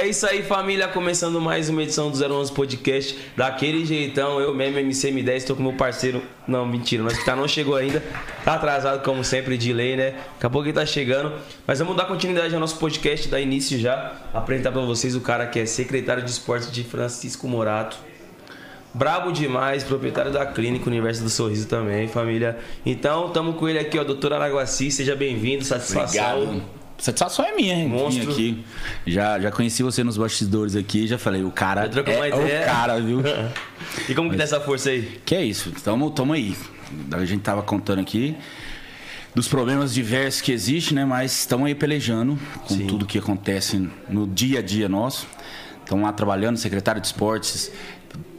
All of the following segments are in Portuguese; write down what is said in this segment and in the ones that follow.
É isso aí, família. Começando mais uma edição do 011 Podcast. Daquele jeitão, eu mesmo, MCM10, tô com meu parceiro. Não, mentira, nós que tá não chegou ainda. Tá atrasado, como sempre, de lei, né? Daqui a pouco ele tá chegando. Mas vamos dar continuidade ao nosso podcast, dar início já. Apresentar pra vocês o cara que é secretário de esportes de Francisco Morato. Brabo demais, proprietário da clínica Universo do Sorriso também, família. Então, tamo com ele aqui, ó, doutor Araguaci. Seja bem-vindo, satisfação. Obrigado. Satisfação é minha, hein? Monstro. Vim aqui. Já, já conheci você nos bastidores aqui, já falei, o cara é ideia? o cara, viu? E como que tá essa força aí? que é isso, tamo, tamo aí. A gente tava contando aqui dos problemas diversos que existem, né? Mas estamos aí pelejando com Sim. tudo que acontece no dia a dia nosso. Estamos lá trabalhando, secretário de esportes,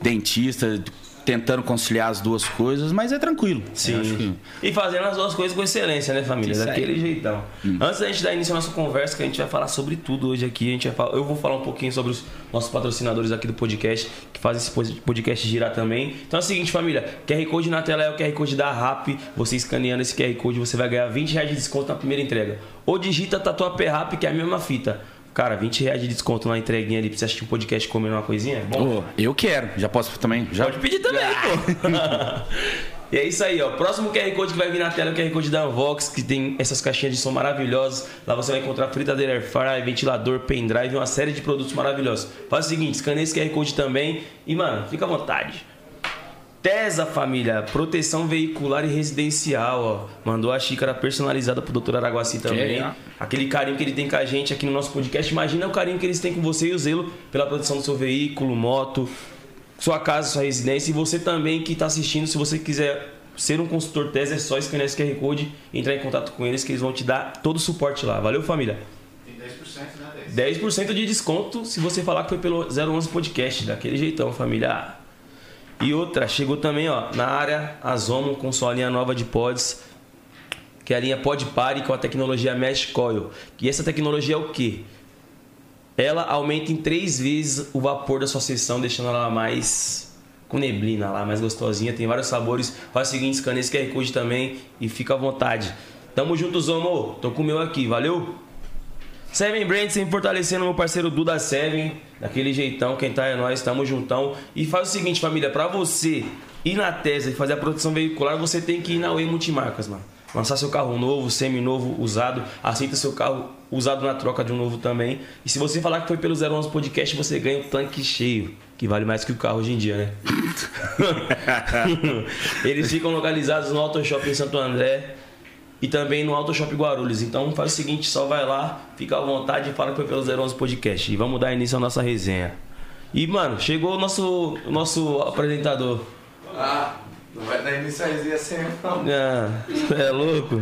dentista, tentando conciliar as duas coisas, mas é tranquilo. Acho que- E fazendo as duas coisas com excelência, né, família? Isso aí. Daquele jeitão. Antes da gente dar início à nossa conversa, que a gente vai falar sobre tudo hoje aqui. A gente vai falar- eu vou falar um pouquinho sobre os nossos patrocinadores aqui do podcast, que fazem esse pod- podcast girar também. Então é o seguinte, família: QR Code na tela é o QR Code da RAP. Você escaneando esse QR Code, você vai ganhar 20 reais de desconto na primeira entrega. Ou digita Tatuapé Rap, que é a mesma fita. Cara, 20 reais de desconto na entreguinha ali pra você assistir um podcast comendo uma coisinha. é Bom, Ô, eu quero, já posso também? Já? Pode pedir também, pô. e é isso aí, ó. Próximo QR Code que vai vir na tela é o QR Code da Unvox, que tem essas caixinhas de som maravilhosas. Lá você vai encontrar fritadeira air fryer, ventilador, pendrive uma série de produtos maravilhosos. Faz o seguinte, escaneia esse QR Code também e, mano, fica à vontade. Tesa, família, proteção veicular e residencial, ó. Mandou a xícara personalizada pro Dr. Araguaci também. ó. Aquele carinho que ele tem com a gente aqui no nosso podcast. Imagina o carinho que eles têm com você e o zelo pela proteção do seu veículo, moto, sua casa, sua residência. E você também que está assistindo, se você quiser ser um consultor Tesa, é só escanear esse QR Code e entrar em contato com eles que eles vão te dar todo o suporte lá. Valeu, família? Tem 10%, né? 10%. 10% de desconto se você falar que foi pelo 011 Podcast, daquele jeitão, família. E outra, chegou também, ó, na área Azomo com sua linha nova de pods, que é a linha Pod Pare com a tecnologia Mesh Coil. E essa tecnologia é o quê? Ela aumenta em três vezes o vapor da sua sessão, deixando ela mais com neblina lá, mais gostosinha. Tem vários sabores. Faz o seguinte, escaneia esse QR Code também e fica à vontade. Tamo junto, Zomo. Tô com o meu aqui, valeu? Seven Brands sempre fortalecendo meu parceiro Duda Seven, daquele jeitão, quem tá é nós, tamo juntão. E faz o seguinte, família, pra você ir na Tesla e fazer a proteção veicular, você tem que ir na Way Multimarcas, mano. Lançar seu carro novo, semi-novo, usado, aceita seu carro usado na troca de um novo também. E se você falar que foi pelo 011 Podcast, você ganha um tanque cheio, que vale mais que o carro hoje em dia, né? Eles ficam localizados no Auto Shop em Santo André e também no Auto Shop Guarulhos. Então faz o seguinte, só vai lá, fica à vontade e fala que foi pelo 011 Podcast. E vamos dar início à nossa resenha. E, mano, chegou o nosso, o nosso apresentador. Ah, não vai dar início a resenha sem não. Ah, é louco?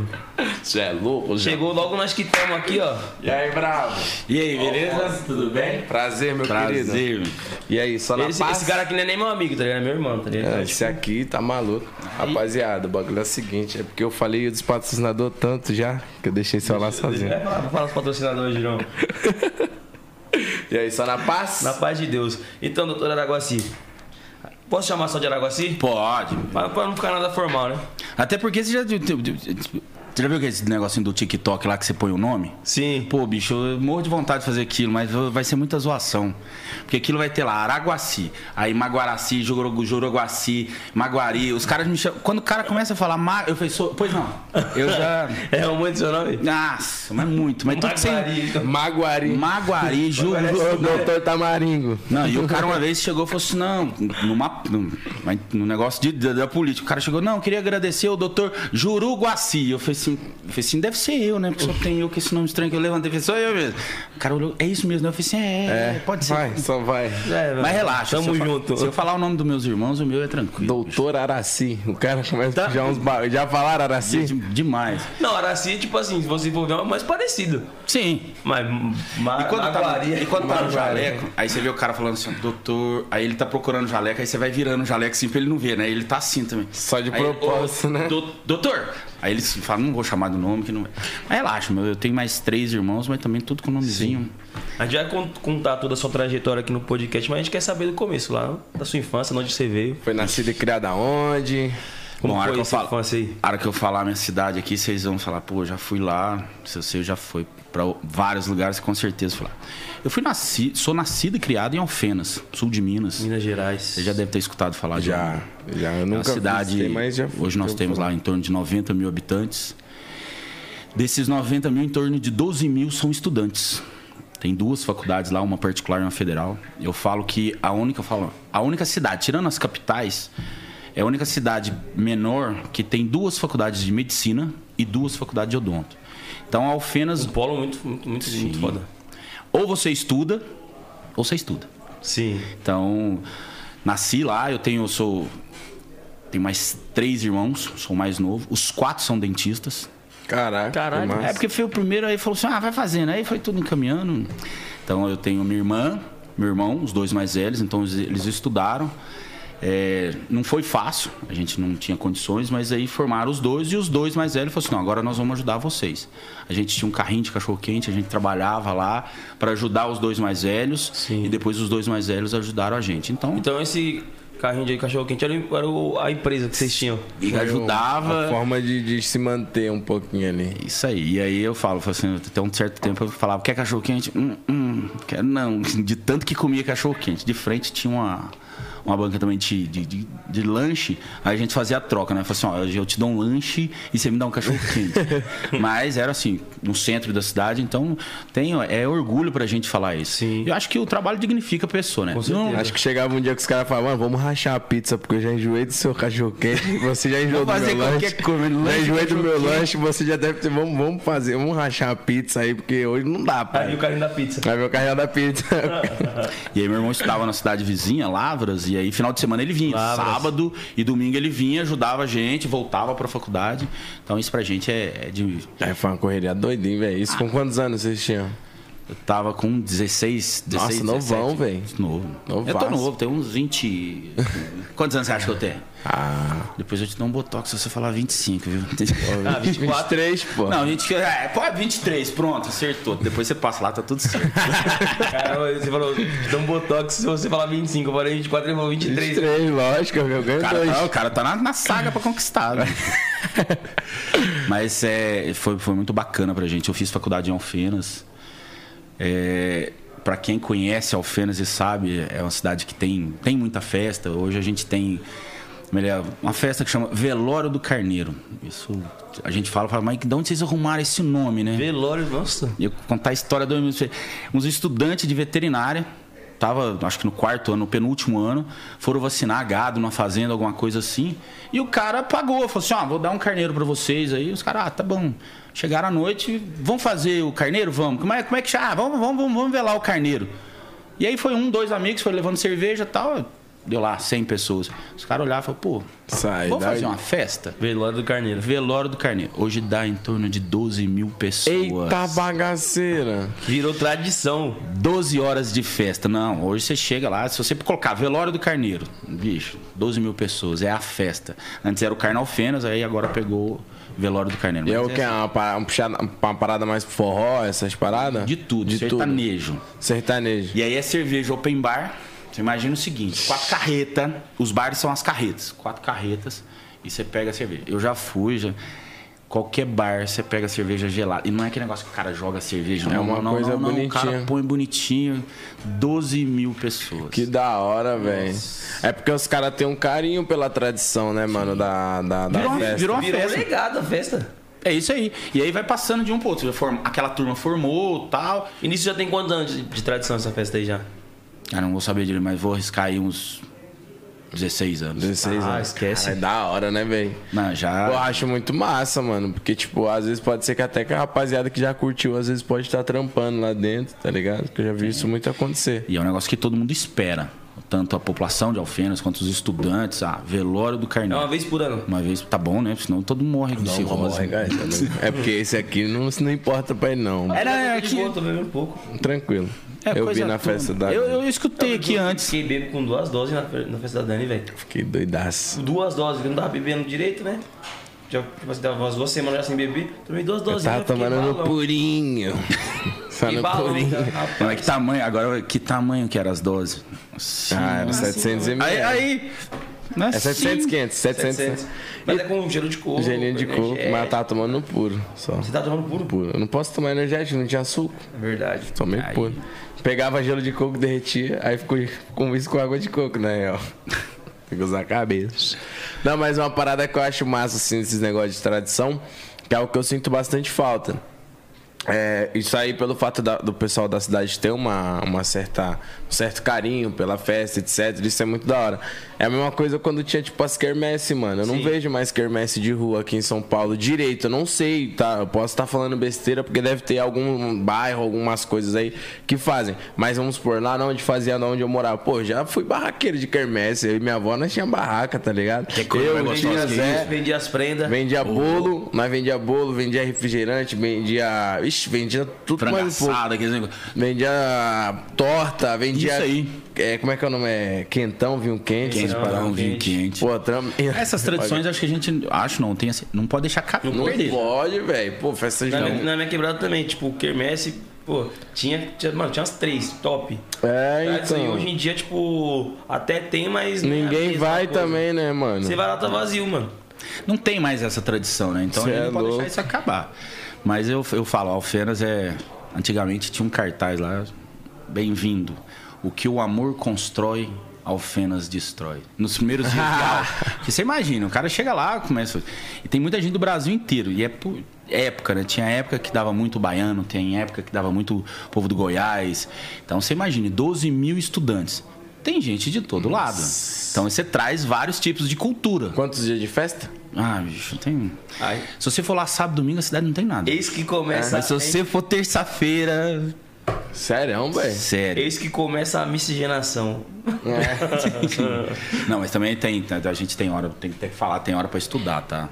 Você é louco, Chegou logo nós que estamos aqui, ó. E aí, bravo? E aí, beleza? Tudo bem? Prazer, meu querido. Prazer. E aí, só na Esse, paz? esse cara aqui não é nem meu amigo, tá ligado? É meu irmão, tá ligado? É, esse aqui tá maluco. Rapaziada, o bagulho é o seguinte, é porque eu falei dos patrocinador tanto já, que eu deixei você lá sozinho. Falar, fala os patrocinadores, Girão. E aí, só na paz? Na paz de Deus. Então, doutor Araguaci. Posso chamar só de Araguaci? Pode. Pra não ficar nada formal, né? Até porque você já. Você já viu aquele negocinho do TikTok lá que você põe o nome? Sim. Pô, bicho, eu morro de vontade de fazer aquilo, mas vai ser muita zoação. Porque aquilo vai ter lá Araguaci, aí Maguaraci, Jorogu- Joroguaci, Maguari. Os caras me chamam. Quando o cara começa a falar, Ma... eu falei, sou... pois não. Eu já. É muito seu nome? Nossa, mas muito. Mas tudo que você. Maguari. Maguari. Maguari, Ju... O doutor Tamaringo. Não, e o cara uma vez chegou e falou assim: não, numa, num, no negócio de, da, da política. O cara chegou, não, queria agradecer o doutor Juruguaci. Eu falei assim, eu falei assim, deve ser eu, né? Porque só tem eu com esse nome estranho que eu levantei. Eu falei, sou eu mesmo. O cara olhou, é isso mesmo, né? Eu falei assim, é, é, pode ser. Vai, só vai. É, Mas relaxa, Tamo se eu, junto. se eu falar o nome dos meus irmãos, o meu é tranquilo. Doutor Araci. O cara começa Tá. a puxar uns ba... Já falaram Araci? De- demais. Não, Araci, tipo assim, se você for ver, é mais parecido. Sim. Mas. Ma E quando, tá, Maguari- e quando tá no Maguari. jaleco, aí você vê o cara falando assim, doutor. Aí ele tá procurando o jaleco, aí você vai virando o jaleco assim pra ele não ver, né? Ele tá assim também. Só de Aí, propósito, ô, né? "Do- Doutor! Aí eles falam, não vou chamar do nome, que não vai. Mas relaxa, meu, eu tenho mais três irmãos, mas também tudo com nomezinho. A gente vai con- contar toda a sua trajetória aqui no podcast, mas a gente quer saber do começo, lá da sua infância, de onde você veio. Foi nascido e criado aonde? Como Bom, a hora foi que eu falo- infância aí? A hora que eu falar a minha cidade aqui, vocês vão falar, pô, já fui lá. Se você já foi pra vários lugares, com certeza fui lá. Eu fui nasci, sou nascido e criado em Alfenas, sul de Minas. Minas Gerais. Você já deve ter escutado falar de Já, já. Eu nunca cidade. visitei, mas já hoje nós já temos fui. lá em torno de 90 mil habitantes. Desses 90 mil, em torno de 12 mil são estudantes. Tem duas faculdades lá, uma particular e uma federal. Eu falo que a única, eu falo, a única cidade, tirando as capitais, é a única cidade menor que tem duas faculdades de medicina e duas faculdades de odonto. Então, Alfenas, Um polo muito, muito, muito, muito foda. ou você estuda, ou você estuda. Sim. Então, nasci lá, eu tenho, eu sou. Tenho mais três irmãos, sou o mais novo. Os quatro são dentistas. Caraca. Caralho. É porque foi o primeiro, aí falou assim: ah, vai fazendo. Aí foi tudo encaminhando. Então eu tenho minha irmã, meu irmão, os dois mais velhos, então eles, eles estudaram. É, não foi fácil, a gente não tinha condições, mas aí formaram os dois e os dois mais velhos falaram assim: não, agora nós vamos ajudar vocês. A gente tinha um carrinho de cachorro-quente, a gente trabalhava lá para ajudar os dois mais velhos Sim. e depois os dois mais velhos ajudaram a gente. Então, Então esse carrinho de cachorro quente era, era o- a empresa que vocês tinham. Foi ajudava. A forma de, de se manter um pouquinho ali. Isso aí. E aí eu falo, assim, até um certo tempo eu falava, quer cachorro quente? Hum, hum, quero não. De tanto que comia cachorro quente. De frente tinha uma, uma banca também de, de, de, de lanche. Aí a gente fazia a troca, né? Falei assim, ó, eu te dou um lanche e você me dá um cachorro quente. Mas era assim, no centro da cidade, então tem, é orgulho pra gente falar isso. Sim. Eu acho que o trabalho dignifica a pessoa, né? Não- Acho que chegava um dia que os caras falavam, mano, vamos rachar a pizza, porque eu já enjoei do seu cachorro quente, você já enjoou do meu qualquer lanche. coisa, já lanche, enjoei do meu lanche, você já deve ter, vamos, vamos fazer, vamos rachar a pizza aí, porque hoje não dá, Aí pai. o carrinho da pizza. Vai ver o carrinho da pizza. E aí meu irmão estudava na cidade vizinha, Lavras, e aí final de semana ele vinha. Lavras. Sábado e domingo ele vinha, ajudava a gente, voltava pra faculdade. Então isso pra gente é, é de. Aí foi uma correria doidinha, velho. Isso com quantos anos vocês tinham? Eu tava com 16, 16 Nossa, novão, 17. velho. Novo. Eu Novaço. tô novo, tenho uns 20. Quantos anos você acha que eu tenho? Ah, Depois eu te dou um botox se você falar 25, viu? Ah, 24. 23, pô. Não, gente, é, pô, 23, pronto, acertou. Depois você passa lá, tá tudo certo. Cara, você falou, dá um botox se você falar 25. Eu falei 24, ele falou 23. 23, lógico, eu ganho O cara, dois. tá, o cara tá na, na saga pra conquistar, né? Mas é, foi, foi muito bacana pra gente. Eu fiz faculdade em Alfenas. É, para quem conhece Alfenas e sabe, é uma cidade que tem, tem muita festa. Hoje a gente tem uma festa que chama Velório do Carneiro. Isso a gente fala, fala, mas de onde vocês arrumaram esse nome, né? Velório, nossa. E eu contar a história do uns estudantes de veterinária tava acho que no quarto ano no penúltimo ano foram vacinar gado numa fazenda alguma coisa assim e o cara pagou falou assim ah vou dar um carneiro para vocês aí. Os caras ah tá bom. Chegaram à noite vamos fazer o carneiro? Vamos. Como é como é que ah, vamos vamos vamos vamos lá o carneiro. E aí foi um dois amigos foi levando cerveja e tal deu lá 100 pessoas os caras olhavam e falaram pô Sai, vamos fazer uma festa Velório do Carneiro. velório do carneiro hoje dá em torno de 12 mil pessoas Eita bagaceira. Virou tradição. 12 horas de festa. Não, hoje você chega lá, se você colocar velório do carneiro, bicho, 12 mil pessoas, é a festa. Antes era o Carnal Fenas, aí agora pegou velório do carneiro. E é Mas o que? Uma, pa- uma puxada- uma parada mais forró, essas paradas? De tudo, De tudo. sertanejo. Sertanejo. E aí é cerveja open bar. Você imagina o seguinte: quatro carretas, os bares são as carretas, quatro carretas, e você pega a cerveja. Eu já fui, já. Qualquer bar, você pega cerveja gelada. E não é aquele negócio que o cara joga cerveja, É não. uma não, coisa não, não. O cara bonitinha. põe bonitinho. 12 mil pessoas. Que da hora, velho. É porque os caras têm um carinho pela tradição, né, mano, da, da, da Virou uma- festa. virou uma Virou um festa. legado a festa. É isso aí. E aí vai passando de um pro outro. Forma- Aquela turma formou tal. E nisso já tem quantos anos de, de tradição essa festa aí já? Ah, não vou saber dele, mas vou arriscar aí uns 16 anos. 16 Ah, anos. esquece. Cara, é da hora, né, velho? Não, já. Eu acho muito massa, mano. Porque, tipo, às vezes pode ser que até que a rapaziada que já curtiu, às vezes pode estar trampando lá dentro, tá ligado? Porque eu já vi isso muito acontecer. E é um negócio que todo mundo espera. Tanto a população de Alfenas quanto os estudantes. Ah, velório do É Carneiro. uma vez por ano. Uma vez, tá bom, né? Senão todo mundo morre de cirrose. É porque esse aqui não, não importa pra ele, não. Era Eu tô é tô bebendo um pouco. Tranquilo. É eu coisa vi na tua. festa da. Eu, eu escutei aqui antes. Fiquei bebo com duas doses na, na festa da Dani, velho. Fiquei doidaço. Duas doses, que eu não tava bebendo direito, né? Já, tipo assim, tava umas duas semanas já sem beber. Tomei duas Eu doses. tava já fiquei tomando no purinho. Só no balão, purinho. mas que tamanho, agora que tamanho que eram as doses? Nossa. Ah, era 700 ml. Aí, aí Não É 700, sim. 500, 700. 700. Mas é com gelo de coco. Gelinho de coco, energético. mas tá tomando no puro, só. Você tá tomando puro? Puro. Eu não posso tomar energético, não tinha açúcar. É verdade. Tomei Aí. puro. Pegava gelo de coco, derretia, aí ficou com isso com água de coco, né, ó. Tem que usar a cabeça. Não, mas uma parada que eu acho massa, assim, esses negócios de tradição, que é o que eu sinto bastante falta. É, isso aí pelo fato da- do pessoal da cidade ter uma, uma certa, um certo carinho pela festa, etc. Isso é muito da hora. É a mesma coisa quando tinha, tipo, as quermesse, mano. Eu não Sim. vejo mais quermesse de rua aqui em São Paulo direito. Eu não sei, tá? Eu posso estar falando besteira porque deve ter algum bairro, algumas coisas aí que fazem. Mas vamos supor, lá onde fazia, onde eu morava. Pô, já fui barraqueiro de quermesse. Eu e minha avó, nós tinha barraca, tá ligado? coisa mais eu, vendia que Zé, Vendi as prendas. Vendia bolo, nós vendia bolo, vendia refrigerante, vendia. Ixi, vendia tudo mais um pouco. Vendia torta, vendia. Isso aí. É, como é que é o nome? É quentão, vinho quente. Paradas. um vinho quente. Pô, tram... Essas tradições, acho que a gente. Acho não, tem, assim- não pode deixar ca- Não perder. pode, velho. Pô, festa de Na minha, não. na minha quebrada também, tipo, quermesse, pô, tinha, tinha, mano, tinha umas três, top. É, Tradição. E então. hoje em dia, tipo, até tem, mas... é a Ninguém mesma vai coisa. também, né, mano? Você vai lá, tá vazio, mano. Não tem mais essa tradição, né? Então Cê a gente é não pode louco. deixar isso acabar. Mas eu, eu falo, Alfenas é. Antigamente tinha um cartaz lá, bem-vindo. O que o amor constrói, Alfenas destrói. Nos primeiros dias de aula. Porque você imagina, o cara chega lá, começa. E tem muita gente do Brasil inteiro. E é por época, né? Tinha época que dava muito baiano, tem época que dava muito povo do Goiás. Então você imagine, 12 mil estudantes. Tem gente de todo lado. Então você traz vários tipos de cultura. Quantos dias de festa? Ah, bicho, tem. Aí, Se você for lá sábado, domingo, a cidade não tem nada. eis que começa... Mas se você for terça-feira. Sério, velho? Sério. Eis que começa a miscigenação. Não, mas também tem. A gente tem hora, tem que ter que falar, tem hora pra estudar, tá?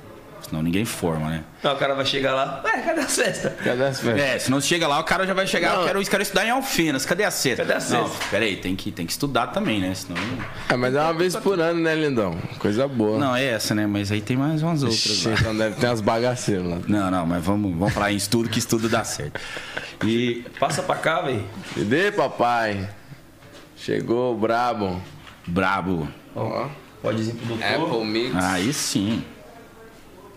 Senão ninguém forma, né? Não, o cara vai chegar lá, ué, cadê as festas? Cadê as festas? É, senão chega lá, o cara já vai chegar, Não. eu quero, eu quero estudar em Alfenas, cadê a cesta? Cadê a cesta? Não, peraí, tem que, tem que estudar também, né? Senão. Ah, mas é uma vez por ano, né, lindão? Coisa boa. Não, é essa, né? Mas aí tem mais umas outras lá. então deve ter umas bagaceiras lá. Não, não, mas vamos, vamos falar em estudo, que estudo dá certo. E Passa pra cá, velho. Cadê, papai? Chegou brabo. brabo. Ó. Pode ir pro doutor. Apple Mix. Aí sim.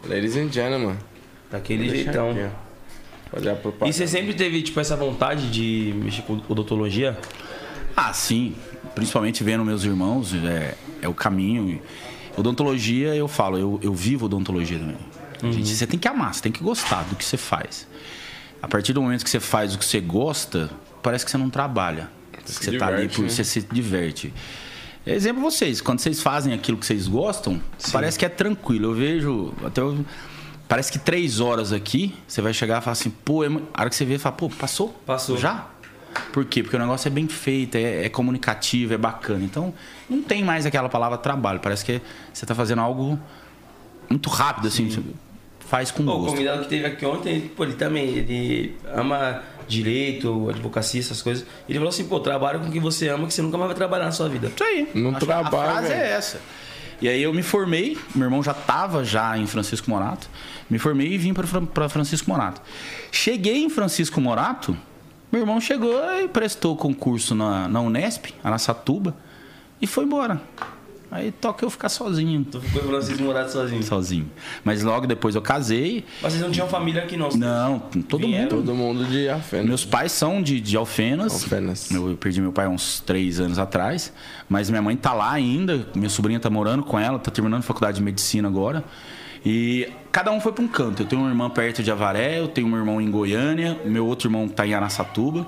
Ladies and gentlemen. Daquele Deixa jeitão. a propaganda. E você sempre teve, tipo, essa vontade de mexer com odontologia? Ah, sim. Principalmente vendo meus irmãos, é, é o caminho. Odontologia, eu falo, eu, eu vivo odontologia também. Gente, você tem que amar, você tem que gostar do que você faz. A partir do momento que você faz o que você gosta, parece que você não trabalha. Parece que você tá ali diverte, por né? você se diverte. Exemplo vocês, quando vocês fazem aquilo que vocês gostam, parece que é tranquilo. Eu vejo, até eu- parece que três horas aqui, você vai chegar e falar assim, pô, é a hora que você vê, fala, pô, passou? Passou. Já? Por quê? Porque o negócio é bem feito, é, é comunicativo, é bacana. Então, não tem mais aquela palavra trabalho. Parece que você está fazendo algo muito rápido, assim. Faz com Pô, o gosto. convidado que teve aqui ontem, pô, ele também, ele ama direito, advocacia, essas coisas. Ele falou assim, pô, trabalha com o que você ama, que você nunca mais vai trabalhar na sua vida. Isso aí. Não Acho trabalha, A frase velho. é essa. E aí eu me formei, meu irmão já estava já em Francisco Morato. Me formei e vim para Francisco Morato. Cheguei em Francisco Morato, meu irmão chegou e prestou concurso na, na Unesp, Araçatuba, e foi embora. Aí toca eu ficar sozinho. Tu ficou em Francisco Morato sozinho. Sozinho. Mas logo depois eu casei. Mas vocês não tinham família aqui, não? Não, todo Vieram? mundo. Todo mundo de Afena. Meus pais são de, de Alfenas. Alfenas. Eu, eu perdi meu pai há uns três anos atrás. Mas minha mãe tá lá ainda. Minha sobrinha tá morando com ela, tá terminando faculdade de medicina agora. E cada um foi para um canto. Eu tenho uma irmã perto de Avaré, eu tenho um irmão em Goiânia, meu outro irmão tá em Araçatuba.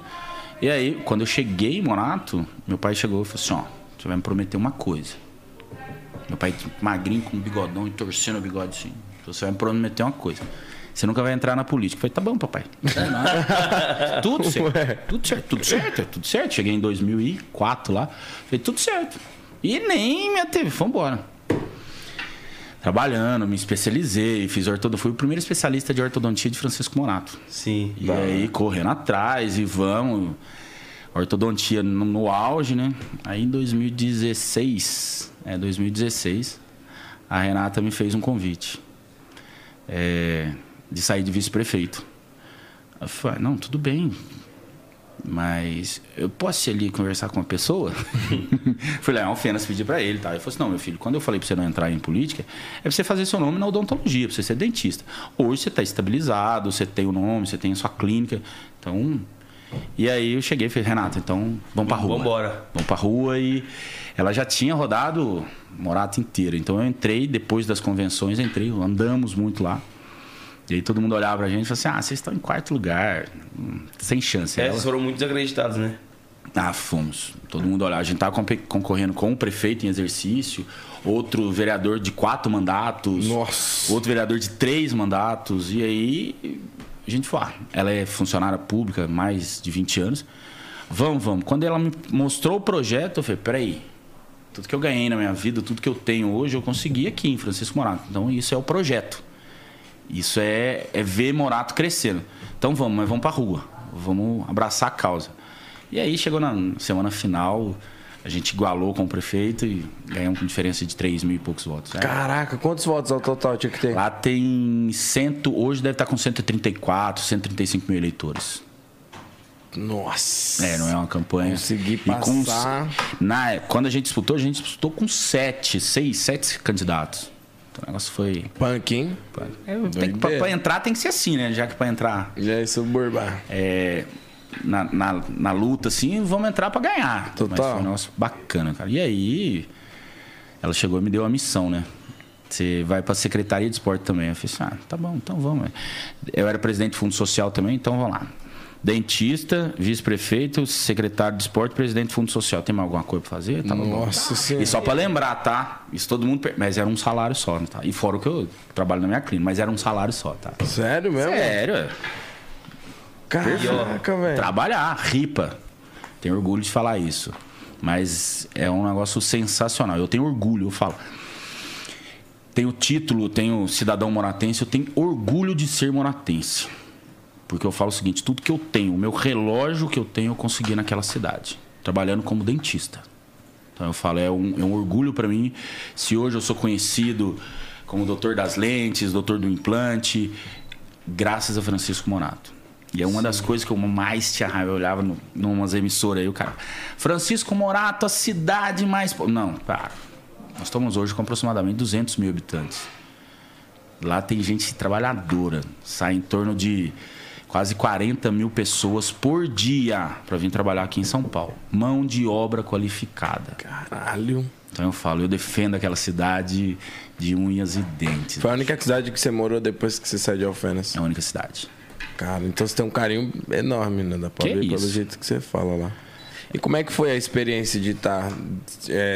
E aí, quando eu cheguei em Morato, meu pai chegou e falou assim: ó, você vai me prometer uma coisa. Meu pai magrinho com um bigodão e torcendo o bigode assim. Você vai me prometer uma coisa. Você nunca vai entrar na política. Eu falei, tá bom, papai. tudo certo. Tudo certo, tudo certo, tudo certo. Cheguei em 2004 lá. Falei, tudo certo. E nem me ateve, foi embora. Trabalhando, me especializei, fiz ortodontia. Fui o primeiro especialista de ortodontia de Francisco Morato. Sim. E aí, correndo atrás e vamos. Ortodontia no, no auge, né? Aí em 2016, é, 2016, a Renata me fez um convite é, de sair de vice-prefeito. Eu falei, não, tudo bem. Mas eu posso ir ali conversar com uma pessoa? Fui lá, Alfenas pedir para ele. Tá? Ele falou assim: não, meu filho, quando eu falei para você não entrar em política, é pra você fazer seu nome na odontologia, pra você ser dentista. Hoje você está estabilizado, você tem o nome, você tem a sua clínica. Então. E aí eu cheguei e falei, Renata, então vamos pra rua. Vambora. Vamos pra rua e ela já tinha rodado Morato inteiro. Então eu entrei, depois das convenções, entrei, andamos muito lá. E aí todo mundo olhava pra gente e falava assim: ah, vocês estão em quarto lugar. Sem chance. É, Ela- vocês foram muito desacreditados, né? ah, fomos. Todo mundo olhava. A gente estava concorrendo com o prefeito em exercício, outro vereador de quatro mandatos, Nossa. outro vereador de três mandatos. E aí a gente foi. ah, ela é funcionária pública mais de 20 anos. Vamos, vamos. Quando ela me mostrou o projeto, eu falei: peraí. Tudo que eu ganhei na minha vida, tudo que eu tenho hoje, eu consegui aqui em Francisco Morato. Então, isso é o projeto. Isso é, é ver Morato crescendo. Então vamos, mas vamos pra rua. Vamos abraçar a causa. E aí chegou na semana final, a gente igualou com o prefeito e ganhamos com diferença de 3 mil e poucos votos. É. Caraca, quantos votos ao total tinha que ter? Lá tem cento, hoje deve estar com 134, 135 mil eleitores. Nossa. É, não é uma campanha. Consegui E com- passar. na, quando a gente disputou, a gente disputou com sete, seis, sete candidatos. Então o negócio foi. Punk, hein? É, tem que- pra, pra entrar tem que ser assim, né? Já que pra entrar Já é suburbar. é, na, na, na luta, assim, vamos entrar pra ganhar. Total. Mas foi um negócio bacana, cara. E aí, ela chegou e me deu a missão, né? Você vai pra Secretaria de Esporte também. Eu falei assim, ah, tá bom, então vamos. Eu era presidente do Fundo Social também, então vamos lá. Dentista, vice-prefeito, secretário de esporte, presidente do Fundo Social. Tem mais alguma coisa pra fazer? Tá. Nossa senhora. E só pra lembrar, tá? Isso todo mundo. per- Mas era um salário só, tá? E fora o que eu trabalho na minha clínica, mas era um salário só, tá? Sério mesmo? Sério, é. Caraca, velho. Trabalhar, ripa. Tenho orgulho de falar isso. Mas é um negócio sensacional. Eu tenho orgulho, eu falo. Tenho título, tenho cidadão moratense, eu tenho orgulho de ser moratense. Porque eu falo o seguinte: tudo que eu tenho, o meu relógio que eu tenho, eu consegui naquela cidade, trabalhando como dentista. Então eu falo, é um, é um orgulho para mim. Se hoje eu sou conhecido como doutor das lentes, doutor do implante, graças a Francisco Monato. E é uma das coisas que eu mais tinha raiva. Eu olhava no, numas emissoras aí, o cara. Francisco Morato, a cidade mais. po-" Não, para. Nós estamos hoje com aproximadamente 200 mil habitantes. Lá tem gente trabalhadora. Sai em torno de quase 40 mil pessoas por dia para vir trabalhar aqui em São Paulo. Mão de obra qualificada. Caralho. Então eu falo, eu defendo aquela cidade de unhas e dentes. Foi a única cidade que você morou depois que você saiu de Alfenas. É a única cidade. Cara, então você tem um carinho enorme, né? Que ver pelo jeito que você fala lá. E como é que foi a experiência de estar.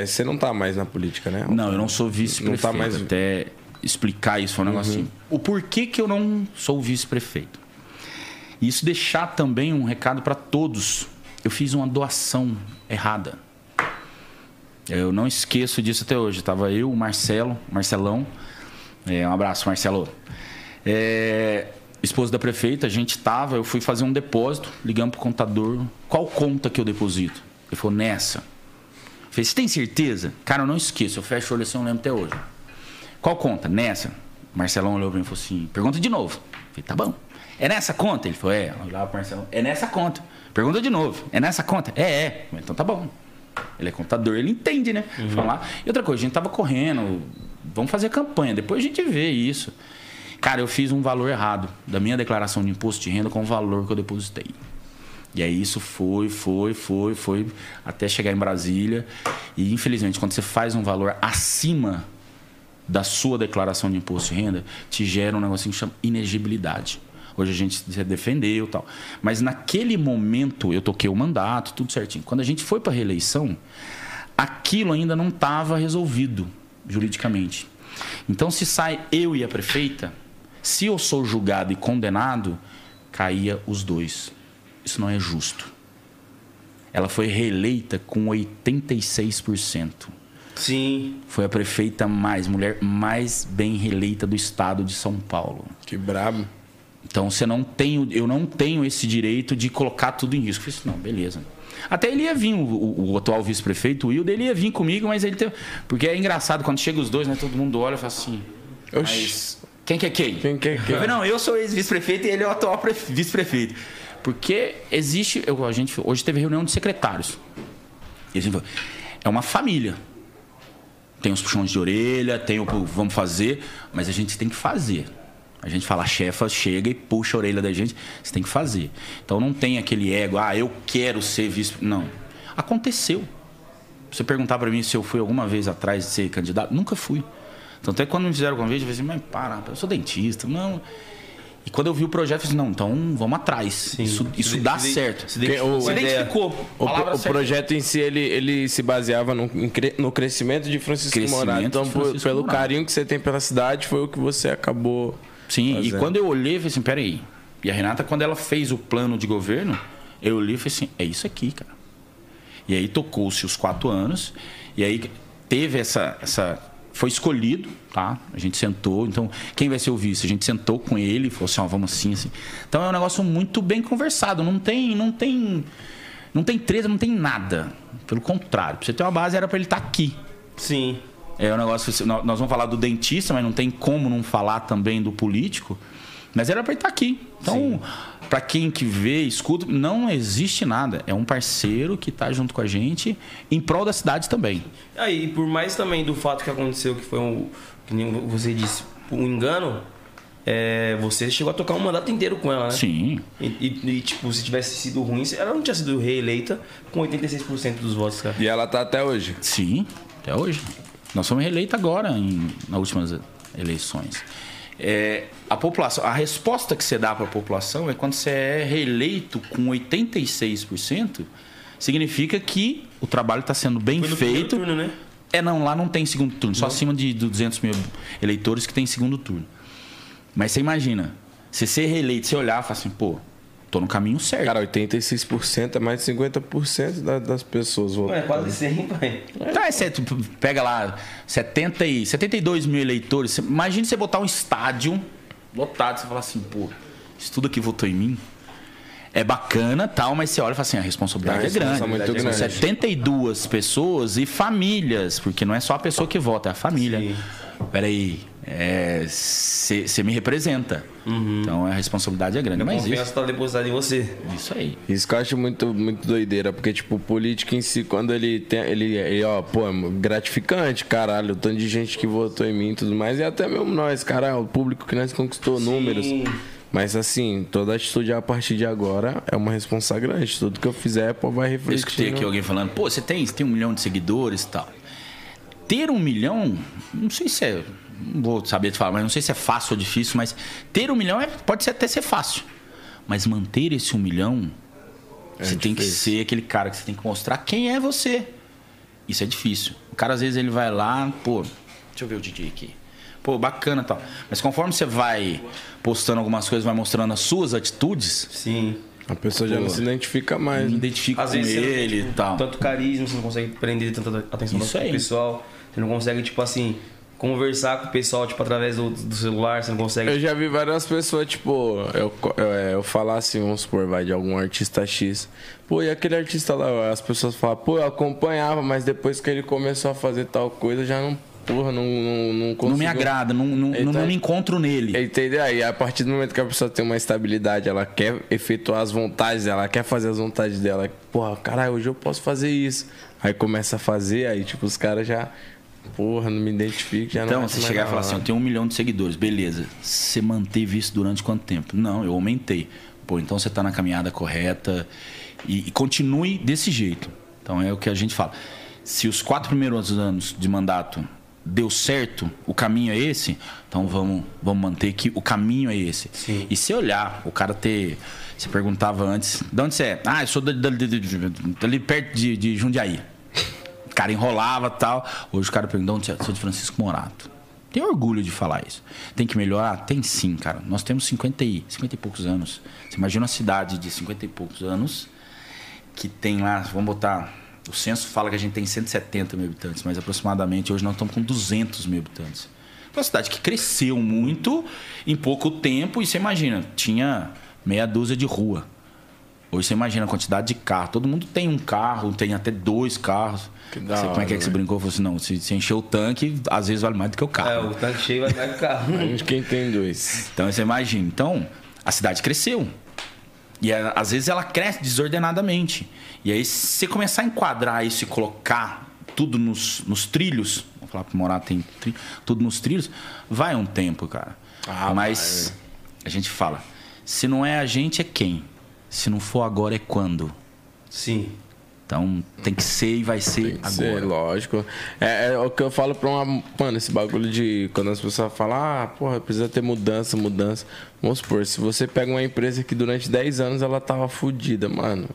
você não tá mais na política, né? Não, eu não sou vice-prefeito. Não tá mais- Até explicar isso foi um negócio assim. O porquê que eu não sou vice-prefeito? E isso deixar também um recado para todos. Eu fiz uma doação errada. Eu não esqueço disso até hoje. Tava eu, o Marcelo, Marcelão. É, um abraço, Marcelo. É, esposo da prefeita, a gente tava, eu fui fazer um depósito, ligamos pro contador. Qual conta que eu deposito? Ele falou, nessa. Eu falei, você tem certeza? Cara, eu não esqueço. Eu fecho o olho assim, eu lembro até hoje. Qual conta? Nessa. Marcelão olhou pra mim e falou assim: pergunta de novo. Eu falei, tá bom. É nessa conta? Ele falou, é. Olhava pro Marcelão, é nessa conta. Pergunta de novo. É nessa conta? É, é. Então tá bom. Ele é contador, ele entende, né? Falar. E outra coisa, a gente tava correndo, vamos fazer campanha, depois a gente vê isso. Cara, eu fiz um valor errado da minha declaração de imposto de renda com o valor que eu depositei. E aí isso foi, foi, foi, foi, até chegar em Brasília. E infelizmente, quando você faz um valor acima da sua declaração de imposto de renda, te gera um negocinho que chama inegibilidade. Hoje a gente se defendeu e tal. Mas naquele momento eu toquei o mandato, tudo certinho. Quando a gente foi para reeleição, aquilo ainda não estava resolvido juridicamente. Então, se sai eu e a prefeita, se eu sou julgado e condenado, caía os dois. Isso não é justo. Ela foi reeleita com 86%. Sim. Foi a prefeita mais, mulher mais bem reeleita do estado de São Paulo. Que brabo. Então você não tem, eu não tenho esse direito de colocar tudo em risco. Eu falei assim, não, beleza. Até ele ia vir, o, o- o atual vice-prefeito, o Wilder, ele ia vir comigo, mas ele teve. Porque é engraçado, quando chega os dois, né? Todo mundo olha e fala assim. Oxi. Quem que é quem? Quem que é quem? Eu falei, não, eu sou ex-vice-prefeito e ele é o atual pre- vice-prefeito. Porque existe. eu- a gente hoje teve reunião de secretários. Falou, é uma família. Tem os puxões de orelha, tem o vamos fazer, mas a gente tem que fazer. A gente fala, a chefa chega e puxa a orelha da gente, você tem que fazer. Então não tem aquele ego, ah, eu quero ser vice. Não. Aconteceu. Você perguntar pra mim se eu fui alguma vez atrás de ser candidato, nunca fui. Então até quando me fizeram o convite, eu falei assim, mas para, eu sou dentista, não. E quando eu vi o projeto, eu falei assim, não, então vamos atrás. isso isso Se dá de- certo. se identificou Se identificou. O, o projeto em si, ele, ele se baseava no, no crescimento de Francisco Crescimento Morato. Então, Francisco pelo Morato. carinho que você tem pela cidade, foi o que você acabou. Sim, fazendo. e quando eu olhei, eu falei assim, peraí. E a Renata, quando ela fez o plano de governo, eu olhei e falei assim, é isso aqui, cara. E aí tocou-se os quatro anos, e aí teve essa, essa. Foi escolhido, tá? A gente sentou, então, quem vai ser o vice? A gente sentou com ele e falou assim, ó, vamos assim, assim. Então é um negócio muito bem conversado, não tem. Não tem. Não tem treta, não tem nada. Pelo contrário, pra você ter uma base, era pra ele estar aqui. Sim. É um negócio. Nós nós vamos falar do dentista, mas não tem como não falar também do político. Mas era para ele estar aqui. Então, para quem que vê, escuta, não existe nada. É um parceiro que está junto com a gente em prol da cidade também. Aí, por mais também do fato que aconteceu, que foi um. Que nem você disse, um engano, é, você chegou a tocar um mandato inteiro com ela, né? Sim. E, e- e, tipo, se tivesse sido ruim, ela não tinha sido reeleita com 86% dos votos, cara. E ela tá até hoje. Sim, até hoje. Nós fomos reeleitos agora, em, nas últimas eleições. É, a população, a resposta que você dá para a população é quando você é reeleito com 86%, significa que o trabalho está sendo bem Foi no feito. turno, né? É, não, lá não tem segundo turno, só acima de 200 mil eleitores que tem segundo turno. Mas você imagina, você ser reeleito, você olhar e falar assim, pô, tô no caminho certo. Cara, 86% é mais de 50% da- das pessoas votando. quase 100, pai. Tá, você tipo, pega lá 70 e, 72 mil eleitores. Você- Imagina você botar um estádio lotado, você fala assim, pô, isso tudo aqui votou em mim. É bacana tal, mas você olha e fala assim, a responsabilidade A é grande. responsabilidade é São grande. 72 pessoas e famílias, porque não é só a pessoa que vota, é a família. Sim. Peraí, você me representa. Então a responsabilidade é grande. A Mas confiança isso, tá depositada em você. isso aí. Isso que eu acho muito, muito doideira, porque, tipo, o político em si, quando ele tem. Ele, ele, ó, pô, é gratificante, caralho, o tanto de gente que votou em mim e tudo mais, e até mesmo nós, cara, o público que nós conquistou números. Mas assim, toda atitude a partir de agora é uma responsa grande. Tudo que eu fizer, pô, vai Eu refletir. escutei aqui no- alguém falando, pô, você tem, você tem um milhão de seguidores e tal. Ter um milhão, não sei se é. Não vou saber te falar, mas não sei se é fácil ou difícil, mas ter um milhão é, pode ser até ser fácil. Mas manter esse um milhão, você tem que ser aquele cara que você tem que mostrar quem é você. Isso é difícil. O cara, às vezes, ele vai lá, pô, deixa eu ver o DJ aqui. Pô, bacana e tal. Mas conforme você vai postando algumas coisas, vai mostrando as suas atitudes, Sim. A pessoa já Pô. não se identifica mais. me né? identifico Às com vezes não ele tipo, e tal. tanto carisma, você não consegue prender tanta atenção Isso do aí. pessoal. Você não consegue, tipo assim, conversar com o pessoal, tipo, através do, do celular, você não consegue. Eu já vi várias pessoas, tipo, eu, eu, é, eu falar assim, vamos supor, vai, de algum artista X. Pô, e aquele artista lá, as pessoas falam, pô, eu acompanhava, mas depois que ele começou a fazer tal coisa, já não, porra, não, não, não Não conseguiu. me agrada, não, não, Ele não, tá- não me encontro nele. Entendeu? Aí, a partir do momento que a pessoa tem uma estabilidade, ela quer efetuar as vontades dela, ela quer fazer as vontades dela. Porra, caralho, hoje eu posso fazer isso. Aí começa a fazer, aí, tipo, os caras já, porra, não me identifico, já Então, não você mais chegar e falar assim, eu tenho um milhão de seguidores, beleza. Você manteve isso durante quanto tempo? Não, eu aumentei. Pô, então você está na caminhada correta e, e continue desse jeito. Então é o que a gente fala. Se os quatro primeiros anos de mandato deu certo, o caminho é esse, então vamos, vamos manter que o caminho é esse. Sim. E se olhar, o cara ter. Você perguntava antes, de onde você é? Ah, eu sou dali, dali- perto de, de Jundiaí. O cara enrolava e tal. Hoje o cara pergunta, de onde você é? Sou de Francisco Morato. Tem orgulho de falar isso. Tem que melhorar? Tem sim, cara. Nós temos 50 e, 50 e poucos anos. Você imagina uma cidade de 50 e poucos anos que tem lá, vamos botar. O censo fala que a gente tem 170 mil habitantes, mas aproximadamente hoje nós estamos com 200 mil habitantes. Uma cidade que cresceu muito em pouco tempo e você imagina, tinha meia dúzia de rua. Hoje você imagina a quantidade de carro. Todo mundo tem um carro, tem até dois carros. Que da Você- como é que é que você né? brincou? Falou assim, não, se, se encher o tanque, às vezes vale mais do que o carro. É, o tanque cheio vai mais do carro. A gente quem tem dois. Então você imagina. Então, a cidade cresceu. E é, às vezes ela cresce desordenadamente. E aí, se você começar a enquadrar isso e colocar tudo nos, nos trilhos, vou falar que morar tem tudo nos trilhos, vai um tempo, cara. Ah, Mas a gente fala, se não é a gente, é quem? Se não for agora, é quando? Sim. Então tem que ser e vai ser que ser, agora. lógico. É, é o que eu falo pra uma. Mano, esse bagulho de. Quando as pessoas falam, ah, porra, precisa ter mudança, mudança. Vamos supor, se você pega uma empresa que durante 10 anos ela tava fodida, mano,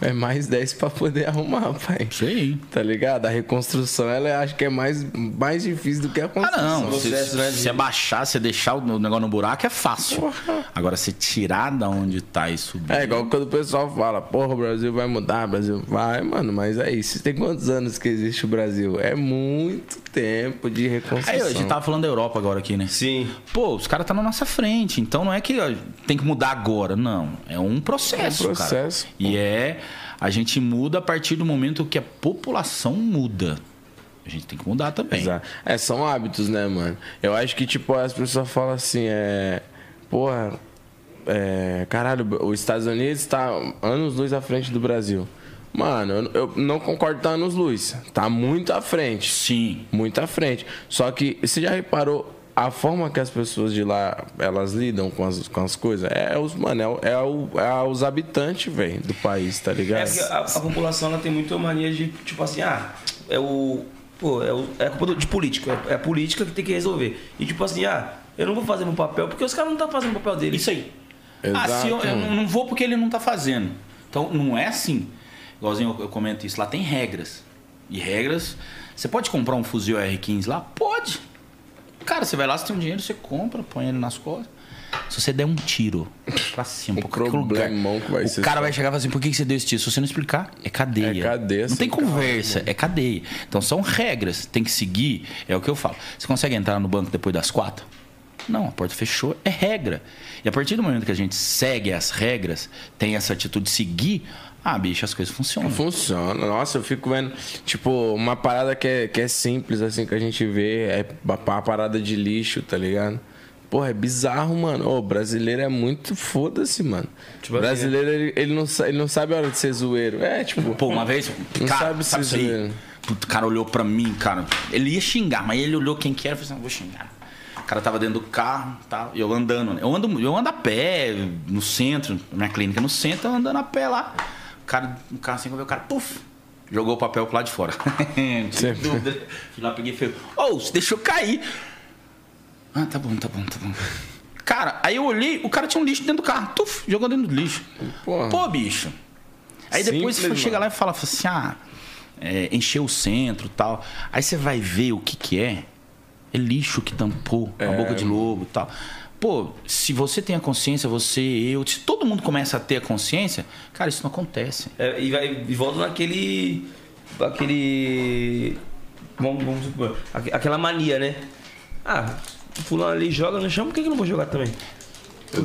é, é mais 10 pra poder arrumar, pai. Isso aí. Tá ligado? A reconstrução, ela eu acho que é mais, mais difícil do que a Ah, construção. não. Se, de- se abaixar, se deixar o negócio no buraco, é fácil. Agora, se tirar da onde tá e subir. É igual quando o pessoal fala, porra, o Brasil vai mudar, o Brasil vai, mano, mas é isso. Tem quantos anos que existe o Brasil? É muito tempo de reconstrução. Aí, a gente tava falando da Europa agora aqui, né? Sim. Pô, os caras tá na nossa frente, então não é que ó, tem que mudar agora, não. É um processo, É um processo, cara. E é a gente muda a partir do momento que a população muda. A gente tem que mudar também. Exato. É, são hábitos, né, mano? Eu acho que, tipo, as pessoas falam assim, é. Porra, é. Caralho, os Estados Unidos tá anos luz à frente do Brasil. Mano, eu, não concordo tá anos luz. Tá muito à frente. Sim. Muito à frente. Só que você já reparou a forma que as pessoas de lá elas lidam com as, com as coisas? É os, mano, é, o- é, o- é os habitantes, velho, do país, tá É ligado? porque a, a população ela tem muita mania de, tipo assim, ah, é o. Pô, é, o, é culpa do- de político. É, é a política que tem que resolver. E tipo assim, ah, eu não vou fazer meu papel porque os caras não estão fazendo o papel deles. Isso aí. Exato. Ah, se eu, eu não vou porque ele não tá fazendo. Então, não é assim. Igualzinho eu, eu comento isso. Lá tem regras. E regras. Você pode comprar um fuzil R15 lá? Pode. Cara, você vai lá, você tem um dinheiro, você compra, põe ele nas costas. Se você der um tiro pra cima, O pra lugar, que vai o cara só. vai chegar e falar assim: por que você deu esse tiro? Se você não explicar, é cadeia. É cadeia, Não tem conversa, é cadeia. Então são regras, tem que seguir. É o que eu falo. Você consegue entrar no banco depois das quatro? Não, a porta fechou, é regra. E a partir do momento que a gente segue as regras, tem essa atitude de seguir, ah, bicho, as coisas funcionam. Funciona. Nossa, eu fico vendo, tipo, uma parada que é, que é simples, assim, que a gente vê, é uma parada de lixo, tá ligado? Porra, é bizarro, mano. Ô, brasileiro é muito foda-se, mano. Tipo assim, brasileiro, ele, ele não, ele não sabe a hora de ser zoeiro. É, tipo... Pô, uma vez, Não cara, sabe sabe, zoeiro. O cara olhou pra mim, cara. Ele ia xingar, mas ele olhou quem que era e falou assim: "Não, vou xingar. O cara tava dentro do carro, tá? E eu andando, né? Eu ando, eu ando a pé no centro, minha clínica no centro, eu andando a pé lá. O cara, no carro assim, eu vi o cara, puf, jogou o papel pro lado de fora. Tem dúvida. Fui lá, peguei e falei, ô, você deixou cair. Ah, tá bom, tá bom, tá bom. Cara, aí eu olhei, o cara tinha um lixo dentro do carro, tuf, jogou dentro do lixo. Porra. Pô, bicho. Aí depois Simples, você chega lá e fala assim, ah, é, encheu o centro e tal. Aí você vai ver o que que é. É lixo que tampou a É, boca de lobo e tal. Pô, se você tem a consciência, você, eu, se todo mundo começa a ter a consciência, cara, isso não acontece. É, e, vai, e volta naquele. Aquele. Vamos, vamos supor. aque- Aquela mania, né? Ah, o fulano ali joga no chão, por que, que eu não vou jogar também?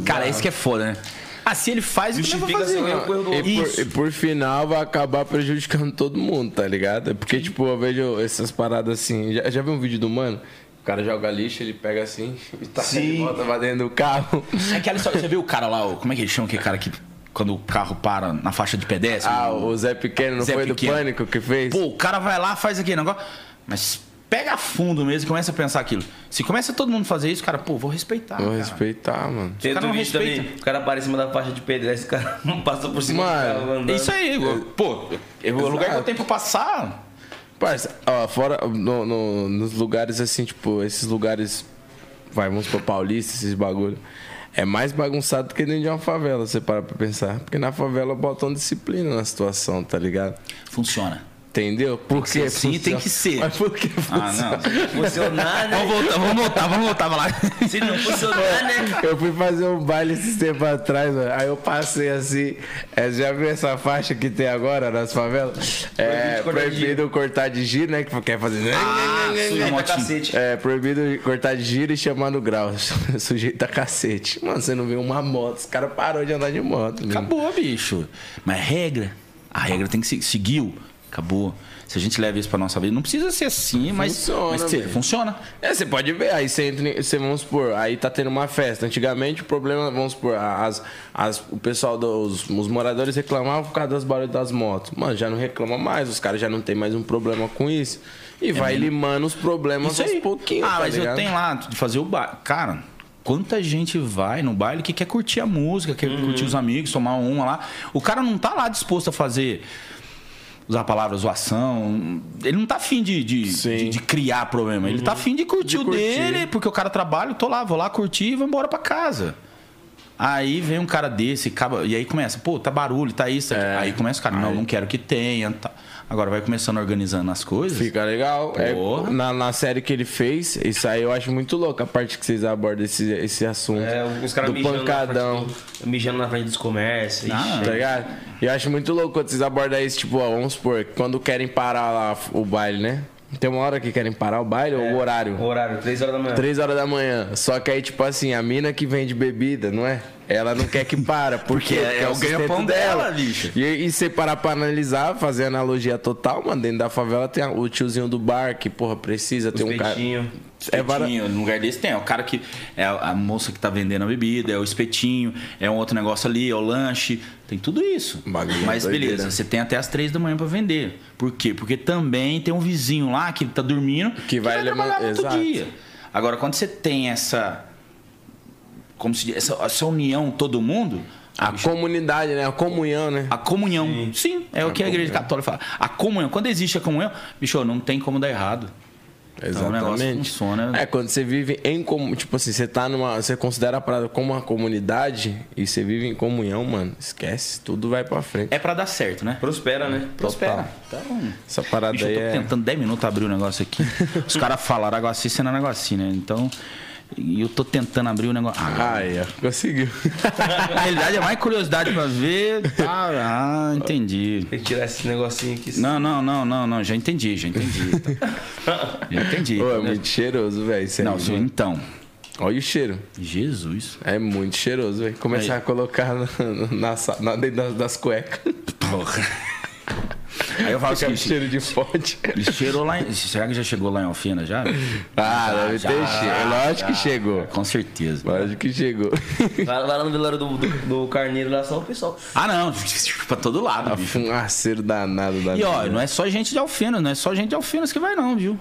Cara, isso que é foda, né? Ah, se ele faz, eu vou Justifica fazer. o erro do E por, e por final vai acabar prejudicando todo mundo, tá ligado? Porque, tipo, eu vejo essas paradas assim. Já, já viu um vídeo do mano? O cara joga lixo, ele pega assim e tá Sim. volta pra dentro do carro. É aquela história, você viu o cara lá, o- como é que ele chama aquele cara que quando o carro para na faixa de pedestre? Ah, o Zé Pequeno não Zé foi Pequeno. do pânico que fez? Pô, o cara vai lá, faz aquele negócio. Mas pega a fundo mesmo e começa a pensar aquilo. Se começa todo mundo a fazer isso, cara, pô, vou respeitar. Vou cara. respeitar, mano. Tem cara outro não vídeo respeita. também. O cara para em cima da faixa de pedestre, o cara não passa por cima Mano, do carro andando. Isso aí, pô, é o lugar que eu tenho pra passar. Parça, ó, fora no- no- nos lugares assim, tipo, esses lugares. Vai, vamos pro Paulista, esses bagulho. É mais bagunçado do que dentro de uma favela, você para pra pensar. Porque na favela botam disciplina na situação, tá ligado? Funciona. Entendeu? Por ser que assim, tem que ser. Mas por que Ah, funciona? não. Funcionar, né? Vamos voltar, vamos voltar, vamos voltar, vai lá. Se não funcionar, né? Eu fui fazer um baile esses tempos atrás, mano. aí eu passei assim. é, já viu essa faixa que tem agora nas favelas? É Proibido cortar de giro, né? Que quer fazer. Ah, suja Eita, motinho. cacete. É, proibido cortar de giro e chamar no grau. Sujeito a cacete. Mano, você não vê uma moto. Os caras parou de andar de moto. Acabou, bicho. Mas regra, a regra tem que ser. Seguiu, Acabou. Se a gente leva isso pra nossa vida, não precisa ser assim, mas Funciona, mas velho. funciona. É, você pode ver, aí você entra, você, vamos supor, aí tá tendo uma festa. Antigamente o problema, vamos supor, as, as, o pessoal dos os moradores reclamavam por causa das barulhos das motos. Mano, já não reclama mais, os caras já não tem mais um problema com isso. E vai limando os problemas Isso aos aí. pouquinhos, Ah, tá mas eu ligado? tenho lá de fazer o baile. Cara, quanta gente vai no baile que quer curtir a música, quer Uhum. curtir os amigos, tomar uma lá. O cara não tá lá disposto a fazer. Usar a palavra zoação. Ele não tá afim de, de. Uhum. de, de criar problema. Ele tá afim de curtir De o curtir. dele, porque o cara trabalha, eu tô lá, vou lá curtir e vou embora pra casa. Aí vem um cara desse, acaba, e aí começa, pô, tá barulho, tá isso, tá. É. Aí começa o cara, não, Aí. não quero que tenha. Tá. Agora vai começando organizando as coisas. Fica legal. É, na, na série que ele fez, isso aí eu acho muito louco, a parte que vocês abordam esse, esse assunto. É, os caras mijando, pancadão. Na frente mijando na frente dos comércios. Ah, Tá ligado? E eu acho muito louco quando vocês abordam isso, tipo, ó, vamos supor, quando querem parar lá o baile, né? Tem uma hora que querem parar o baile ou o horário? O horário, 3 horas da manhã. Três horas da manhã. Só que aí, tipo assim, a mina que vende bebida, não é? Ela não quer que para, porque, Porque é é o ganha-pão dela. dela, bicho. E, e você parar pra analisar, fazer analogia total, mano, dentro da favela tem o tiozinho do bar que, porra, precisa ter um cara. peitinhos. É vara- Espetinho, no lugar desse tem. É o cara que. É a moça que tá vendendo a bebida, é o espetinho, é um outro negócio ali, é o lanche. Tem tudo isso. Bagulho Mas doideira. beleza, você tem até as três da manhã pra vender. Por quê? Porque também tem um vizinho lá que tá dormindo Que vai levar- trabalhar no outro exato. dia. Agora, quando você tem essa. Como se diz? Essa, essa união, todo mundo. A comunidade, né? A comunhão, né? A comunhão. Sim, é o que a igreja católica fala. A comunhão. Quando existe a comunhão, bicho, não tem como dar errado. Então, o negócio funciona. É, quando você vive em comunhão, tipo assim, você tá numa. Você considera a parada como uma comunidade e você vive em comunhão, mano, esquece, tudo vai pra frente. É pra dar certo, né? Prospera, né? Prospera. Então, Essa parada bicho, eu aí tô é. tentando 10 minutos abrir o negócio aqui. Os caras falaram Aguaci sendo Aguaci, né? Então, e eu tô tentando abrir o negócio. Ah, Aí, ó, conseguiu. na realidade é mais curiosidade pra ver. Tá, ah, entendi. Tem que tirar esse negocinho aqui. Não, não, não, não, não. Já entendi, já entendi. Já entendi. Pô, é muito cheiroso, velho. Não, mano. então. Olha o cheiro. Jesus. É muito cheiroso, velho. Começar Aí. a colocar na, na, na- dentro das, das cuecas. Porra. Aí eu falo assim, cheiro de fonte. ele cheirou lá em... Será que já chegou lá em Alfena já? Ah, Já, deve já, ter cheiro. Lógico que chegou. Com certeza. Lógico que chegou. Vai, vai lá no velório do, do, do Carneiro lá, só o pessoal. Ah, não. pra todo lado, A bicho. fumaceiro danado da E ó, vida. não é só gente de Alfenas, não é só gente de Alfenas que vai não, viu?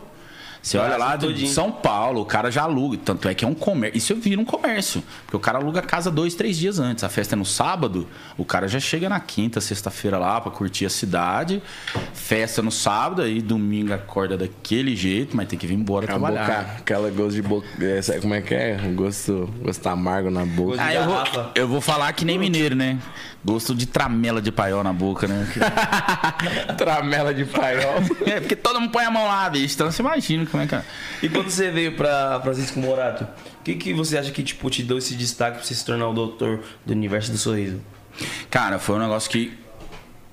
Você olha lá de todinho. São Paulo, o cara já aluga. Tanto é que é um comércio. Isso vira um comércio. Porque o cara aluga a casa dois, três dias antes. A festa é no sábado, o cara já chega na quinta, sexta-feira lá pra curtir a cidade. Festa no sábado, aí domingo acorda daquele jeito, mas tem que vir embora A trabalhar. boca, aquela gosto de boca. é, sabe como é que é? Gosto, gosto amargo na boca. Gosto Ah, eu vou, eu vou falar que nem mineiro, né? Gosto de tramela de paiol na boca, né? Tramela de paiol. é, porque todo mundo põe a mão lá, bicho. Então você imagina como é que é. E quando você veio pra Francisco Morato, o que, que você acha que tipo, te deu esse destaque pra você se tornar o doutor do universo do sorriso? Cara, foi um negócio que.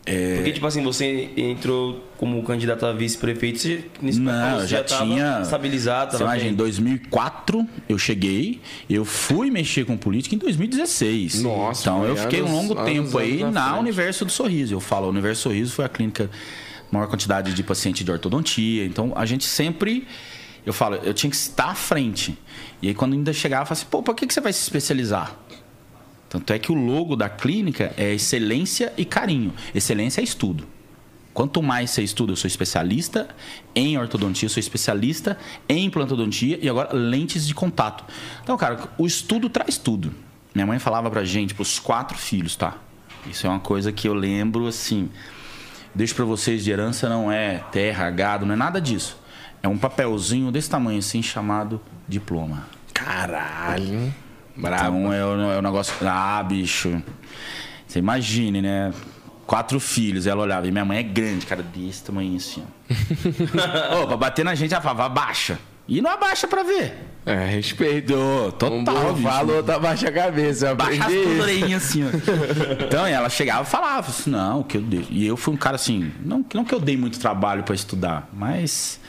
É, Porque, tipo assim, você entrou como candidato a vice-prefeito, você nesse Não, papel você já tava tinha. estabilizado, Você imagina, em bem. 2004 eu cheguei, eu fui mexer com política em 2016. Nossa, Então eu fiquei um longo tempo aí na. Universo do Sorriso. Eu falo, o Universo do Sorriso foi a clínica maior quantidade de paciente de ortodontia. Então a gente sempre. Eu falo, eu tinha que estar à frente. E aí quando ainda chegava, eu falava assim, pô, pra que, que você vai se especializar? Tanto é que o logo da clínica é excelência e carinho. Excelência é estudo. Quanto mais você estuda, eu sou especialista em ortodontia, eu sou especialista em implantodontia e agora lentes de contato. Então, cara, o estudo traz tudo. Minha mãe falava pra gente, pros quatro filhos, tá? Isso é uma coisa que eu lembro assim. Deixo pra vocês de herança não é terra, gado, não é nada disso. É um papelzinho desse tamanho assim chamado diploma. Caralho. Brabo. Então é o, é o negócio. Ah, bicho. Você imagine, né? Quatro filhos, ela olhava. E minha mãe é grande, cara, desse tamanho assim. ó. Ô, pra bater na gente, ela falava, abaixa. E não abaixa pra ver. É, respeito. Total, um burro bicho. fala, outro abaixa a cabeça. Baixa as tudo orelhinha assim, ó. Então, ela chegava e falava assim, não, que eu dei. E eu fui um cara assim, não, não que eu dei muito trabalho pra estudar, mas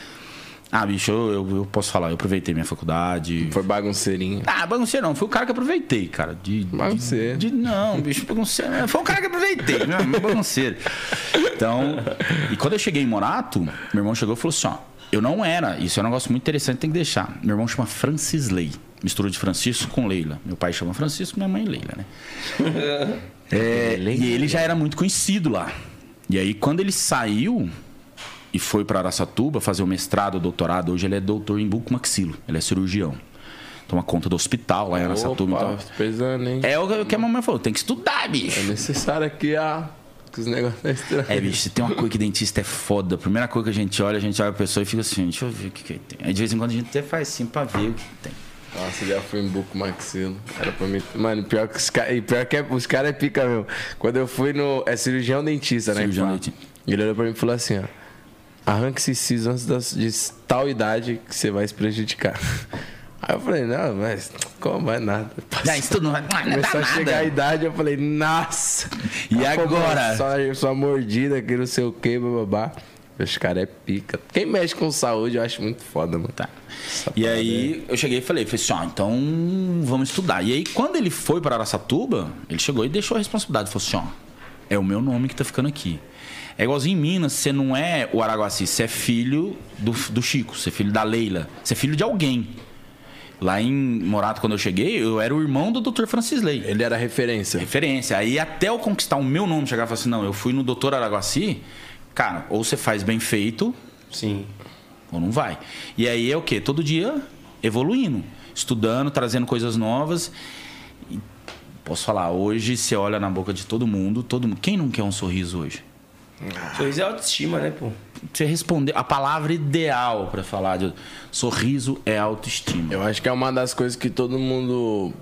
Ah, bicho, eu, eu, eu posso falar, eu aproveitei minha faculdade. Foi bagunceirinho. Ah, bagunceiro não, foi o cara que aproveitei, cara. De, Bagunceiro. de, de- Não, bicho, bagunceiro. Foi o cara que aproveitei, né? Meu bagunceiro. Então, e quando eu cheguei em Morato, meu irmão chegou e falou assim: ó, eu não era, isso é um negócio muito interessante, tem que deixar. Meu irmão chama Francis Lei, mistura de Francisco com Leila. Meu pai chama Francisco, minha mãe Leila, né? É, e ele já era muito conhecido lá. E aí, quando ele saiu e foi para Araçatuba fazer o mestrado, o doutorado, hoje ele é doutor em bucomaxilo, ele é cirurgião. Toma conta do hospital lá em Araçatuba. Opa, Então, pesando, hein? é o que a mamãe falou, tem que estudar, É bicho. necessário aqui a. Que os negócios tá estranhos. É, bicho, se tem uma coisa que dentista é foda. A primeira coisa que a gente olha, a gente olha a pessoa e fica assim, deixa eu ver o que, que tem. Aí de vez em quando a gente até faz assim pra ver o que tem. Nossa, já fui em buco maxilo. Era pra mim. Mano, pior que os caras. Pior que é- os caras é pica, meu. Quando eu fui no. É cirurgião dentista, né? Cirurgião dentista. Ele olhou pra mim e falou assim, ó. Arranque esses sisos antes das- de tal idade que você vai se prejudicar. Aí eu falei, não, mas como vai nada? Ah, isso tudo não vai não dar Começou a chegar a nada. idade, eu falei, nossa! E agora? Só, só mordida, que não sei o que, bababá. Os caras é pica. Quem mexe com saúde, eu acho muito foda, mano. Tá. E aí eu cheguei e falei, falei assim, ó, então vamos estudar. E aí quando ele foi para Araçatuba, ele chegou e deixou a responsabilidade. Falou assim, ó, é o meu nome que tá ficando aqui. É igualzinho em Minas, você não é o Araguaci, você é filho do, do Chico, você é filho da Leila, você é filho de alguém. Lá em Morato, quando eu cheguei, eu era o irmão do Dr. Francis Lei. Ele era referência. Referência. Aí até eu conquistar o meu nome, chegar e falar assim, não, eu fui no Dr. Araguaci, cara, ou você faz bem feito, Sim. ou não vai. E aí é o quê? Todo dia evoluindo, estudando, trazendo coisas novas. E posso falar, hoje você olha na boca de todo mundo, todo mundo. Quem não quer um sorriso hoje? Sorriso é autoestima, né, pô? Você responder a palavra ideal para falar de sorriso é autoestima. Eu acho que é uma das coisas que todo mundo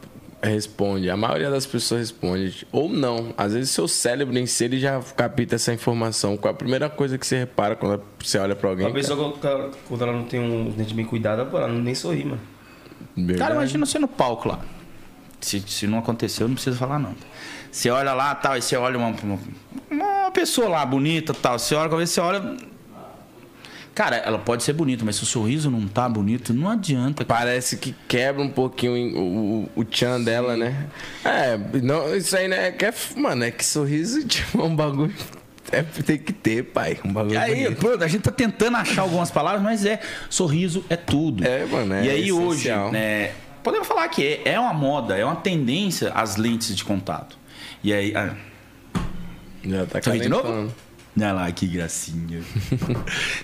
responde. A maioria das pessoas responde. Ou não. Às vezes seu cérebro em si ele já capta essa informação. Qual é a primeira coisa que você repara quando você olha pra alguém? Uma pessoa, quando- quando ela não tem um dente bem cuidado, pô, ela não nem sorri, mano. Verdade. Cara, imagina você no palco lá. Se, se não aconteceu, não precisa falar não. Você olha lá, tal, e você olha uma, uma, uma pessoa lá bonita, tal. Você olha, talvez você olha. Cara, ela pode ser bonita, mas se o sorriso não tá bonito, não adianta. cara. Parece que quebra um pouquinho o, o, o tchan dela, né? É, não, isso aí, né? Que é, mano, é que sorriso tipo, é um bagulho. É, tem que ter, pai. Um bagulho E aí, bonito. pronto, a gente tá tentando achar algumas palavras, mas é, sorriso é tudo. É, mano, é E aí hoje, essencial. né, podemos falar que é, é uma moda, é uma tendência as lentes de contato. E aí, ah, Já tá Sorri de novo? Olha lá, que gracinha.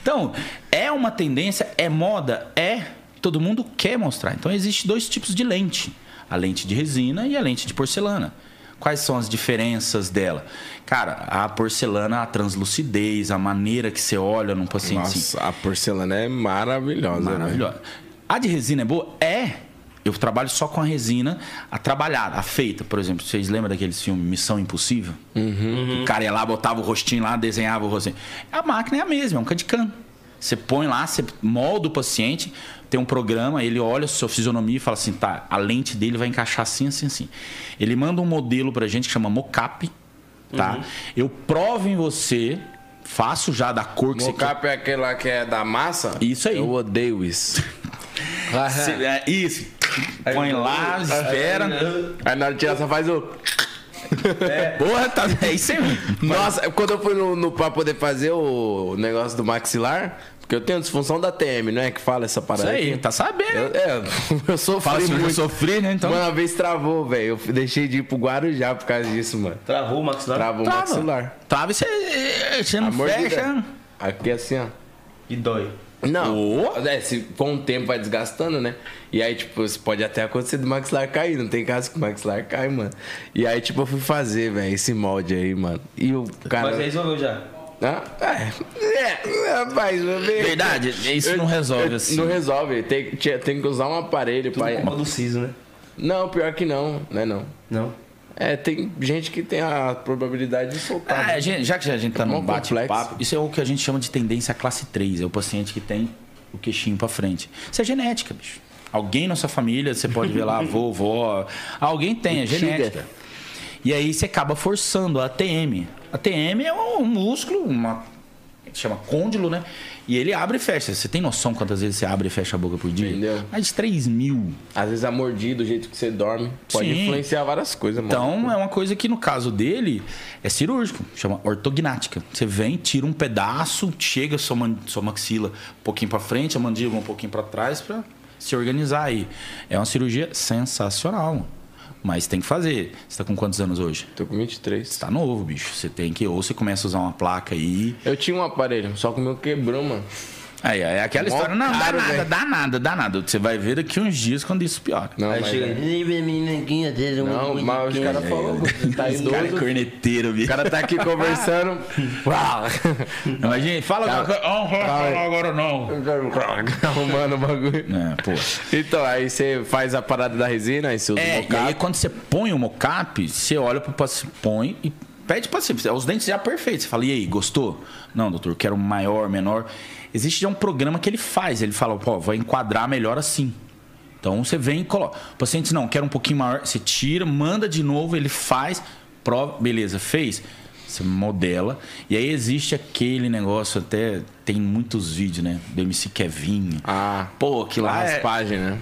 então, é uma tendência, é moda, é. Todo mundo quer mostrar. Então, existe dois tipos de lente: a lente de resina e a lente de porcelana. Quais são as diferenças dela? Cara, a porcelana, a translucidez, a maneira que você olha num paciente assim, Nossa, a porcelana é maravilhosa, velho. maravilhosa. A de resina é boa? É. Eu trabalho só com a resina, a trabalhada, a feita. Por exemplo, vocês lembram daqueles filmes Missão Impossível? O cara ia lá, botava o rostinho lá, desenhava o rostinho. A máquina é a mesma, é um cadicam. Você põe lá, você molda o paciente, tem um programa, ele olha a sua fisionomia e fala assim, tá, a lente dele vai encaixar assim, assim, assim. Ele manda um modelo pra gente que chama mocap, tá? Eu provo em você, faço já da cor que você quer. Mocap é aquele lá que é da massa? Isso aí. Eu odeio isso. É, isso. Põe lá, espera. Aí na hora de tirar, só faz o. Porra, tá, é isso aí. Nossa, quando eu fui no, no, pra poder fazer o negócio do maxilar, porque eu tenho disfunção da TM, não é que fala essa Isso parada aí, aqui? tá sabendo. Eu, é, eu sofri Fala assim, eu muito. sofri, né? Então. Uma vez travou, velho. Eu deixei de ir pro Guarujá por causa disso, mano. Travou o maxilar. Travou o maxilar. Trava e você, você não A mordida. fecha. Aqui assim, ó. E dói. Não, Ô. é, se com o tempo vai desgastando, né? E aí, tipo, isso pode até acontecer do maxilar cair. Não tem caso que o maxilar cai, mano. E aí, tipo, eu fui fazer, velho, esse molde aí, mano. E o cara. Mas resolveu já. Ah, é, é, bem. Verdade, isso não resolve assim. Não resolve. Tem, tem que usar um aparelho Tudo pra. culpa do siso, né? Não, pior que não, né? Não. Não. É, tem gente que tem a probabilidade de soltar. Ah, né? gente- já que a gente tá num Mó bate-papo, isso é o que a gente chama de tendência classe 3. É o paciente que tem o queixinho pra frente. Isso é genética, bicho. Alguém na sua família, você pode ver lá, avô, vó. Alguém tem, é genética. E aí você acaba forçando a TM. A TM é um músculo, uma, chama côndilo, né? E ele abre e fecha. Você tem noção quantas vezes você abre e fecha a boca por dia? Entendeu. Mais de 3 mil. Às vezes a mordida, do jeito que você dorme, pode Sim. influenciar várias coisas, mano. Então é uma coisa que no caso dele é cirúrgico, chama ortognática. Você vem, tira um pedaço, chega sua, sua maxila um pouquinho pra frente, a mandíbula um pouquinho pra trás pra se organizar aí. É uma cirurgia sensacional, mano. Mas tem que fazer. Você tá com quantos anos hoje? Tô com 23. Você tá novo, bicho. Você tem que ou você começa a usar uma placa aí. Eu tinha um aparelho, só que o meu quebrou, mano. Aí é aquela Mó história, não, dá caro, nada, velho. dá nada, dá nada. Você vai ver daqui uns dias quando isso piora. Não, mas chega. é. Não, mas os caras falaram, tá Esse cara é idoso. corneteiro, O bicho. cara tá aqui conversando. Uau. Imagina, fala agora. Oh, não fala agora não. Arrumando o bagulho. É, pô. Então, aí você faz a parada da resina, aí você usa o É, e mocap. aí quando você põe o mocap, você olha pro paciente, põe e pede pro paciente. Os dentes já perfeitos. Você fala, e aí, gostou? Não, doutor, quero maior, menor. Existe já um programa que ele faz. Ele fala, pô, vai enquadrar melhor assim. Então você vem e coloca. O paciente, não, quer um pouquinho maior. Você tira, manda de novo, ele faz, prova, beleza, fez. Você modela. E aí existe aquele negócio, até tem muitos vídeos, né? Do MC Kevin. Ah, Pô, aquilo lá é, raspagem, né?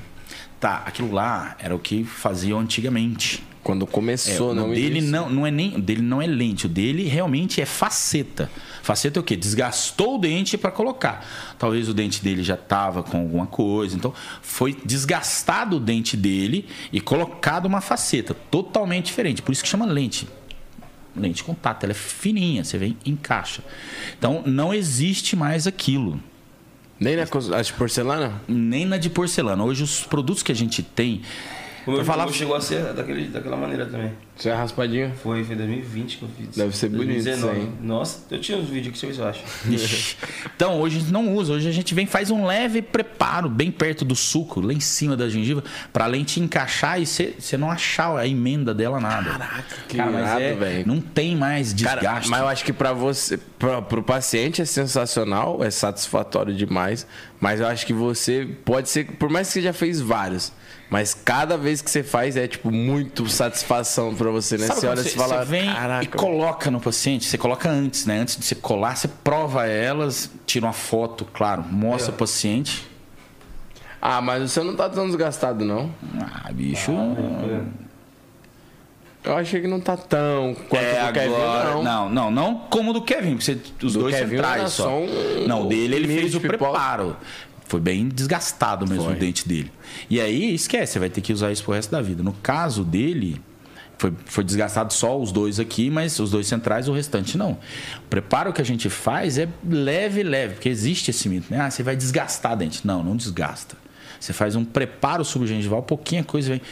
Tá, aquilo lá era o que faziam antigamente. Quando É, começou, o não dele não, não é nem, dele não é lente, o dele realmente é faceta. Faceta é o quê? Desgastou o dente para colocar. Talvez o dente dele já tava com alguma coisa, então foi desgastado o dente dele e colocado uma faceta totalmente diferente. Por isso que chama lente. Lente de contato, ela é fininha, você vem e encaixa. Então não existe mais aquilo Nem na de porcelana? nem na de porcelana. Hoje os produtos que a gente tem, O meu falar... chegou a ser daquele, daquela maneira também. Você é raspadinho? Foi, foi 2020 que eu fiz. Deve ser bonito isso 2019. aí. Nossa, eu tinha uns vídeos aqui, deixa eu ver se eu acho. Ixi. Então, hoje a gente não usa. Hoje a gente vem faz um leve preparo bem perto do suco, lá em cima da gengiva, pra lente encaixar e você não achar a emenda dela nada. Caraca, que Cara, mas é, velho. não tem mais desgaste. Cara, mas eu acho que pra você, pra, pro paciente é sensacional, é satisfatório demais. Mas eu acho que você pode ser, por mais que você já fez vários, mas cada vez que você faz é tipo muito satisfação pra você, né? Sabe você olha e você, você fala, você vem caraca. e coloca no paciente, você coloca antes, né? Antes de você colar, você prova elas, tira uma foto, claro, mostra o paciente. Ah, mas você não tá tão desgastado, não. Ah, bicho. Eu achei que não tá tão quanto É do Kevin, agora, não. não, não, não como o do Kevin, porque você, os Do dois Kevin só. um- não, o dele ele fez o preparo. Foi bem desgastado mesmo Foi. o dente dele. E aí, esquece, você vai ter que usar isso pro resto da vida. No caso dele, foi, foi desgastado só os dois aqui, mas os dois centrais, o restante não. O preparo que a gente faz é leve, leve, porque existe esse mito, né? Ah, você vai desgastar dente. Não, não desgasta. Você faz um preparo subgengival, pouquinha coisa vem.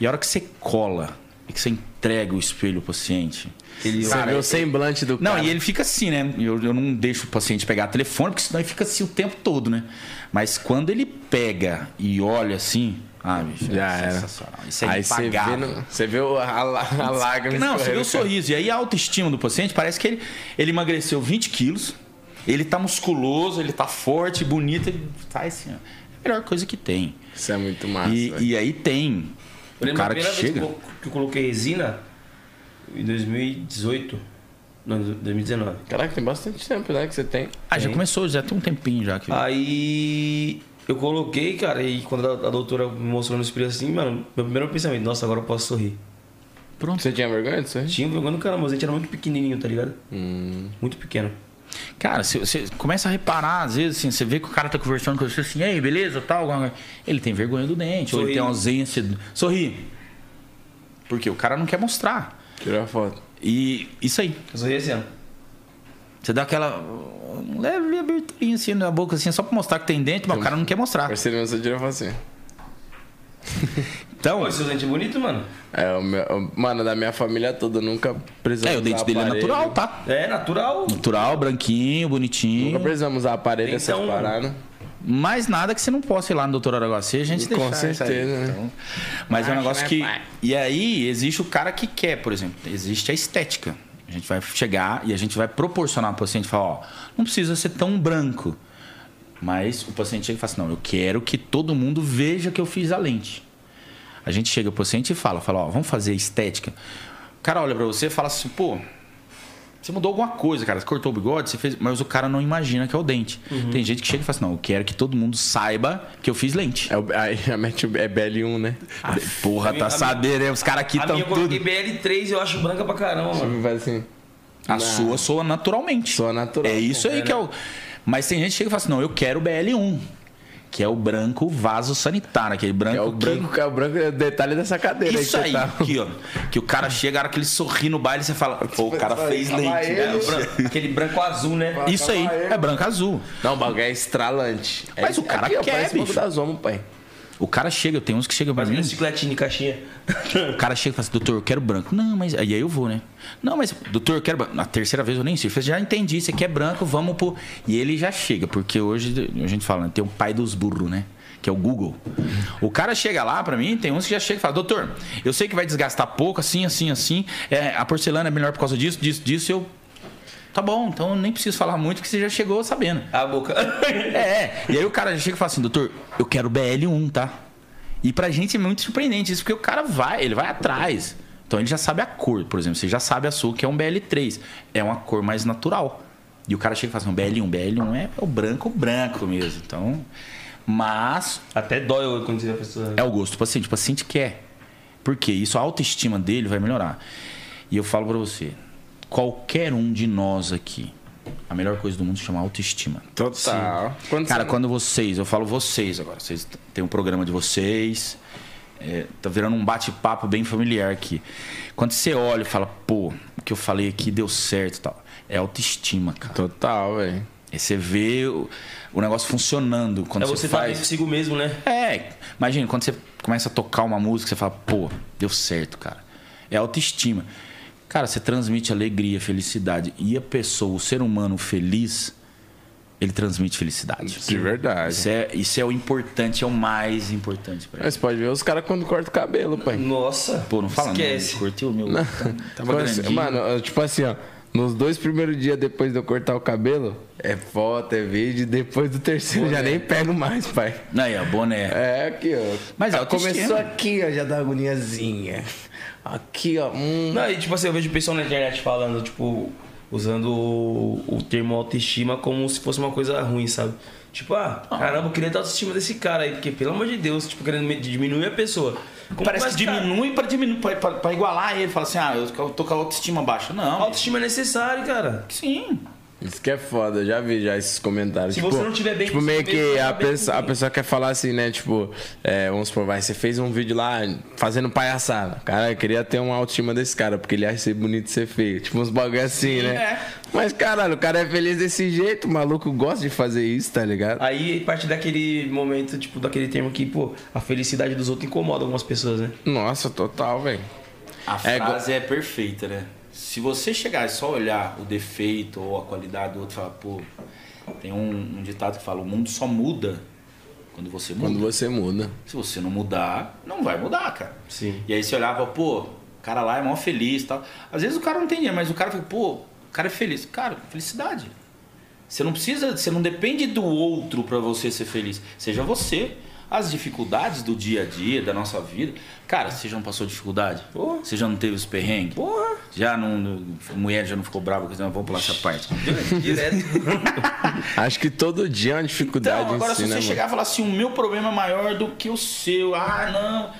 E a hora que você cola e que você entrega o espelho ao paciente, Ele Você vê o semblante do não, cara. e ele fica assim, né? Eu, eu não deixo o paciente pegar telefone, porque senão ele fica assim o tempo todo, né? Mas quando ele pega e olha assim, ah, bicho, Já é era. sensacional. Isso é Aí você vê, no- você vê o- a, lá- a lágrima Não, você vê o sorriso. E aí a autoestima do paciente parece que ele, ele emagreceu 20 quilos, ele tá musculoso, ele tá forte, bonito, ele tá assim, ó. A melhor coisa que tem. Isso é muito massa. E, e aí tem Eu o lembro a cara que primeira vez chega. que eu, que eu coloquei resina em 2018. Não, 2019. Caraca, tem bastante tempo, né, que você tem. Ah, já começou, já tem um tempinho já que. Aí eu coloquei, cara, e quando a, a doutora me mostrou no espelho assim, mano, meu primeiro pensamento, nossa, agora eu posso sorrir. Pronto. Você tinha vergonha disso aí? Tinha vergonha no caramba, mas a gente era muito pequenininho, tá ligado? Hum. Muito pequeno. Cara, você, começa a reparar, às vezes, assim, você vê que o cara tá conversando com você assim, ei, beleza, tal, ele tem vergonha do dente, ou ele Sorri. tem ausência. do- Sorri. Porque o cara não quer mostrar. Tirou a foto. E isso aí. Sorri assim, ó. Você dá aquela leve aberturinha assim na boca, assim, só pra mostrar que tem dente, mas o cara não quer mostrar. Parceiro você tirou a foto assim. Então, Pô, seu dente é bonito, mano. É, o meu, o- mano, da minha família toda nunca precisamos é, o dente dele é natural, tá? É natural. Natural, branquinho, bonitinho. Nunca precisamos usar aparelho, essas Então, paradas. Mais nada que você não possa ir lá no Doutor Araguacê, a gente Com isso aí. certeza, né? Então, mas é um Acho, negócio né, que. pai? E aí, existe o cara que quer, por exemplo. Existe a estética. A gente vai chegar e a gente vai proporcionar ao paciente falar, ó, não precisa ser tão branco. Mas o paciente chega e fala assim, não, eu quero que todo mundo veja que eu fiz a lente. A gente chega pro paciente e fala, fala, ó, vamos fazer estética. O cara olha pra você e fala assim, pô, Você mudou alguma coisa, cara. Você cortou o bigode, você fez. Mas o cara não imagina que é o dente. Uhum. Tem gente que chega e fala assim: não, eu quero que todo mundo saiba que eu fiz lente. É, o- aí a mete o- é BL1, né? Ah, porra, A tá a sabendo, né? Os caras aqui a estão minha eu coloquei BL3 e eu acho branca pra caramba, mano. Assim. A sua soa naturalmente. Soa natural. É isso aí que é o. Mas tem gente que chega e fala assim: não, eu quero o BL1. Que é o branco vaso sanitário, aquele branco. É o que- branco, é o branco, é o detalhe dessa cadeira Isso que aí, tá. aqui, ó. Que o cara chega, a hora que ele sorri no baile, você fala, pô, o cara fez Fala lente. ele. É, o branco- aquele branco azul, né? Isso aí, é branco azul. Não, o bagulho é estralante. Mas é, o cara aqui, ó, quer, bagulho bicho. da Zomo, pai. O cara chega, tem uns que chegam pra Faz mim. uma chicletinha de caixinha. O cara chega e fala assim, doutor, eu quero branco. Não, mas. Aí eu vou, né? Não, mas, doutor, eu quero branco. Na terceira vez eu nem sei. Eu já entendi, você quer branco, vamos pro. E ele já chega, porque hoje a gente fala, né, tem o pai dos burros, né? Que é o Google. O cara chega lá pra mim, tem uns que já chega e fala, doutor, eu sei que vai desgastar pouco, assim, assim, assim. É, a porcelana é melhor por causa disso, disso, disso. Eu. Tá bom, então eu nem preciso falar muito, que você já chegou sabendo. A boca. É, e aí o cara já chega e fala assim, doutor, eu quero BL1, tá? E pra gente é muito surpreendente isso, porque o cara vai, ele vai atrás. Então ele já sabe a cor, por exemplo, você já sabe a sua que é um BL3. É uma cor mais natural. E o cara chega e fala assim, BL1, BL1 é o branco, branco mesmo. Então, mas Até dói quando você vê a pessoa. é o gosto do paciente. O paciente quer. Porque isso, a autoestima dele vai melhorar. E eu falo pra você, qualquer um de nós aqui, a melhor coisa do mundo se chama autoestima. Total. Quando Cara, você- quando vocês, eu falo vocês agora, vocês têm um programa de vocês, é, tá virando um bate-papo bem familiar aqui. Quando você olha e fala, pô, o que eu falei aqui deu certo e tal, é autoestima, cara. Total, velho. É você vê o, o negócio funcionando quando É você, você tá bem faz. consigo mesmo, né? É, imagina, quando você começa a tocar uma música, você fala, pô, deu certo, cara. É autoestima. Cara, você transmite alegria, felicidade. E a pessoa, o ser humano feliz, ele transmite felicidade. De verdade. Isso é, isso é o importante, é o mais importante pra ele. Mas pode ver os caras quando cortam o cabelo, pai. Nossa. Pô, não fala Esquece. não. Curtiu o meu. tá- Tava grandinho. Mano, tipo assim, ó. Nos dois primeiros dias depois de eu cortar o cabelo, é foto, é vídeo. Depois do terceiro, já nem pego mais, pai. Aí, ó, boné. É aqui, ó. Mas é começou aqui, ó, já dá agoniazinha. Aqui, ó. Hum. Não, e tipo assim, eu vejo o pessoal na internet falando, tipo, usando o, o termo autoestima como se fosse uma coisa ruim, sabe? Tipo, ah, caramba, eu queria ter a autoestima desse cara aí, porque pelo amor de Deus, tipo, querendo diminuir a pessoa. Como Parece que diminui pra, diminuir, pra, pra, pra igualar ele. Fala assim, ah, eu tô com a autoestima baixa. A Não. autoestima é necessária, cara. Sim. Isso que é foda, eu já vi já esses comentários. Se tipo, você não tiver bem Tipo, meio que a pessoa, a pessoa quer falar assim, né? Tipo, é, vamos supor, vai, você fez um vídeo lá fazendo palhaçada. Cara, eu queria ter uma autoestima desse cara, porque ele acha ser bonito e ser feio. Tipo, uns bagulho assim, né? é. Mas, caralho, o cara é feliz desse jeito, o maluco gosta de fazer isso, tá ligado? Aí parte daquele momento, tipo, daquele termo que, pô, a felicidade dos outros incomoda algumas pessoas, né? Nossa, total, velho. A É frase é, perfeita, né? Se você chegar e só olhar o defeito ou a qualidade do outro e falar, pô, tem um, um ditado que fala, o mundo só muda quando você muda. Quando você muda. Se você não mudar, não vai mudar, cara. Sim. E aí você olhava, pô, o cara lá é mó feliz e tal. Às vezes o cara não tem dinheiro, mas o cara fala, pô, o cara é feliz. Cara, felicidade. Você não precisa, você não depende do outro pra você ser feliz. Seja você. As dificuldades do dia a dia, da nossa vida. Cara, você já não passou dificuldade? Porra. Você já não teve os perrengues? Porra! Já não. mulher já não ficou brava com isso? Vamos pular essa parte. Direto. Acho que todo dia é uma dificuldade Então, agora em si, se você né, chegar e falar assim, o meu problema é maior do que o seu. Ah, não.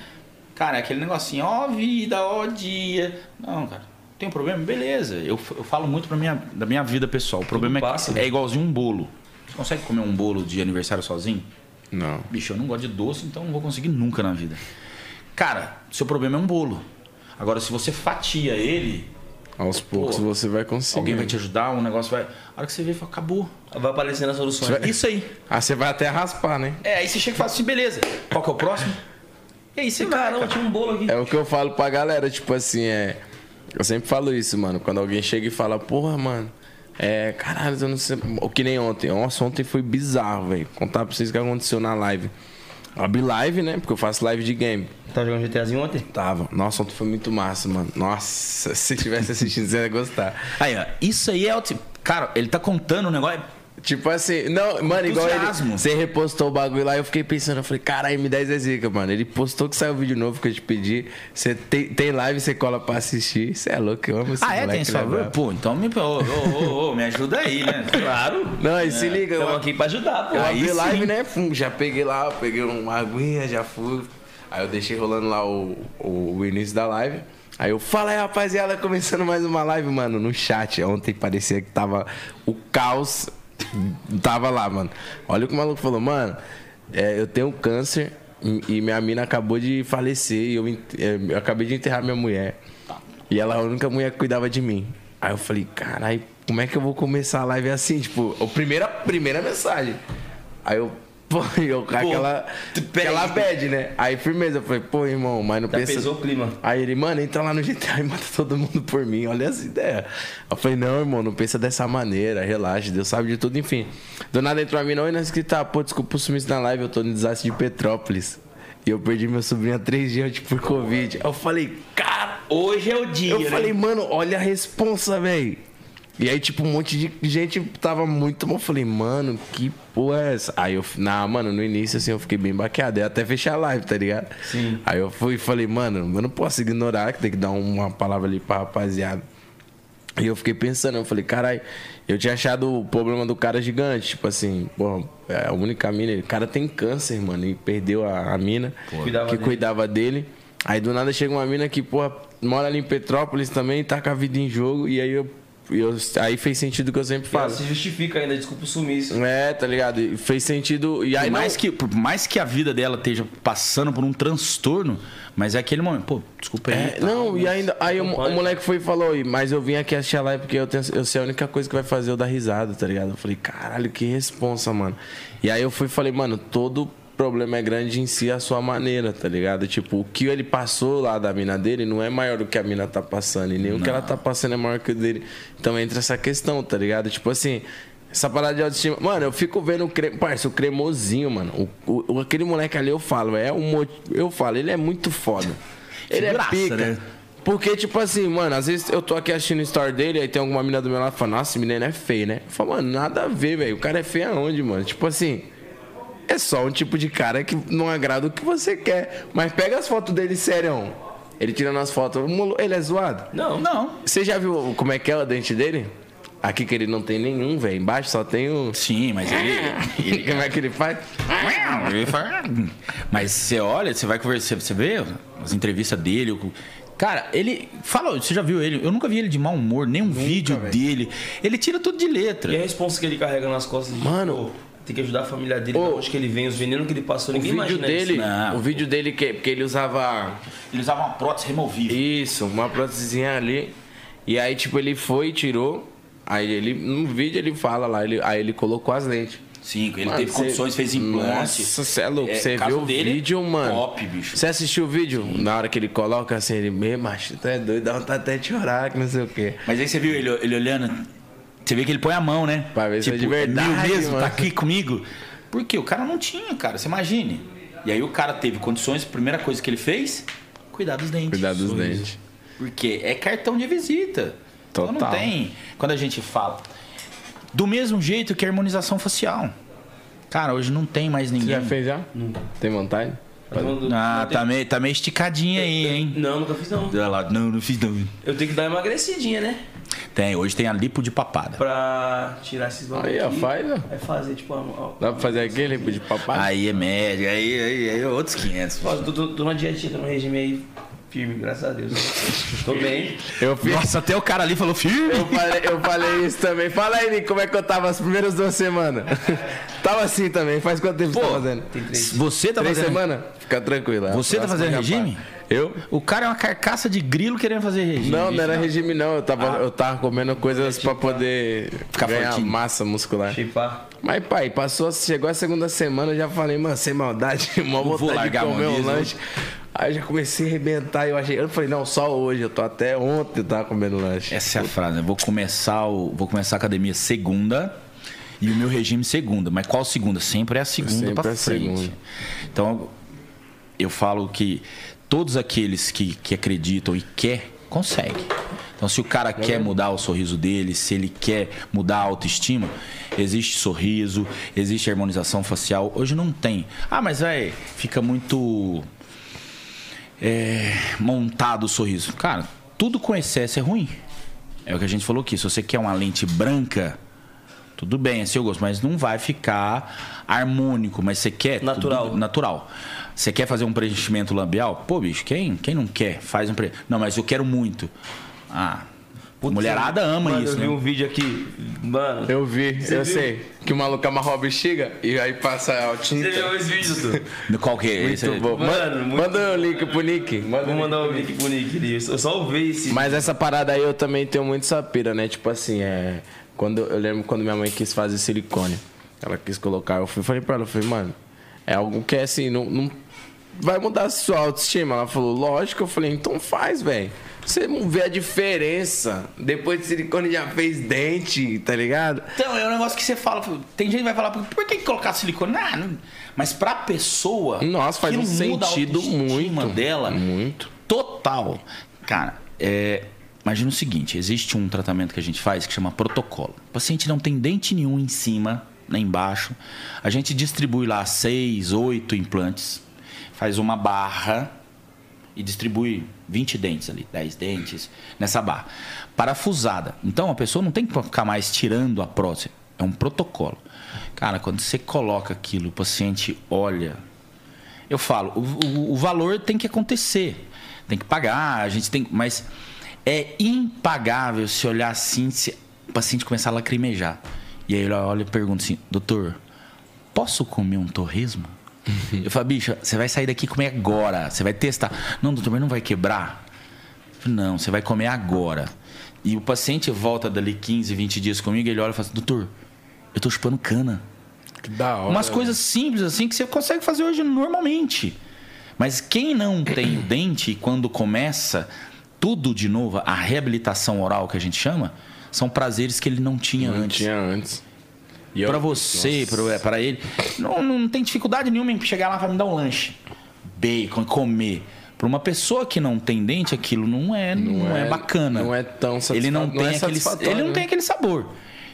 Cara, é aquele negocinho, ó vida, ó dia. Não, cara. Tem um problema? Beleza. Eu, eu falo muito pra minha, da minha vida pessoal. O problema é, passa, que né? é igualzinho um bolo. Você consegue comer um bolo de aniversário sozinho? Não. Bicho, eu não gosto de doce, então não vou conseguir nunca na vida. Cara, seu problema é um bolo. Agora, se você fatia ele, Aos poucos Pô, você vai conseguir. alguém vai te ajudar, um negócio vai. A hora que você vê, fala, acabou. Vai aparecendo as soluções. Vai- Isso aí. Ah, você vai até raspar, né? É, aí você chega e fala assim, beleza, qual que é o próximo? E aí você vai, cara. tinha um bolo aqui. É o que eu falo pra galera, tipo assim, é. Eu sempre falo isso, mano. Quando alguém chega e fala, porra, mano, é. Caralho, eu não sei. O que nem ontem. Nossa, ontem foi bizarro, velho. Contar pra vocês o que aconteceu na live. Abri live, né? Porque eu faço live de game. Tava jogando GTAzinho ontem? Tava. Nossa, ontem foi muito massa, mano. Nossa, se tivesse assistindo, você ia gostar. Aí, ó, isso aí é o tipo. Cara, ele tá contando um negócio. Tipo assim, não, mano, igual ele. Você repostou o bagulho lá, eu fiquei pensando, eu falei, caralho, M10 é zica, mano. Ele postou que saiu o vídeo novo que eu te pedi. Você tem, tem live, você cola pra assistir. Você é louco, eu amo esse Ah, é? Tem esse né? Pô, então me, ô, ô, ô, ô, me ajuda aí, né? Claro. Não, e se liga, eu, aqui pra ajudar, pô. eu Aí abri sim. live, né? Fum, já peguei lá, peguei uma aguinha, já fui. Aí eu deixei rolando lá o, o, o início da live. Aí eu, fala aí, rapaziada, começando mais uma live, mano, no chat. Ontem parecia que tava o caos. Tava lá, mano. Olha o que o maluco falou, mano. é, eu tenho câncer e, minha mina acabou de falecer. E eu, é, eu acabei de enterrar minha mulher. E ela é a única mulher que cuidava de mim. Aí eu falei, caralho, como é que eu vou começar a live assim? Tipo, a primeira, primeira mensagem. Aí eu, pô, eu com aquela, aquela bad, né? Aí firmeza, eu falei, pô, irmão, mas não Já pensa... pesou o clima. Aí ele, mano, entra lá no GTA e mata todo mundo por mim. Olha essa ideia. Eu falei, não, irmão, não pensa dessa maneira, relaxa, Deus sabe de tudo, enfim. Do nada entrou a mim, não, e na escrita, pô, desculpa o sumiço na live, eu tô no desastre de Petrópolis. E eu perdi meu sobrinho há três dias tipo, por Covid. Aí eu falei, cara, Hoje é o dia, eu né? falei, mano, olha a responsa, velho. E aí, tipo, um monte de gente tava muito mal. Eu falei, mano, que porra é essa? Aí eu, na, mano, no início, assim, eu fiquei bem baqueado. Eu até fechei a live, tá ligado? Sim. Aí eu fui e falei, mano, eu não posso ignorar, que tem que dar uma palavra ali pra rapaziada. E eu fiquei pensando, eu falei, caralho, eu tinha achado o problema do cara gigante. Tipo assim, pô, é a única mina. O cara tem câncer, mano, e perdeu a, a mina Cuidava que dele. cuidava dele. Aí do nada chega uma mina que, pô, mora ali em Petrópolis também, tá com a vida em jogo. E aí eu. Eu aí fez sentido o que eu sempre Ela falo. se justifica ainda, desculpa o sumiço. É, tá ligado? E fez sentido. E aí Por não- mais, que, por mais que a vida dela esteja passando por um transtorno, mas é aquele momento, pô, desculpa aí. É, tá? não, e ainda. Aí o, o moleque foi e falou, "Ih, mas eu vim aqui assistir a live porque eu, tenho, eu sei a única coisa que vai fazer eu dar risada, tá ligado? Eu falei, caralho, que responsa, mano. E aí eu fui e falei, mano, todo problema é grande em si a sua maneira, tá ligado? Tipo, o que ele passou lá da mina dele não é maior do que a mina tá passando. E nem o que ela tá passando é maior que o dele. Então entra essa questão, tá ligado? Tipo assim. Essa parada de autoestima. Mano, eu fico vendo o creme. Parça, o cremosinho, mano. O, o- aquele moleque ali, eu falo, é um. Eu falo, ele é muito foda. Ele é pica. né? Porque, tipo assim, mano, às vezes eu tô aqui assistindo o story dele, aí tem alguma mina do meu lado e fala, nossa, esse menino é feio, né? Eu falo, mano, nada a ver, velho. O cara é feio aonde, mano? Tipo assim, é só um tipo de cara que não agrada o que você quer. Mas pega as fotos dele, sério. Ele tirando as fotos, ele é zoado. Não, Não. Você já viu como é que é o dente dele? Aqui que ele não tem nenhum, velho. Embaixo só tem o. Sim, mas ele. ele como é que ele faz? Ele fala- Mas você olha, você vai conversar, você vê as entrevistas dele. o- Cara, ele. Fala, você já viu ele? Eu nunca vi ele de mau humor, nenhum vídeo dele. Ele tira tudo de letra. E a responsa que ele carrega nas costas Mano. pô, tem que ajudar a família dele, da onde que ele vem, os venenos que ele passou, ninguém vídeo imagina dele, isso. Não. o vídeo dele que, porque ele usava Ele usava uma prótese removível. Isso, uma prótesezinha ali. E aí, tipo, ele foi e tirou. Aí ele, no vídeo ele fala lá, ele, aí ele colocou as lentes. Sim, ele Mano, teve cê- condições, fez implante. Nossa, você é louco. É, Você caso viu o dele, vídeo, mano? top, bicho. Você assistiu o vídeo? Na hora que ele coloca assim, ele, meu macho, tu é doido, dá vontade até de chorar, que não sei o quê. Mas aí você viu ele, ele olhando. Você vê que ele põe a mão, né? Pra ver se é de meu verdade, mesmo, mano. tá aqui comigo. Porque o cara não tinha, cara. Você imagine. E aí o cara teve condições, a primeira coisa que ele fez, cuidar dos dentes. Cuidar dos Sorriso. dentes. Porque é cartão de visita. Então não Total. tem. Quando a gente fala. Do mesmo jeito que a harmonização facial. Cara, hoje não tem mais Você ninguém. já fez já? Tem vontade? Ah, tá meio, tá meio esticadinha aí, hein? Não, nunca fiz não. Não, não fiz não. Eu tenho que dar uma emagrecidinha, né? Tem, hoje tem a lipo de papada. Pra tirar esses bagulho Aí, ó, aqui. faz, ó. Vai fazer, tipo. Dá pra fazer aquele de papai? Aí é média, aí, aí, aí é outros 500. Ó, tô, tô, tô numa dietinha, tô num regime aí firme, graças a Deus. tô bem. Eu fiz. Nossa, até o cara ali falou firme. Eu falei, eu falei isso também. Fala aí, Nico, como é que eu tava as primeiras duas semanas? tava assim também. Faz quanto tempo você tá fazendo? Tem três. Você tá Três fazendo. semanas? Fica tranquilo. a Você tá fazendo regime? Eu? O cara é uma carcaça de grilo querendo fazer regime. Não, não era regime não. Eu tava, eu tava comendo coisas pra poder Ficar ganhar fortinho. massa muscular. Chipar. Mas, pai, passou, chegou a segunda semana, eu já falei, mano, sem maldade, mó vou vontade de comer um lanche. Aí eu já comecei a arrebentar, eu achei, eu falei, não, só hoje, eu tô até ontem eu tava comendo lanche. Essa é a frase. né? Vou começar, o, vou começar a academia segunda e o meu regime segunda. Mas qual segunda? Sempre é a segunda Sempre pra é frente. segunda. Então, eu falo que todos aqueles que, que acreditam e quer Consegue. Então, se o cara quer mudar o sorriso dele, se ele quer mudar a autoestima, existe sorriso, existe harmonização facial. Hoje não tem. Ah, mas vai, fica muito é, montado o sorriso. Cara, tudo com excesso é ruim. É o que a gente falou aqui. Se você quer uma lente branca, tudo bem, é seu gosto, mas não vai ficar harmônico. Mas você quer. Natural. tudo natural. Você quer fazer um preenchimento labial? Pô, bicho, quem, quem não quer? Faz um preenchimento. Não, mas eu quero muito. Ah. Putz, mulherada ama mano, isso, eu vi né? um vídeo aqui, mano. Eu vi, Você eu viu? sei. Que o maluco amarra a bexiga e aí passa a tinta. Você viu esse vídeo, Du? Qual que é esse? Muito bom. Mano, Manda- muito Manda o link pro Nick. Manda Vou o mandar o link pro Nick. Eu só ouvi esse. Mas essa parada aí eu também tenho muito essa pira, né? Tipo assim, é. Quando, eu lembro quando minha mãe quis fazer silicone. Ela quis colocar. Eu fui, falei pra ela, eu falei, mano, é algo que é assim, não, não vai mudar a sua autoestima. Ela falou, lógico. Eu falei, então faz, velho. Você não vê a diferença. Depois de silicone já fez dente, tá ligado? Então, é um negócio que você fala. Tem gente que vai falar, por que colocar silicone? Ah, não- mas pra pessoa. Nossa, faz um sentido muito. dela. Muito. Total. Cara, é, imagina o seguinte: existe um tratamento que a gente faz que chama protocolo. O paciente não tem dente nenhum em cima, nem embaixo. A gente distribui lá seis, oito implantes, faz uma barra e distribui 20 dentes ali, 10 dentes nessa barra. Parafusada. Então a pessoa não tem que ficar mais tirando a prótese. É um protocolo. Cara, quando você coloca aquilo, o paciente olha. Eu falo, o, o- o valor tem que acontecer. Tem que pagar, a gente tem. Mas é impagável se olhar assim, se o paciente começar a lacrimejar. E aí ele olha e pergunta assim, doutor, posso comer um torresmo? Eu falo, bicho, você vai sair daqui e comer agora. Você vai testar. Não, doutor, mas não vai quebrar? Falo, Não, você vai comer agora. E o paciente volta dali 15, 20 dias comigo e ele olha e fala assim, doutor, eu tô chupando cana. Que da hora. Umas coisas simples assim que você consegue fazer hoje normalmente. Mas quem não tem o dente, quando começa tudo de novo, a reabilitação oral que a gente chama, são prazeres que ele não tinha Não antes. tinha antes. Pra você, pra, pra ele. Não, não tem dificuldade nenhuma em chegar lá e me dar um lanche. Bacon, comer. Pra uma pessoa que não tem dente, aquilo não é, não, é, bacana. Não é tão ele não satisfa- tem é aquele, satisfatório, ele não né? tem aquele sabor.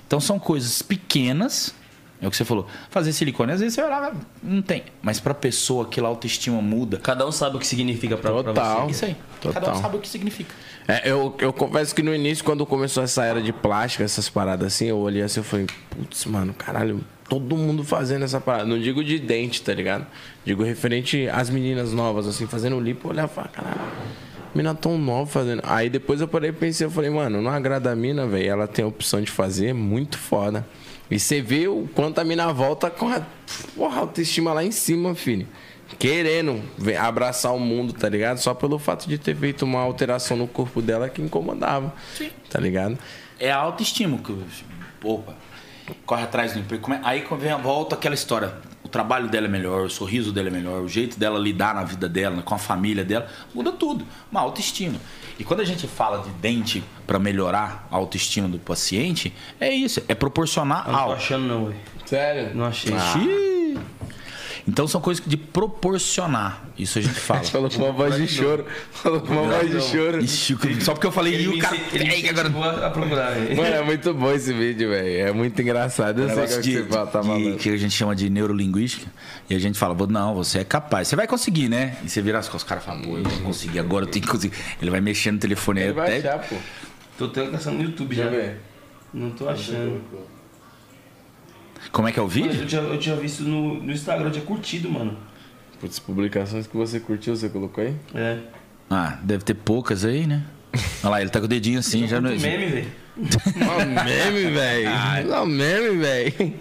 Então são coisas pequenas. É o que você falou. Fazer silicone, às vezes você lá, não tem. Mas pra pessoa aquela autoestima muda. Cada um sabe o que significa pra, pra Total. você. Isso aí. Cada um Total. sabe o que significa. É, eu, eu confesso que no início, quando começou essa era de plástica, essas paradas assim, eu olhei assim e falei, putz, mano, caralho, todo mundo fazendo essa parada. Não digo de dente, tá ligado? Digo referente às meninas novas, assim, fazendo lipo, eu olhava e falava, caralho, mina tão nova fazendo. Aí depois eu parei e pensei, eu falei, mano, não agrada a mina, velho. Ela tem a opção de fazer, é muito foda. E você vê o quanto a mina volta com a porra, autoestima lá em cima, filho. Querendo abraçar o mundo, tá ligado? Só pelo fato de ter feito uma alteração no corpo dela que incomodava. Tá ligado? É a autoestima que. Opa, corre atrás do emprego. Come- Aí quando vem a volta aquela história. O trabalho dela é melhor, o sorriso dela é melhor, o jeito dela lidar na vida dela, com a família dela, muda tudo. Uma autoestima. E quando a gente fala de dente para melhorar a autoestima do paciente, é isso, é proporcionar Eu não tô achando não, velho. Sério? Não achei. Xiii. Então são coisas de proporcionar. Isso a gente fala. Falou com uma voz de choro. Falou com uma voz de choro. Ixi, só porque eu falei e o cara. ele agora. a procurar, velho. Mano, é muito bom esse vídeo, velho. É muito engraçado. Eu sei negócio o que de, você fala, tá de- que a gente chama de neurolinguística. E a gente fala, "Vô, não, você é capaz. Você vai conseguir, né? E você vira as costas, os caras falam, pô, eu vou conseguir, agora eu tenho que conseguir. Ele vai mexendo no telefone aí Ele vai até. achar, pô. Tô tendo caçando no YouTube já. ver. Não tô achando. Como é que é o vídeo? eu, tinha, eu tinha visto no, no Instagram, eu tinha curtido, mano. Putz, publicações que você curtiu, você colocou aí? É. Ah, deve ter poucas aí, né? Olha lá, ele tá com o dedinho assim, já no. meme, velho. Não, meme, velho. Não, meme, velho.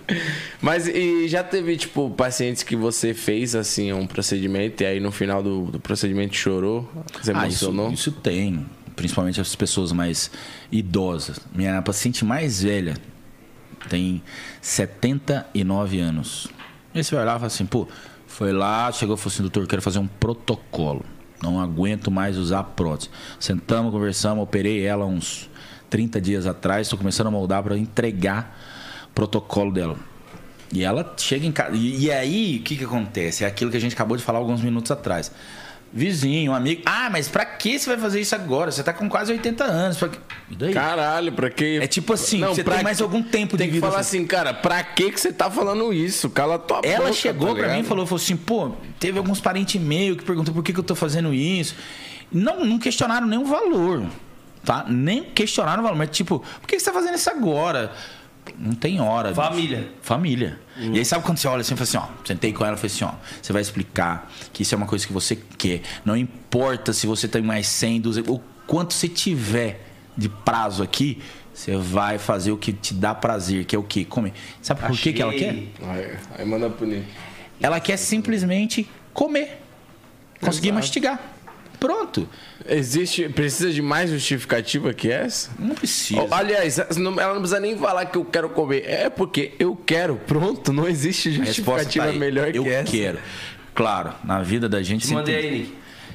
Mas e já teve, tipo, pacientes que você fez, assim, um procedimento e aí no final do, do procedimento chorou? Você Ah, isso, emocionou? isso tem. Principalmente as pessoas mais idosas. Minha paciente mais velha tem 79 anos. Aí você vai lá e fala assim, pô, foi lá, chegou e falou assim, doutor, quero fazer um protocolo. Não aguento mais usar prótese. Sentamos, conversamos, operei ela uns 30 dias atrás, estou começando a moldar para entregar o protocolo dela. E ela chega em casa. E, e aí, o que, que acontece? É aquilo que a gente acabou de falar alguns minutos atrás. Vizinho, amigo. Ah, mas pra que você vai fazer isso agora? Você tá com quase 80 anos. Pra... E daí? Caralho, pra que. É tipo assim, você pra tem mais que- algum tempo Tem de que vida. falar assim. assim, cara, pra que que você tá falando isso? Cala tua boca. Ela chegou tá pra mim e falou, falou assim, pô, teve alguns parentes meus que perguntam por que, que eu tô fazendo isso. Não, não questionaram nenhum valor, tá? Nem questionaram o valor, mas tipo, por que que você tá fazendo isso agora? Não tem hora. bicho. Família. Família. E aí sabe quando você olha assim e fala assim, ó, sentei com ela e falei assim, ó, você vai explicar que isso é uma coisa que você quer. Não importa se você tem mais 100, 200, o quanto você tiver de prazo aqui, você vai fazer o que te dá prazer, que é o quê? Comer. Sabe por que, que ela quer? Aí, aí manda punir. Ela quer simplesmente comer. Conseguir Exato. mastigar. Pronto. Existe. Precisa de mais justificativa que essa? Não precisa. Oh, aliás, ela não precisa nem falar que eu quero comer. É porque eu quero. Pronto, não existe justificativa tá melhor Eu que essa. quero. Claro, na vida da gente Te sempre, mandei tem, aí, Nick.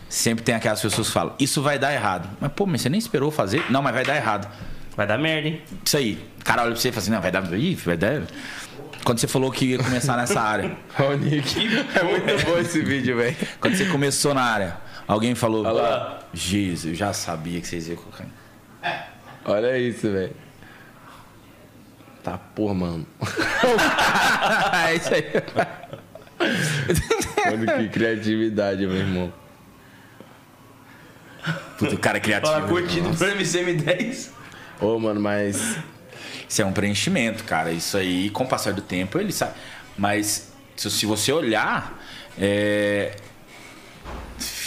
sempre tem aquelas pessoas que falam, isso vai dar errado. Mas, pô, mas você nem esperou fazer? Não, mas vai dar errado. Vai dar merda, hein? Isso aí. O cara olha pra você e fala assim, não, vai dar. Ih, vai dar. Quando você falou que ia começar nessa área. Ó, Nick. É muito bom esse vídeo, velho. Quando você começou na área, alguém falou. Olha lá. Jesus, eu já sabia que vocês iam colocar. Olha isso, velho. Tá, porra, mano. é isso aí. Mano, que criatividade, meu irmão. Puta, o cara é criativo. Fala curtido pro MCM10. Ô, mano, mas. Isso é um preenchimento, cara. Isso aí, com o passar do tempo, ele sabe. Mas se você olhar, é,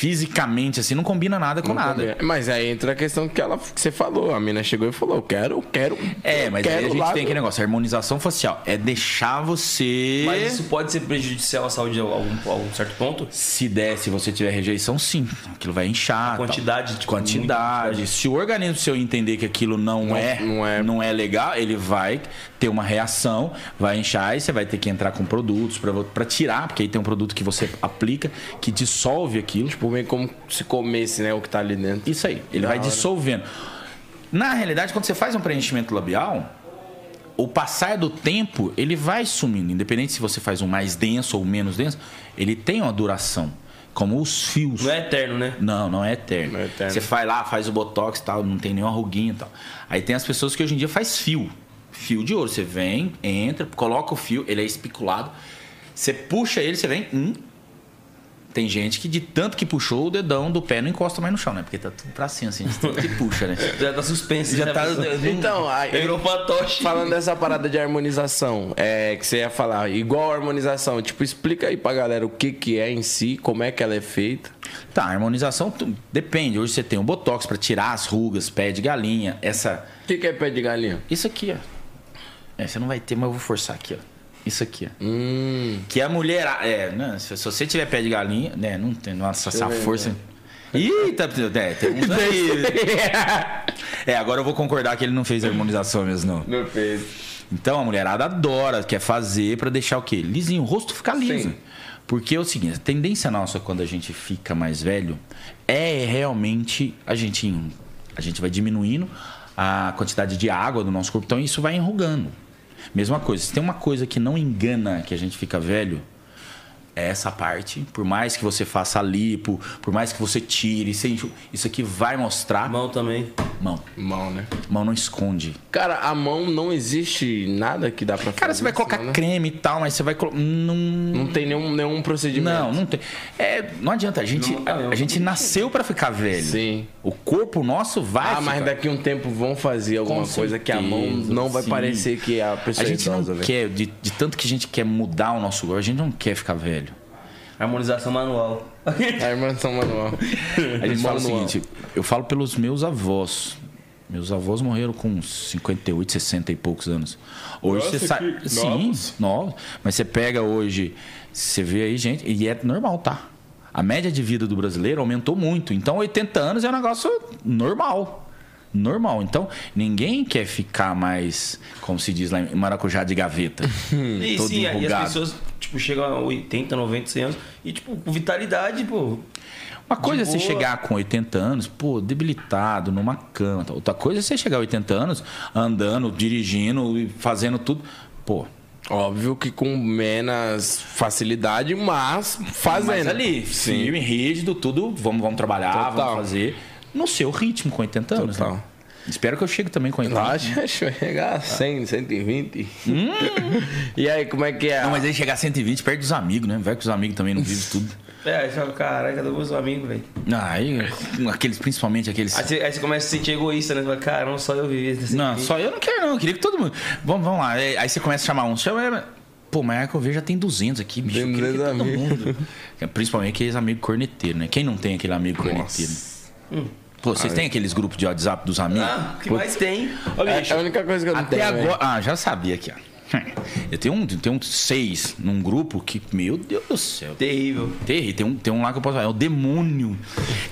fisicamente, assim, não combina nada com não nada. combina. Mas aí entra a questão que, ela, que você falou. A mina chegou e falou: Eu quero, eu quero. É, eu mas quero aí a gente lá tem aquele negócio, a harmonização facial. É deixar você. Mas isso pode ser prejudicial à saúde a algum, a algum certo ponto? Se der, se você tiver rejeição, sim. Aquilo vai inchar. A quantidade, tal. tipo, quantidade. muito- Se o organismo seu entender que aquilo não, Não- é, não é- não é legal, ele vai ter uma reação, vai inchar e você vai ter que entrar com produtos para tirar, porque aí tem um produto que você aplica que dissolve aquilo. Tipo, como se comesse, né? O que tá ali dentro. Isso aí, ele Da vai hora. dissolvendo. Na realidade, quando você faz um preenchimento labial, o passar do tempo, ele vai sumindo. Independente se você faz um mais denso ou menos denso, ele tem uma duração. Como os fios. Não é eterno, né? Não, não é eterno. Não é eterno. Você vai lá, faz o botox e tal, não tem nenhuma ruguinha e tal. Aí tem as pessoas que hoje em dia faz fio. Fio de ouro. Você vem, entra, coloca o fio, ele é especulado. Você puxa ele, você vem. Hum, tem gente que de tanto que puxou, o dedão do pé não encosta mais no chão, né? Porque tá tudo pra cima, assim, de tanto que puxa, né? Já tá suspenso. Já né, tá-? Então, aí- Virou fantoche. Falando dessa parada de harmonização, é que você ia falar, igual a harmonização, tipo, explica aí pra galera o que que é em si, como é que ela é feita. Tá, a harmonização tu- depende. Hoje você tem um botox pra tirar as rugas, pé de galinha, essa. O que que é pé de galinha? Isso aqui, ó. É, você não vai ter, mas eu vou forçar aqui, ó. Isso aqui, ó. Hum, Que a mulher. É, né, se, se você tiver pé de galinha, né? Não tem. Nossa, essa ver, força. Eita, é, tem uns aí. É, agora eu vou concordar que ele não fez a harmonização mesmo, não. não fez. Então a mulherada adora, quer fazer pra deixar o quê? Lisinho, o rosto ficar liso. Sim. Porque é o seguinte, a tendência nossa quando a gente fica mais velho é realmente a gente a gente vai diminuindo a quantidade de água do nosso corpo, então isso vai enrugando. Mesma coisa, se tem uma coisa que não engana que a gente fica velho, é essa parte. Por mais que você faça lipo, por mais que você tire, isso aqui vai mostrar Mão também. mão. Mão, né? Mão não esconde. Cara, a mão não existe nada que dá pra fazer. Cara, você vai colocar né? creme e tal, mas você vai colocar. Não, Não tem nenhum, nenhum procedimento. não, não tem. É, não adianta. A gente, Não, a, não. a gente nasceu pra ficar velho. Sim. O corpo nosso vai. Ah, mas daqui a um tempo vão fazer alguma Com coisa que a mão não vai sim. parecer que a pessoa A gente é não idosa, velho. quer, de, de tanto que a gente quer mudar o nosso corpo, a gente não quer ficar velho. Harmonização manual. São Manual. A gente fala o Manual. seguinte: eu falo pelos meus avós. Meus avós morreram com 58, 60 e poucos anos. Hoje Nossa, você sabe. que Sim, novos. novos. Mas você pega hoje, você vê aí, gente, e é normal, tá? A média de vida do brasileiro aumentou muito. Então, 80 anos é um negócio normal. Normal. Então, ninguém quer ficar mais, como se diz lá em Maracujá, de gaveta. E todo sim, e as pessoas, tipo, chegam a 80, 90, 100 anos e, tipo, com vitalidade, pô. Uma coisa é você chegar com 80 anos, pô, debilitado, numa cama. tal. Outra coisa é você chegar a 80 anos andando, dirigindo e fazendo tudo. Pô, Óbvio que com menos facilidade, mas fazendo. Mas ali, Sim. firme, rígido, tudo, vamos, vamos trabalhar, Total. vamos fazer no seu ritmo com 80 anos. Total. Né? Espero que eu chegue também com 80 Lá anos. acho que vai chegar a 100, 120. e aí, como é que é? Não, mas aí chegar a 120 perto dos amigos, né? Vai que os amigos também não vivem tudo. É, fala, caralho, cadê meus amigos, velho? Ah, aí, aqueles, principalmente aqueles. Aí você, aí você começa a se sentir egoísta, né? Você fala, cara, não só eu vivi Não, só eu não quero, não. Eu queria que todo mundo. Vamos, vamos lá. Aí aí você começa a chamar um. Chama. Pô, mas é que eu vejo já tem 200 aqui, bicho. Tem Eu queria que 200 todo mundo. Principalmente aqueles amigos corneteiros, né? Quem não tem aquele amigo corneteiro? Pô, vocês têm aqueles grupos de WhatsApp dos amigos? Ah, o que mais tem? Ô, É bicho, a única coisa que eu não Até tenho. agora. Ah, já sabia aqui, ó. Eu tenho um, tenho um seis num grupo que, meu Deus do céu. Terrível. Terrível. Tem um, tem um lá que eu posso falar. É o demônio.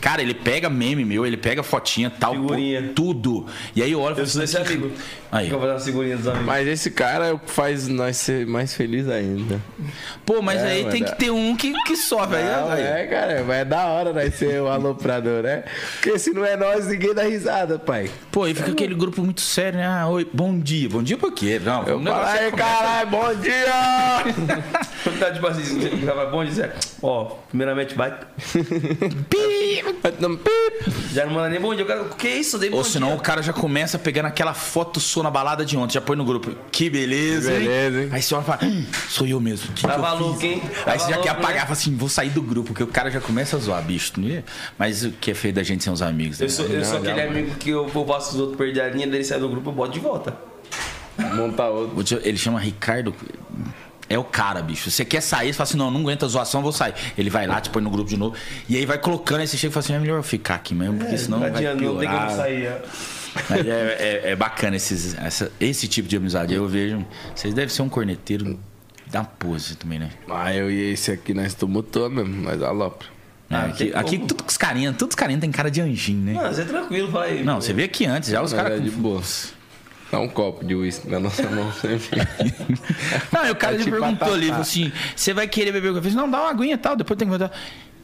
Cara, ele pega meme meu, ele pega fotinha, tal, Figurinha. pô, tudo. E aí eu olho e Eu falo sou assim, esse amigo. Aí. Eu vou fazer uma figurinha dos amigos. Mas esse cara é o que faz nós ser mais felizes ainda. Pô, mas É, aí mas tem é. que ter um que, que sofre. Aí, Não, aí. é, cara, mas é da hora nós ser o aloprador, né? Porque se não é nós, ninguém dá risada, pai. Pô, aí fica aquele grupo muito sério, né? Ah, oi, bom dia. Bom dia por quê? Não, Eu falo, negócio aí, começa- caralho, bom dia! Tá tipo assim, você ficava bom dizer, ó, primeiramente vai. Pi! Não, pip. Já não manda nem bom dia. O cara, o que é isso? Dei bom Ou senão dia. o cara já começa pegando aquela foto sua na balada de ontem, já põe no grupo. Que beleza, Que hein? beleza, hein? Aí você olha e fala, hum, sou eu mesmo. Que que Tava eu fiz? louco, hein? Aí Tava você já quer apagar, né? fala assim, vou sair do grupo, porque o cara já começa a zoar, bicho. né? Mas o que é feio da gente ser uns amigos, né? Eu sou, eu sou aquele amigo que eu, eu faço os outros perder a linha, dele sair do grupo, eu boto de volta. Montar outro. Te- Ele chama Ricardo. É o cara, bicho. Você quer sair, você fala assim, não, não aguenta a zoação, vou sair. Ele vai lá, te põe no grupo de novo. E aí vai colocando, aí você chega e fala assim, é melhor eu ficar aqui mesmo, porque senão não vai adianta, não tem como piorar. sair. Mas é, é- é bacana esses, essa- esse tipo de amizade. Eu vejo. Vocês devem ser um corneteiro da pose também, né? Ah, eu e esse aqui nós tumultuou mesmo, mas alopra. Ah, É, aqui, tem aqui como. tudo com os carinhas, todos os carinhas tem cara de anjinho, né? Não, você é tranquilo, aí. Não, você vê aqui antes, já os caras. é de com- boa. Dá um copo de uísque na nossa mão sempre. Não, e o cara É já tipo perguntou ali, assim: você vai querer beber o café? Eu falei, não, dá uma aguinha e tal, depois tem que voltar.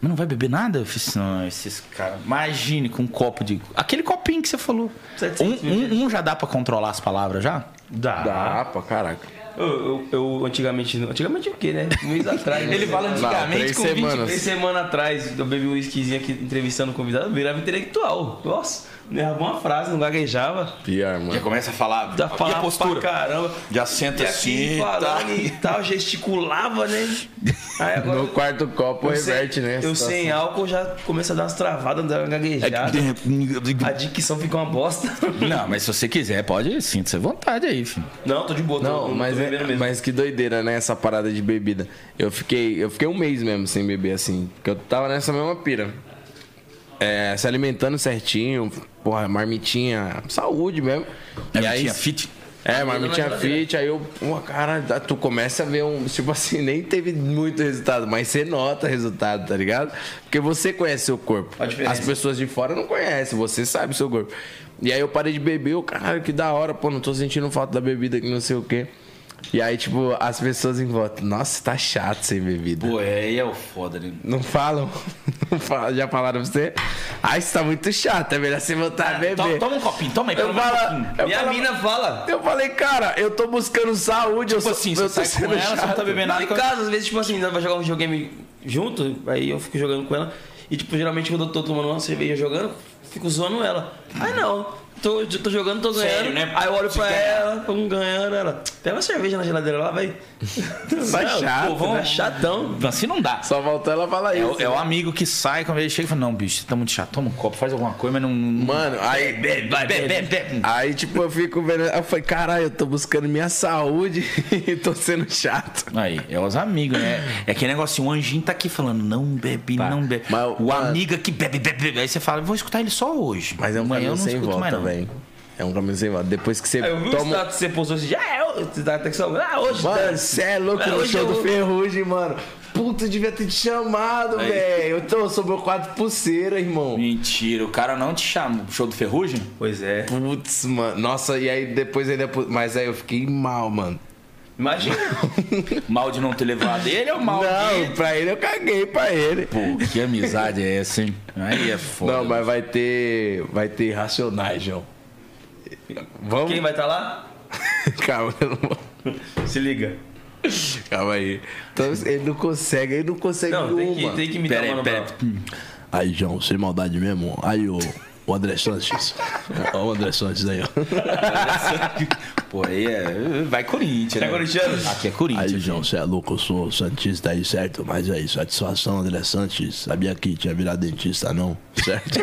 Mas não vai beber nada? Eu fiz, não, esses caras. Imagine com um copo de. Aquele copinho que você falou. 700 Um, um, um já dá pra controlar as palavras já? Dá. Dá pra caraca. Eu, eu, eu antigamente. Antigamente o quê, né? Um mês atrás. né? Ele fala Não, antigamente três com 20 semanas. Três semanas atrás, eu bebi um whiskyzinho aqui entrevistando o convidado, eu virava intelectual. Nossa, não errava uma frase, não gaguejava. Pior, Já mano. começa a falar. Já a falava postura? pra caramba. Já senta E assim. tá. e tal, gesticulava, né? Aí agora. No quarto copo sem- reverte, né? Eu situação. sem álcool já começa a dar umas travadas, dar uma É gaguejada. que- A dicção fica uma bosta. Não, mas se você quiser, pode sinta-se à vontade aí, filho. Não, tô de boa, tô, Não, tô mas, bebendo é, mesmo. mas que doideira, né? Essa parada de bebida. Eu fiquei, eu fiquei um mês mesmo sem beber assim. Porque eu tava nessa mesma pira. É, se alimentando certinho, porra, marmitinha, saúde mesmo. E aí, fit. É, marmitinha fit, aí eu, pô, cara, tu começa a ver um. Tipo assim, nem teve muito resultado, mas você nota resultado, tá ligado? Porque você conhece seu corpo. As pessoas de fora não conhecem, você sabe seu corpo. E aí eu parei de beber, eu, caralho, que da hora, pô, não tô sentindo falta da bebida, que não sei o quê. E aí, tipo, as pessoas em volta, nossa, tá chato sem bebida. Pô, é, aí é o foda, né? Não falam? Não falam? Já falaram pra você? Ai, isso tá muito chato, é melhor você voltar a beber. Toma, toma um copinho, toma aí, pelo Eu, menos um eu, Minha falo- mina fala. eu falei, cara, eu tô buscando saúde, eu Tipo sou assim, eu você tô sai com ela, você não tá bebendo nada. em casa, às vezes, tipo assim, vai jogar um videogame junto, aí eu fico jogando com ela. E, tipo, geralmente quando eu tô tomando uma cerveja jogando, fico zoando ela. Aí não, tô, tô jogando, tô ganhando. Sério, né? Aí eu olho Se pra ganhar. ela, tô ganhando, ela. Pega uma cerveja na geladeira lá, vai. Tá chato, Pô, vamos, né? chatão. Assim não dá. Só faltou ela falar É, isso. é o amigo que sai, quando ele chega e fala, não, bicho, você tá muito chato, toma um copo, faz alguma coisa, mas não... não- Mano, aí. Bebe, vai, bebe, bebe, bebe. Aí, tipo, eu fico vendo. Eu falei, caralho, eu tô buscando minha saúde e tô sendo chato. Aí, é os amigos, né? É aquele negócio, o anjinho tá aqui falando, não bebe, Tá. não bebe. Mas, o mano- amigo aqui bebe, bebe, bebe. Aí você fala, vou escutar ele só hoje. Mas é um Amanhã eu não sem escuto volta, mais, não. Velho. É um caminho sem volta. Depois que você Aí eu vi o toma. status que você postou assim, ah, eu, você tá até que ah, hoje, Mano, você é louco É, no show eu- do Ferrugem, mano. Puta, eu devia ter te chamado, velho. Eu tô sobre meu quadro pulseira, irmão. Mentira, o cara não te chama. Show do Ferrugem? Pois é. Putz, mano. Nossa, e aí depois ainda. Mas aí eu fiquei mal, mano. Imagina. Mal de não ter levado ele ou mal Não, de... pra ele eu caguei pra ele. Pô, que amizade é essa, hein? Aí é foda. Não, mas vai ter. Vai ter racionais, João. Vamos. Quem vai estar lá? Calma, não. Se liga. Calma aí. Então, ele não consegue, ele não consegue Não, tem que, uma. tem que imitar Pera aí, o Mano pera. Aí, João, sem maldade mesmo. Aí, o, o André Sanches. Ó, o André Sanches aí, ó. Pô, aí é. Vai Corinthians. É né? corintiano? Aqui é Corinthians. Aí, João, gente. você é louco, eu sou Santista aí, certo? Mas aí, satisfação, André Sanches. Sabia que tinha virado dentista, não? Certo?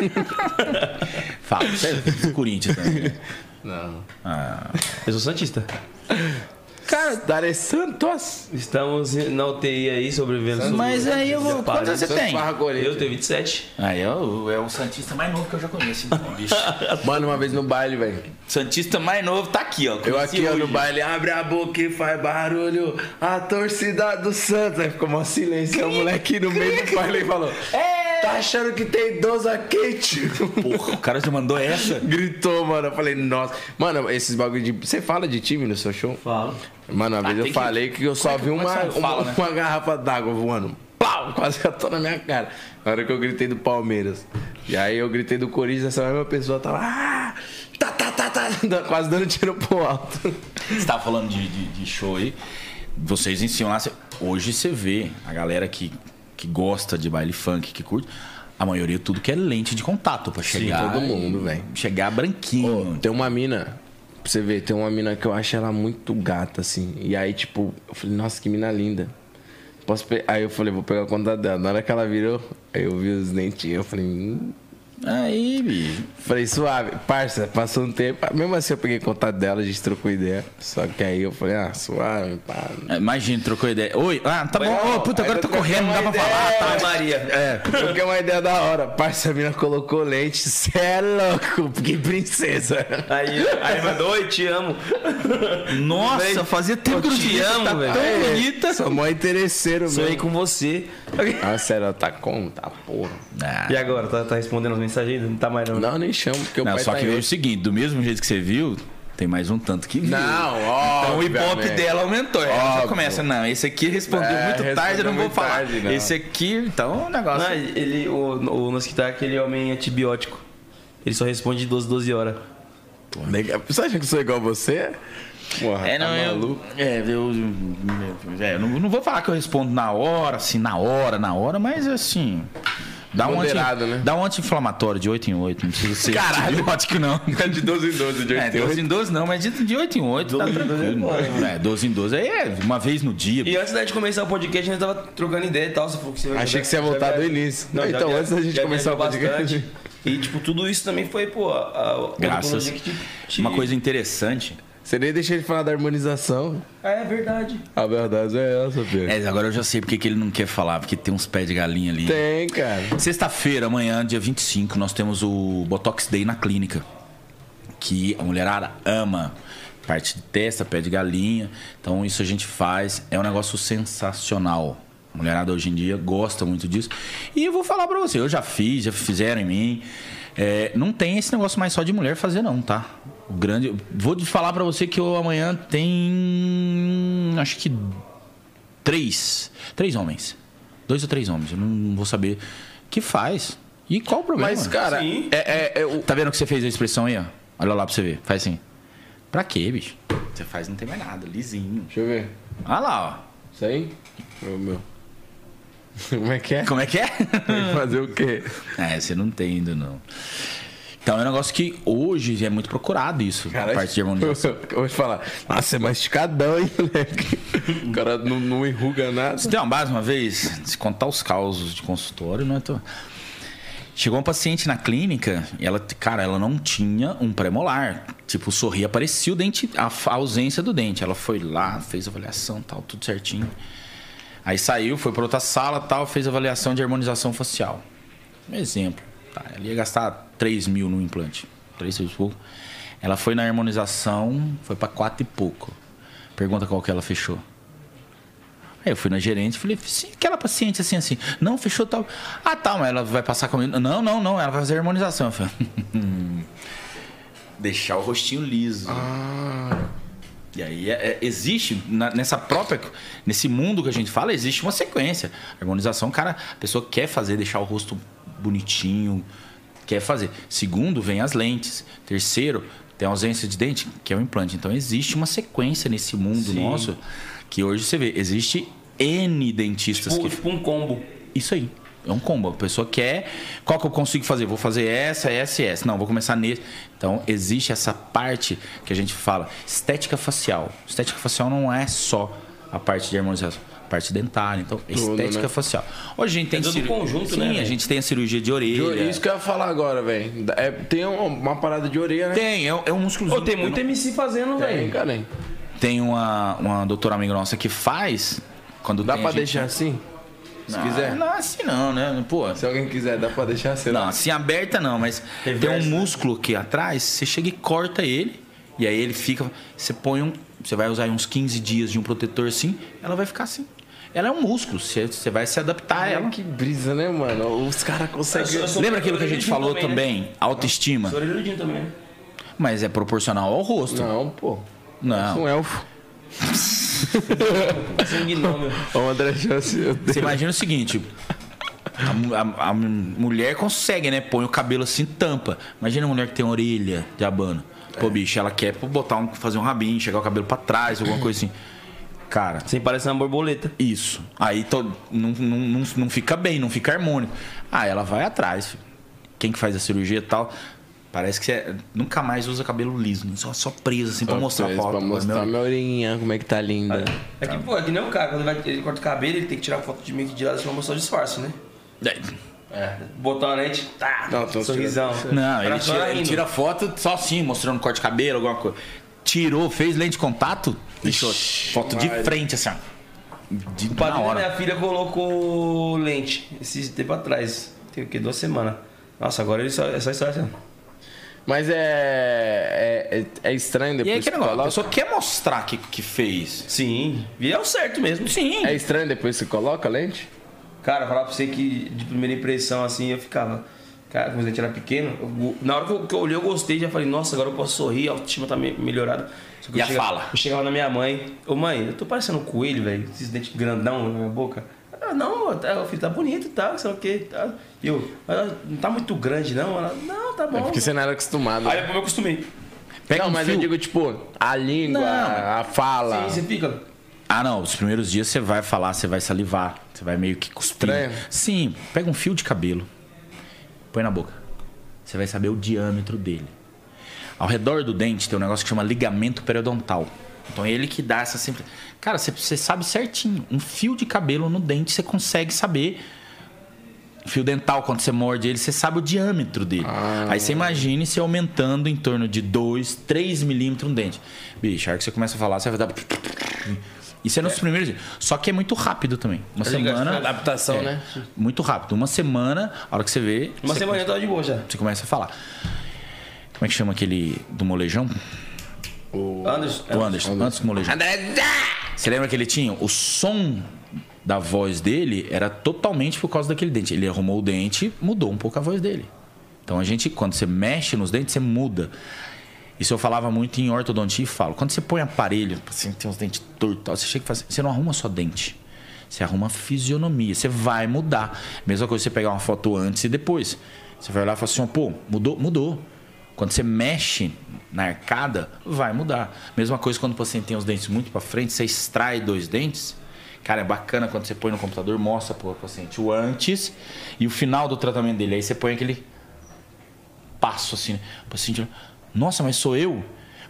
Fala, você é Corinthians também. Não. Eu sou Santista. Cara, Daré Santos. Estamos na UTI aí, sobrevivendo. Mas sobre- aí eu vou. Quantos você Santos tem? Eu tenho 27. Aí é o, é o Santista mais novo que eu já conheço, então, bicho. Mano, uma vez no baile, velho. Santista mais novo tá aqui, ó. Eu aqui ó, no hoje. baile, abre a boca e faz barulho. A torcida do Santos. Aí ficou mó silêncio. Aí o moleque no meio do baile falou: Tá achando que tem 12 quente? Porra, o cara já mandou essa. Gritou, mano. Eu falei, nossa. Mano, esses bagulho de. Você fala de time no seu show? Falo. Mano, uma Ah, vez eu que- falei que eu só é que- vi é uma, que você uma, fala, né? uma garrafa d'água voando. Pau! Quase que eu tô na minha cara. Na hora que eu gritei do Palmeiras. E aí eu gritei do Corinthians, essa mesma pessoa tava. Ah! Tá, tá, tá, tá. Quase dando tiro pro alto. Você tava falando de, de, de show aí. Vocês ensinam lá. Hoje você vê a galera que, que gosta de baile funk, que curte. A maioria tudo que é lente de contato pra chegar. todo e- mundo, velho. Chegar branquinho. Ô, tem uma mina, pra você ver, tem uma mina que eu acho ela muito gata, assim. E aí, tipo, eu falei, nossa, que mina linda. Posso pe- Aí eu falei, vou pegar a conta dela. Na hora que ela virou, aí eu vi os dentinhos, eu falei, hum. Aí, bicho. Falei, suave. Parça, passou um tempo. Mesmo assim, eu peguei contato dela, a gente trocou ideia. Só que aí eu falei, ah, suave, pá. Imagina, trocou ideia. Oi, ah, tá bom. Ô, puta, agora eu tô correndo, não dá pra falar. Tá. Ai, Maria. É, troquei uma ideia da hora. Parça, a mina colocou lente. Cê é louco, que princesa. Aí, aí mandou, oi, te amo. Nossa, Véi, fazia tempo que eu te amo, tá velho. tão É, bonita. Sou mó interesseiro Sou aí com você. Ah, sério, ela tá como? Tá porra. Ah, E agora, tá, tá respondendo as mensagens ainda? Não tá mais não. Não, nem chamo, porque o Não, pai só tá que em veio o seguinte, do mesmo jeito que você viu, tem mais um tanto que viu. Não, ó. Então o ibope dela aumentou. Ela já começa, não, esse aqui respondeu É, muito tarde, eu não vou falar. tarde, não. Esse aqui, então, o negócio... Não, ele, o, o Nosquitak, ele é homem antibiótico. Ele só responde de 12, 12 horas. Você acha que eu sou igual a você? Porra, É, não, tá eu, maluco? é, eu, é, eu não, não vou falar que eu respondo na hora, assim, na hora, na hora, mas assim. Dá um, anti, né? dá um anti-inflamatório de 8 em 8, não precisa ser Caralho. antibiótico, não. De 12 em 12, de É, 12 em 12 não, mas de, de 8 em 8 tá 12 em 12 é tranquilo. bom, né? É, 12 em 12 aí é uma vez no dia. E antes da gente começar o podcast, a gente tava trocando ideia e tal. Você falou que você Achei que você ia já voltar do início. Não, já então, via- antes da gente já começar o podcast. E, tipo, tudo isso também foi, pô, a, a Graças. te, te- Uma coisa interessante. Você nem deixou ele falar da harmonização. Ah, é verdade. A verdade é essa, Pedro. É, agora eu já sei porque que ele não quer falar, porque tem uns pés de galinha ali. Tem, cara. Sexta-feira, amanhã, dia 25, nós temos o Botox Day na clínica. Que a mulherada ama. Parte de testa, pé de galinha. Então isso a gente faz. É um negócio sensacional. A mulherada hoje em dia gosta muito disso. E eu vou falar pra você, eu já fiz, já fizeram em mim. É, não tem esse negócio mais só de mulher fazer, não, tá? O grande. Vou te falar pra você que eu amanhã tem. Acho que três. Três homens. Dois ou três homens. Eu não vou saber. Que faz. E qual o problema? Mas, cara, Sim. é, é, é o- Tá vendo que você fez a expressão aí, ó? Olha lá pra você ver. Faz assim. Pra quê, bicho? Você faz, não tem mais nada. Lisinho. Deixa eu ver. Olha lá, Isso aí? Meu, meu. Como é que é? ó. Como é que é? Fazer o quê? é, você não tem ainda, não. Então é um negócio que hoje é muito procurado isso. a parte de harmonização. Eu vou te falar. Nossa, é masticadão, hein, moleque? O cara não, não enruga nada. Você tem uma base uma vez, se contar os causos de consultório, não é? Tô... Chegou uma paciente na clínica e ela, cara, ela não tinha um pré-molar. Tipo, sorria, aparecia o dente, a, a ausência do dente. Ela foi lá, fez avaliação, tal, tudo certinho. Aí saiu, foi para outra sala, tal, fez avaliação de harmonização facial. Um exemplo, tá? Ela ia gastar 3 mil no implante, 3 mil e pouco. Ela foi na harmonização, foi para 4 e pouco. Pergunta qual que ela fechou. Aí eu fui na gerente e falei, "Sim, aquela paciente assim, assim, não, fechou tal. Ah, tá, mas ela vai passar comigo. Não, não, não, ela vai fazer harmonização. Eu falei, Deixar o rostinho liso. E aí é- é- existe, na- nessa própria. Nesse mundo que a gente fala, existe uma sequência. Harmonização, cara, a pessoa quer fazer, deixar o rosto bonitinho, quer fazer. Segundo, vem as lentes. Terceiro, tem ausência de dente, que é o implante. Então existe uma sequência nesse mundo Sim. nosso Que hoje você vê, existe N dentistas Tipo, que tipo um combo. isso aí. É um combo. A pessoa quer. Qual que eu consigo fazer? Vou fazer essa, essa e essa. Não, vou começar nesse. Então, existe essa parte que a gente fala, estética facial. Estética facial não é só a parte de harmonização. Parte dentária, então, estética né? facial. Hoje a gente tem É cirurgia. conjunto, Sim, né, a gente tem a cirurgia de orelha. Isso que eu ia falar agora, velho. É, tem uma, parada de orelha, né? Tem, é, é um músculo. Pô, tem muito MC fazendo, Tem, velho. cara. Tem uma, uma doutora amiga nossa que faz. Quando Dá tem pra gente- deixar assim? Se Não, quiser. Não, assim não, né? Pô. Se alguém quiser, dá pra deixar assim. Não, assim aberta não, mas tem um né? músculo aqui atrás, você chega e corta ele, e aí ele fica. Você põe um. Você vai usar uns 15 dias de um protetor assim, ela vai ficar assim. Ela é um músculo, você, você vai se adaptar a ela. que brisa, né, mano? Os caras conseguem. Sou- Lembra aquilo que a gente falou também, também? né? Autoestima. Sou também, né? Mas é proporcional ao rosto. Não, pô. Não. Um elfo. Parece um gnome. Ó, o André Chance. Você imagina o seguinte. A, a- a mulher consegue, né? Põe o cabelo assim, tampa. Imagina a mulher que tem orelha de abano. Pô, bicho, ela quer botar um, fazer um rabinho, chegar o cabelo pra trás, alguma coisa assim. Cara, Sem parecer uma borboleta. isso. Aí to- não, não, não, não fica bem, não fica harmônico. Ah, ela vai atrás. filho. Quem que faz a cirurgia e tal. Parece que você nunca mais usa cabelo liso, né? só, só preso assim pra mostrar a Pra foto. mostrar Meu- minha orelhinha, como é que tá linda. É que, pô, é que nem o cara, quando ele, vai, ele corta o cabelo, ele tem que tirar foto de meio que de lado pra mostrar o disfarce, né? É. Botar uma lente, tá, Não, tô sorrisão. Não, ele tira, ele tira foto só assim, mostrando corte de cabelo, alguma coisa. Tirou, fez lente de contato, deixou foto de frente, assim, ó. De, O na padrinho da hora. minha filha colocou lente esse tempo atrás. Tem o quê? Duas semanas. Nossa, agora ele só, é só história assim. Mas é, é, é, é estranho E depois aí, que aquele negócio, a coloca. pessoa quer mostrar que, que fez. Sim, e é o certo mesmo. Sim. É estranho depois que você coloca a lente? Cara, falar pra você que de primeira impressão assim eu ficava. Cara, quando a gente era pequeno, eu- na hora que eu, que eu olhei, eu gostei, já falei, nossa, agora eu posso sorrir, a autoestima tá me- melhorada. Só que E eu a chega- fala? Eu chegava na minha mãe, ô mãe, eu tô parecendo um coelho, velho, esses dentes grandão na minha boca. Ah, não, tá, o filho tá bonito e tal, sei lá o que. Tá. E eu, "Mas não tá muito grande, não? Ela, não, tá bom. É porque você não era acostumado. Aí eu me acostumei. Pega não, um mas fio- eu digo, tipo, a língua, Não. a fala. Sim, você fica. Ah, não. Os primeiros dias você vai falar, você vai salivar. Você vai meio que cuspir. Estranho. Sim. Pega um fio de cabelo. Põe na boca. Você vai saber o diâmetro dele. Ao redor do dente tem um negócio que chama ligamento periodontal. Então é ele que dá essa sempre. Cara, você, você sabe certinho. Um fio de cabelo no dente você consegue saber. Fio dental, quando você morde ele, você sabe o diâmetro dele. Aí você imagine se aumentando em torno de 2, 3 milímetros no dente. Bicho, a hora que você começa a falar, você vai dar. Isso é nos primeiros dias. Só que é muito rápido também. Uma ligado? semana. Adaptação, É, né? Muito rápido. Uma semana, a hora que você vê. Uma você, semana eu tava de boa já. você começa a falar. Como é que chama aquele do molejão? Anderson. O Anderson. Antes do molejão. Você lembra que ele tinha? O som da voz dele era totalmente por causa daquele dente. Ele arrumou o dente, mudou um pouco a voz dele. Então a gente, quando você mexe nos dentes, você muda. Isso eu falava muito em ortodontia e falo. Quando você põe aparelho, assim, tem uns dentes tortos, você chega e assim, você não arruma só dente. Você arruma fisionomia. Você vai mudar. Mesma coisa você pegar uma foto antes e depois. Você vai olhar e fala assim, pô, mudou, mudou. Quando você mexe na arcada, vai mudar. Mesma coisa quando o paciente tem os dentes muito para frente, você extrai dois dentes. Cara, é bacana quando você põe no computador, mostra pro paciente o antes e o final do tratamento dele. Aí você põe aquele passo assim. né? O paciente, nossa, mas sou eu?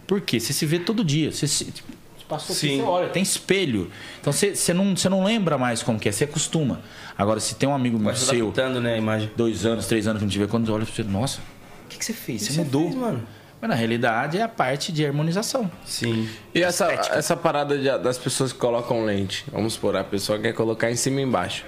Por quê? Você se vê todo dia. Você se, tipo, você passou aqui, Sim. você olha, tem espelho. Então você, você, não, você não lembra mais como que é, você acostuma. Agora, se tem um amigo se seu, né, a imagem. dois anos, três anos que não vê, quando olha pra você, nossa, o que, que você fez? Você que você mudou. fez, mano? Mas na realidade é a parte de harmonização. Sim. E essa, essa parada de- das pessoas que colocam lente? Vamos supor, a pessoa quer colocar em cima e embaixo.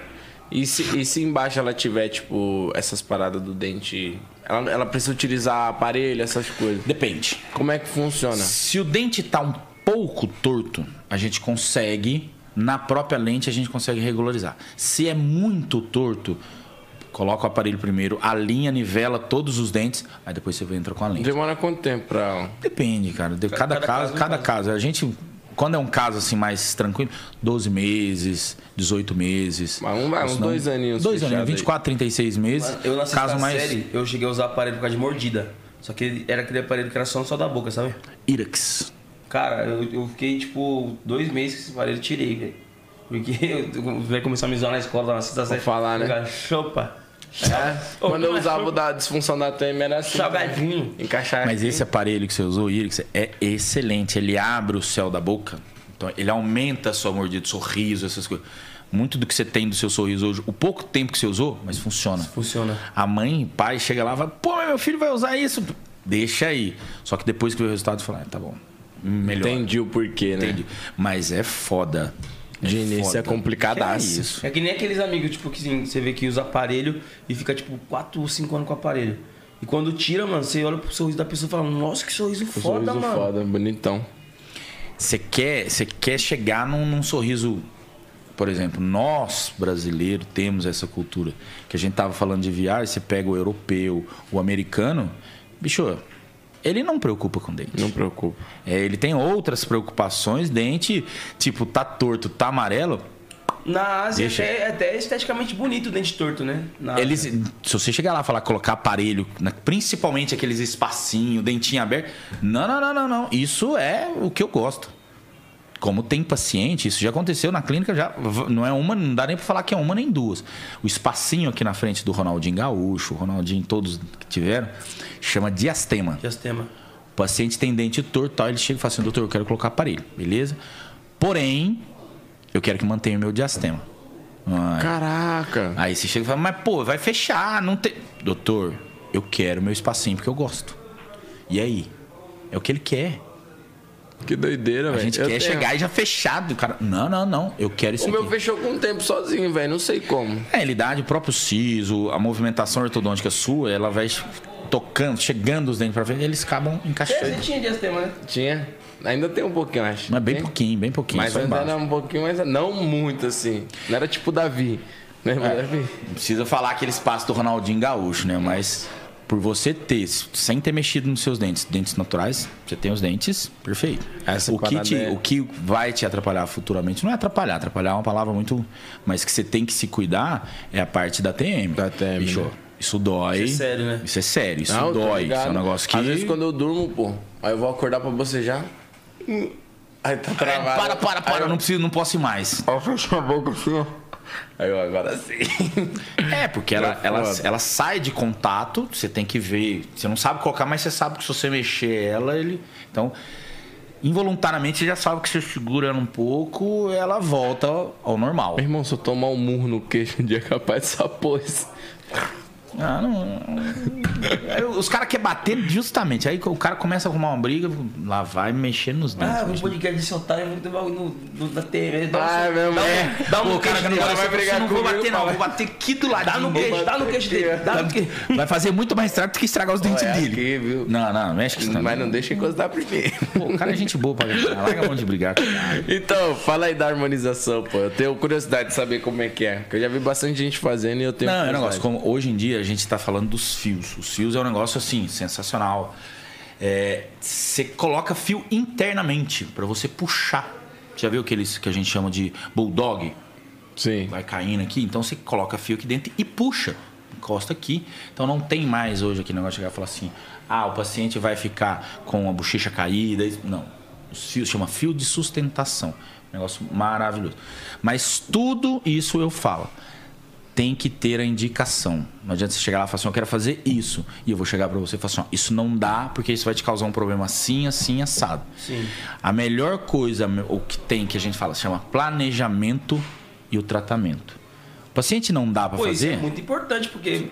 E se, e se embaixo ela tiver, tipo, essas paradas do dente. Ela, ela precisa utilizar aparelho, essas coisas. Depende. Como é que funciona? Se o dente tá um pouco torto, a gente consegue, na própria lente, a gente consegue regularizar. Se é muito torto, coloca o aparelho primeiro, alinha, nivela todos os dentes, aí depois você entra com a lente. Demora quanto tempo pra. Depende, cara. De cada, cada caso, caso um cada caso. caso. A gente, quando é um caso assim mais tranquilo, 12 meses, 18 meses. Mas um- uns Senão- dois aninhos Dois aninhos, aí. 24, 36 meses. Eu na caso mais série, eu cheguei a usar aparelho por causa de mordida. Só que era aquele aparelho que era só, só da boca, sabe? Irax. Cara, eu, eu fiquei, tipo, dois meses com esse aparelho e tirei, velho. Porque vai começar a me zoar na escola, na sexta série. falar, né? Chupa. É, quando eu usava o da disfunção da TM era assim. Salgadinho. Encaixar Mas aqui. esse aparelho que você usou, Irix, é excelente. Ele abre o céu da boca. Então, ele aumenta a sua mordida, sorriso, essas coisas. Muito do que você tem do seu sorriso hoje, o pouco tempo que você usou, mas funciona. Funciona. A mãe, pai, chega lá e fala, pô, mas meu filho vai usar isso. Deixa aí. Só que depois que vê o resultado, fala, ah, tá bom. Melhor. Entendi o porquê, né? Entendi. Mas é foda. De início foda. é complicadaço. Que é isso. É que nem aqueles amigos, tipo, que assim, você vê que usa aparelho e fica, tipo, 4 ou 5 anos com o aparelho. E quando tira, mano, você olha pro sorriso da pessoa e fala, nossa, que sorriso Um foda, sorriso mano. foda, bonitão. Você quer, você quer chegar num, num sorriso. Por exemplo, nós brasileiros temos essa cultura. Que a gente tava falando de viagem, você pega o europeu, o americano, bicho, ele não preocupa com dente. Não preocupa. É, ele tem outras preocupações, dente, tipo, tá torto, tá amarelo. Na Ásia Deixa. até, é até esteticamente bonito o dente torto, né? Na Ásia. Eles, se você chegar lá e falar colocar aparelho, na- principalmente aqueles espacinhos, dentinho aberto, não, não, não, não, não. Isso é o que eu gosto. Como tem paciente, isso já aconteceu na clínica, já não é uma, não dá nem pra falar que é uma nem duas. O espacinho aqui na frente do Ronaldinho Gaúcho, o Ronaldinho, todos que tiveram, chama diastema. Diastema. O paciente tem dente torto, tal, ele chega e fala assim, doutor, eu quero colocar aparelho, beleza? Porém, eu quero que mantenha o meu diastema. Ah, Caraca. Aí você chega e fala, mas pô, vai fechar, não tem. Doutor, eu quero meu espacinho porque eu gosto. E aí? É o que ele quer. Que doideira, A velho. gente Eu quer tenho- chegar e já fechado. Cara, não, não, não, eu quero isso O meu aqui. fechou com o tempo sozinho, velho. Não sei como. É, ele dá o próprio siso, a movimentação ortodôntica sua, ela vai tocando, chegando os dentes pra frente, eles acabam Você encaixando. tinha diastema, né? Tinha. Ainda tem um pouquinho, acho. Mas bem Tem? pouquinho, bem pouquinho. Mas ainda era um pouquinho mais. Não muito assim. Não era tipo Davi. Lembra, É. Davi? Não precisa falar aquele espaço do Ronaldinho Gaúcho, né? Mas por você ter, sem ter mexido nos seus dentes, dentes naturais, você tem os dentes perfeito. Essa o, que te- é- o que vai te atrapalhar futuramente, não é atrapalhar, atrapalhar é uma palavra muito. Mas que você tem que se cuidar é a parte da TM. Da TM, Bicho, né? isso dói. Isso é sério, né? Isso é sério, isso Não, tô dói. Isso é um negócio que. Às vezes quando eu durmo, pô, aí eu vou acordar pra bocejar. Aí tá É, travado. para, para, para, Aí eu não, preciso, não posso ir mais. Aí eu fecho a boca assim, ó. Aí eu agora sim. É, porque ela, É ela, ela sai de contato, você tem que ver. Você não sabe colocar, mas você sabe que se você mexer ela, ele. Então, involuntariamente você já sabe que você segura ela um pouco, ela volta ao normal. Meu irmão, se eu tomar um murro no queixo um dia é capaz de sapôs. Ah, não. Aí os caras querem bater justamente. Aí o cara começa a arrumar uma briga, lá vai mexendo nos dentes. Ah, o mexendo. podcast desse otário é muito bagulho no, no, da TV. Dá um, Ah, soco- meu dá um, é. dá um Pô, no o cara que não dele. vai vai brigar brigar não vou bater, não. Vou bater aqui do ladinho. Dá no dele. queixo, dá no queixo dele. Dá no queixo. Vai fazer muito mais estrago do que estragar os dentes É dele. aqui, viu? Não, não, mexe com isso Mas não. deixa encostar primeiro. Pô, o cara é gente boa pra gastar. Larga a mão de brigar. cara. Então, fala aí da harmonização, pô. Eu tenho curiosidade de saber como é que é. Porque eu já vi bastante gente fazendo e eu tenho Não, é um negócio. Como hoje em dia a gente tá falando dos fios. Os fios é um negócio assim, sensacional. É, Você coloca fio internamente pra você puxar. Já viu aqueles que a gente chama de bulldog? Sim. Vai caindo aqui. Então você coloca fio aqui dentro e puxa. Encosta aqui. Então não tem mais hoje aquele negócio de chegar e falar assim: ah, o paciente vai ficar com a bochecha caída. Não. Os fios chama fio de sustentação. Negócio maravilhoso. Mas tudo isso eu falo tem que ter a indicação. Não adianta você chegar lá e falar assim, eu quero fazer isso. E eu vou chegar para você e falar assim, ó, isso não dá, porque isso vai te causar um problema assim, assim, assado. Sim. A melhor coisa, o que tem, que a gente fala, se chama planejamento e o tratamento. O paciente não dá para fazer. é muito importante, porque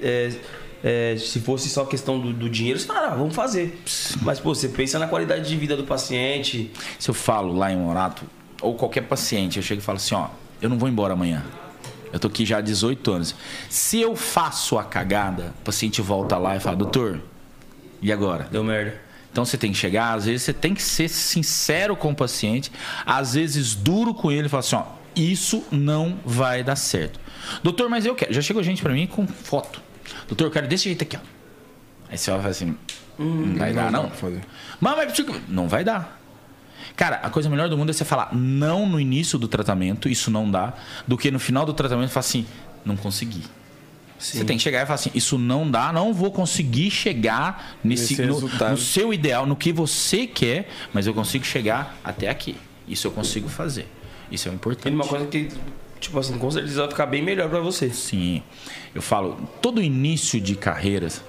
é, é, se fosse só questão do, do dinheiro, você fala, ah, vamos fazer. Mas, pô, você pensa na qualidade de vida do paciente. Se eu falo lá em Morato, ou qualquer paciente, eu chego e falo assim, ó, eu não vou embora amanhã. Eu tô aqui já há 18 anos. Se eu faço a cagada, o paciente volta lá e fala, doutor, e agora? Deu merda. Então você tem que chegar, às vezes você tem que ser sincero com o paciente, às vezes duro com ele e falar assim, ó, isso não vai dar certo. Doutor, mas eu quero. Já chegou gente pra mim com foto. Doutor, eu quero desse jeito aqui, ó. Aí você vai falar assim, não vai dar, não. fazer. Mas, mas tipo, não vai dar. Cara, a coisa melhor do mundo é você falar não no início do tratamento, isso não dá, do que no final do tratamento falar assim, não consegui. Você tem que chegar e falar assim: isso não dá, não vou conseguir chegar nesse, Nesse no, no seu ideal, no que você quer, mas eu consigo chegar até aqui. Isso eu consigo fazer. Isso é o E importante. uma coisa que, tipo assim, com certeza vai ficar bem melhor pra você. Sim. Eu falo, todo início de carreiras,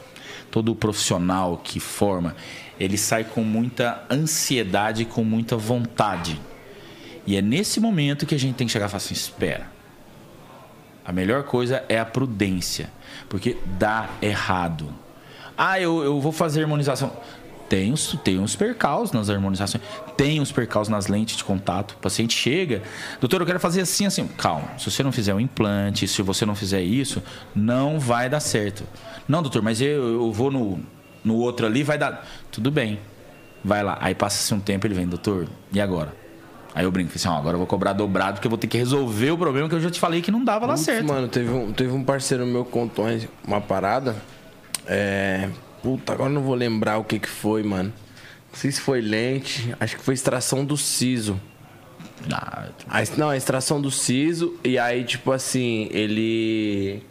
todo profissional que forma, ele sai com muita ansiedade, com muita vontade. E é nesse momento que a gente tem que chegar e falar assim: espera. A melhor coisa é a prudência, porque dá errado. Ah, eu, eu vou fazer harmonização. Tem os, tem uns percalços nas harmonizações, tem os percalços nas lentes de contato. O paciente chega, doutor, eu quero fazer assim, assim. Calma, se você não fizer um implante, se você não fizer isso, não vai dar certo. Não, doutor, mas eu, eu vou no, no outro ali, vai dar. Tudo bem, vai lá. Aí passa-se um tempo, ele vem, doutor, e agora? Aí eu brinco, assim, ó, agora eu vou cobrar dobrado porque eu vou ter que resolver o problema que eu já te falei que não dava lá Putz, certo. Mano, teve um, teve um parceiro meu que contou uma parada. É. Puta, agora eu não vou lembrar o que que foi, mano. Não sei se foi lente, acho que foi extração do siso. Ah, A, ex- não, a extração do siso, e aí, tipo assim, ele.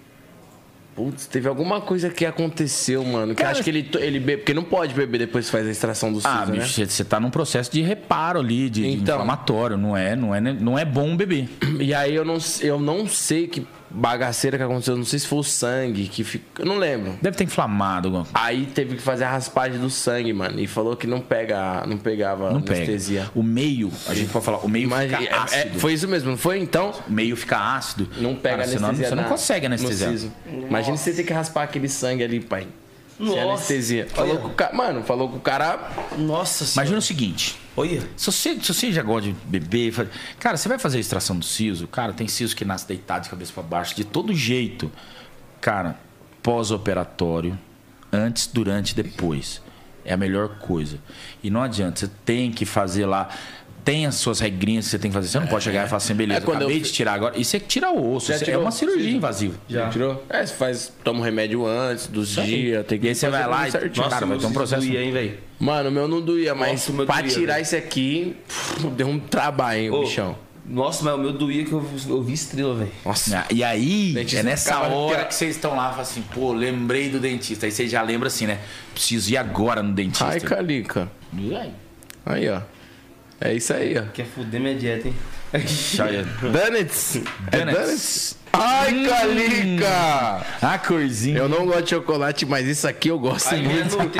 Putz, teve alguma coisa que aconteceu, mano. Que eu acho que ele, ele bebe. Porque não pode beber depois que faz a extração do siso, Ah, né? bicho, você tá num processo de reparo ali, de, de Então. inflamatório. Não é, não, é, não é bom beber. E aí eu não, eu não sei que bagaceira que aconteceu. Não sei se foi o sangue que fica. Eu não lembro. Deve ter inflamado alguma coisa. Aí teve que fazer a raspagem do sangue, mano. E falou que não pega, não pegava Não pega. anestesia. O meio, a gente pode falar, o meio Mas fica é- é- ácido. foi isso mesmo, não foi? Então, O meio fica ácido. não pega Cara, senão anestesia. Você não consegue anestesiar. Imagina você tem que raspar aquele sangue ali, pai. Sem Nossa. anestesia. Falou Olha. com o cara. Mano, falou com o cara. Nossa senhora. Imagina o seguinte. Olha. Se você, se você já gosta de beber, cara, você vai fazer a extração do siso, cara, tem siso que nasce deitado de cabeça para baixo, de todo jeito. Cara, pós-operatório, antes, durante e depois. É a melhor coisa. E não adianta, você tem que fazer lá. Tem as suas regrinhas que você tem que fazer. Você não pode chegar e falar assim, beleza, É quando acabei eu- de tirar agora. Isso é tirar o osso. Já isso é uma cirurgia invasiva. Já. Tirou? É, você faz. Toma um remédio antes dos dias. Tem que E aí você vai lá e- certinho. Nossa, Cara, vai ter um processo- doía, hein, velho? Mano, o meu não doía, mas Nossa, pra doía, tirar velho. isso aqui, deu um trabalho, hein, o Ô, bichão. Nossa, mas o meu doía que eu, eu vi estrela, velho. Nossa. E aí, Dentista é nessa hora que vocês estão lá e falam assim, pô, lembrei do dentista. Aí você já lembra assim, né? Preciso ir agora no dentista. Ai, Calica. E aí? Aí, ó. É isso aí, ó. Quer fuder minha dieta, hein? Olha, Donuts. É Donuts. Ai, Calica! A corzinha. Eu não gosto de chocolate, mas isso aqui eu gosto Aí, minha muito.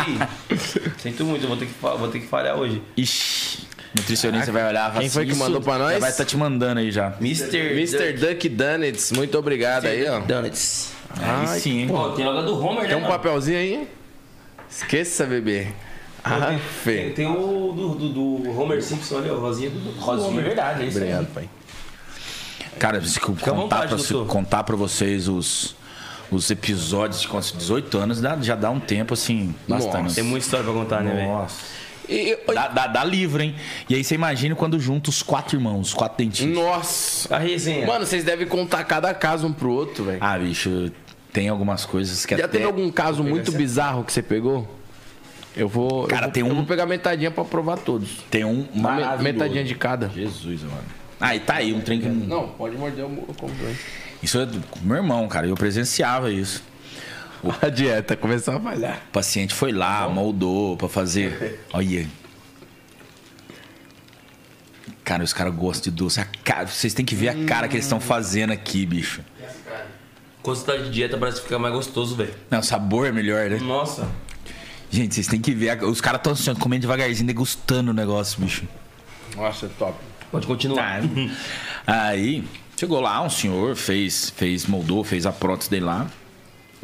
Sinto muito, eu vou ter que, vou ter que falhar hoje. Ixi, nutricionista vai olhar Quem foi assim, que mandou pra nós? já Vai estar te mandando aí já. Mr. Mr. Duck Donuts, muito obrigado aí, ó. Donuts. Ai, sim, hein? Pô, tem logo do Homer, Tem né, um mano? papelzinho aí? Esqueça, bebê. Ah, Tem, tem o do, do, do Homer Simpson ali, o rosinha do, Rosinha, verdade, é isso Obrigado, aí. pai. Cara, se eu à contar, vontade, pra, doutor. contar pra vocês os, os episódios de quando- 18 anos, dá- já dá um tempo, assim, bastante. Nossa. Tem muita história pra contar, né, velho? Nossa. E- Dá, dá, dá livro, hein? E aí você imagina quando junta os quatro irmãos, os quatro dentistas. Nossa. A resenha. Mano, vocês devem contar cada caso um pro outro, velho. Ah, bicho, tem algumas coisas que Já até... teve algum caso muito bizarro que você pegou? Eu vou. Cara, eu vou, tem eu um- vou pegar metadinha pra provar todos. Tem um maravilhoso. metadinha de cada. Jesus, mano. Ah, e tá aí, um trem que... Não, pode morder o eu compro. hein? Isso é do meu irmão, cara. Eu presenciava isso. A dieta começou a falhar. O paciente foi lá, moldou pra fazer. Olha. Cara, os caras gostam de doce. A cara, vocês têm que ver a cara que eles estão fazendo aqui, bicho. Quando você tá de dieta, parece que fica mais gostoso, velho. Não, o sabor é melhor, né? Nossa. Gente, vocês têm que ver. Os caras estão assim, ó, comendo devagarzinho, degustando o negócio, bicho. Nossa, top. Pode continuar. Aí, chegou lá, um senhor, fez, fez, moldou, fez a prótese dele lá.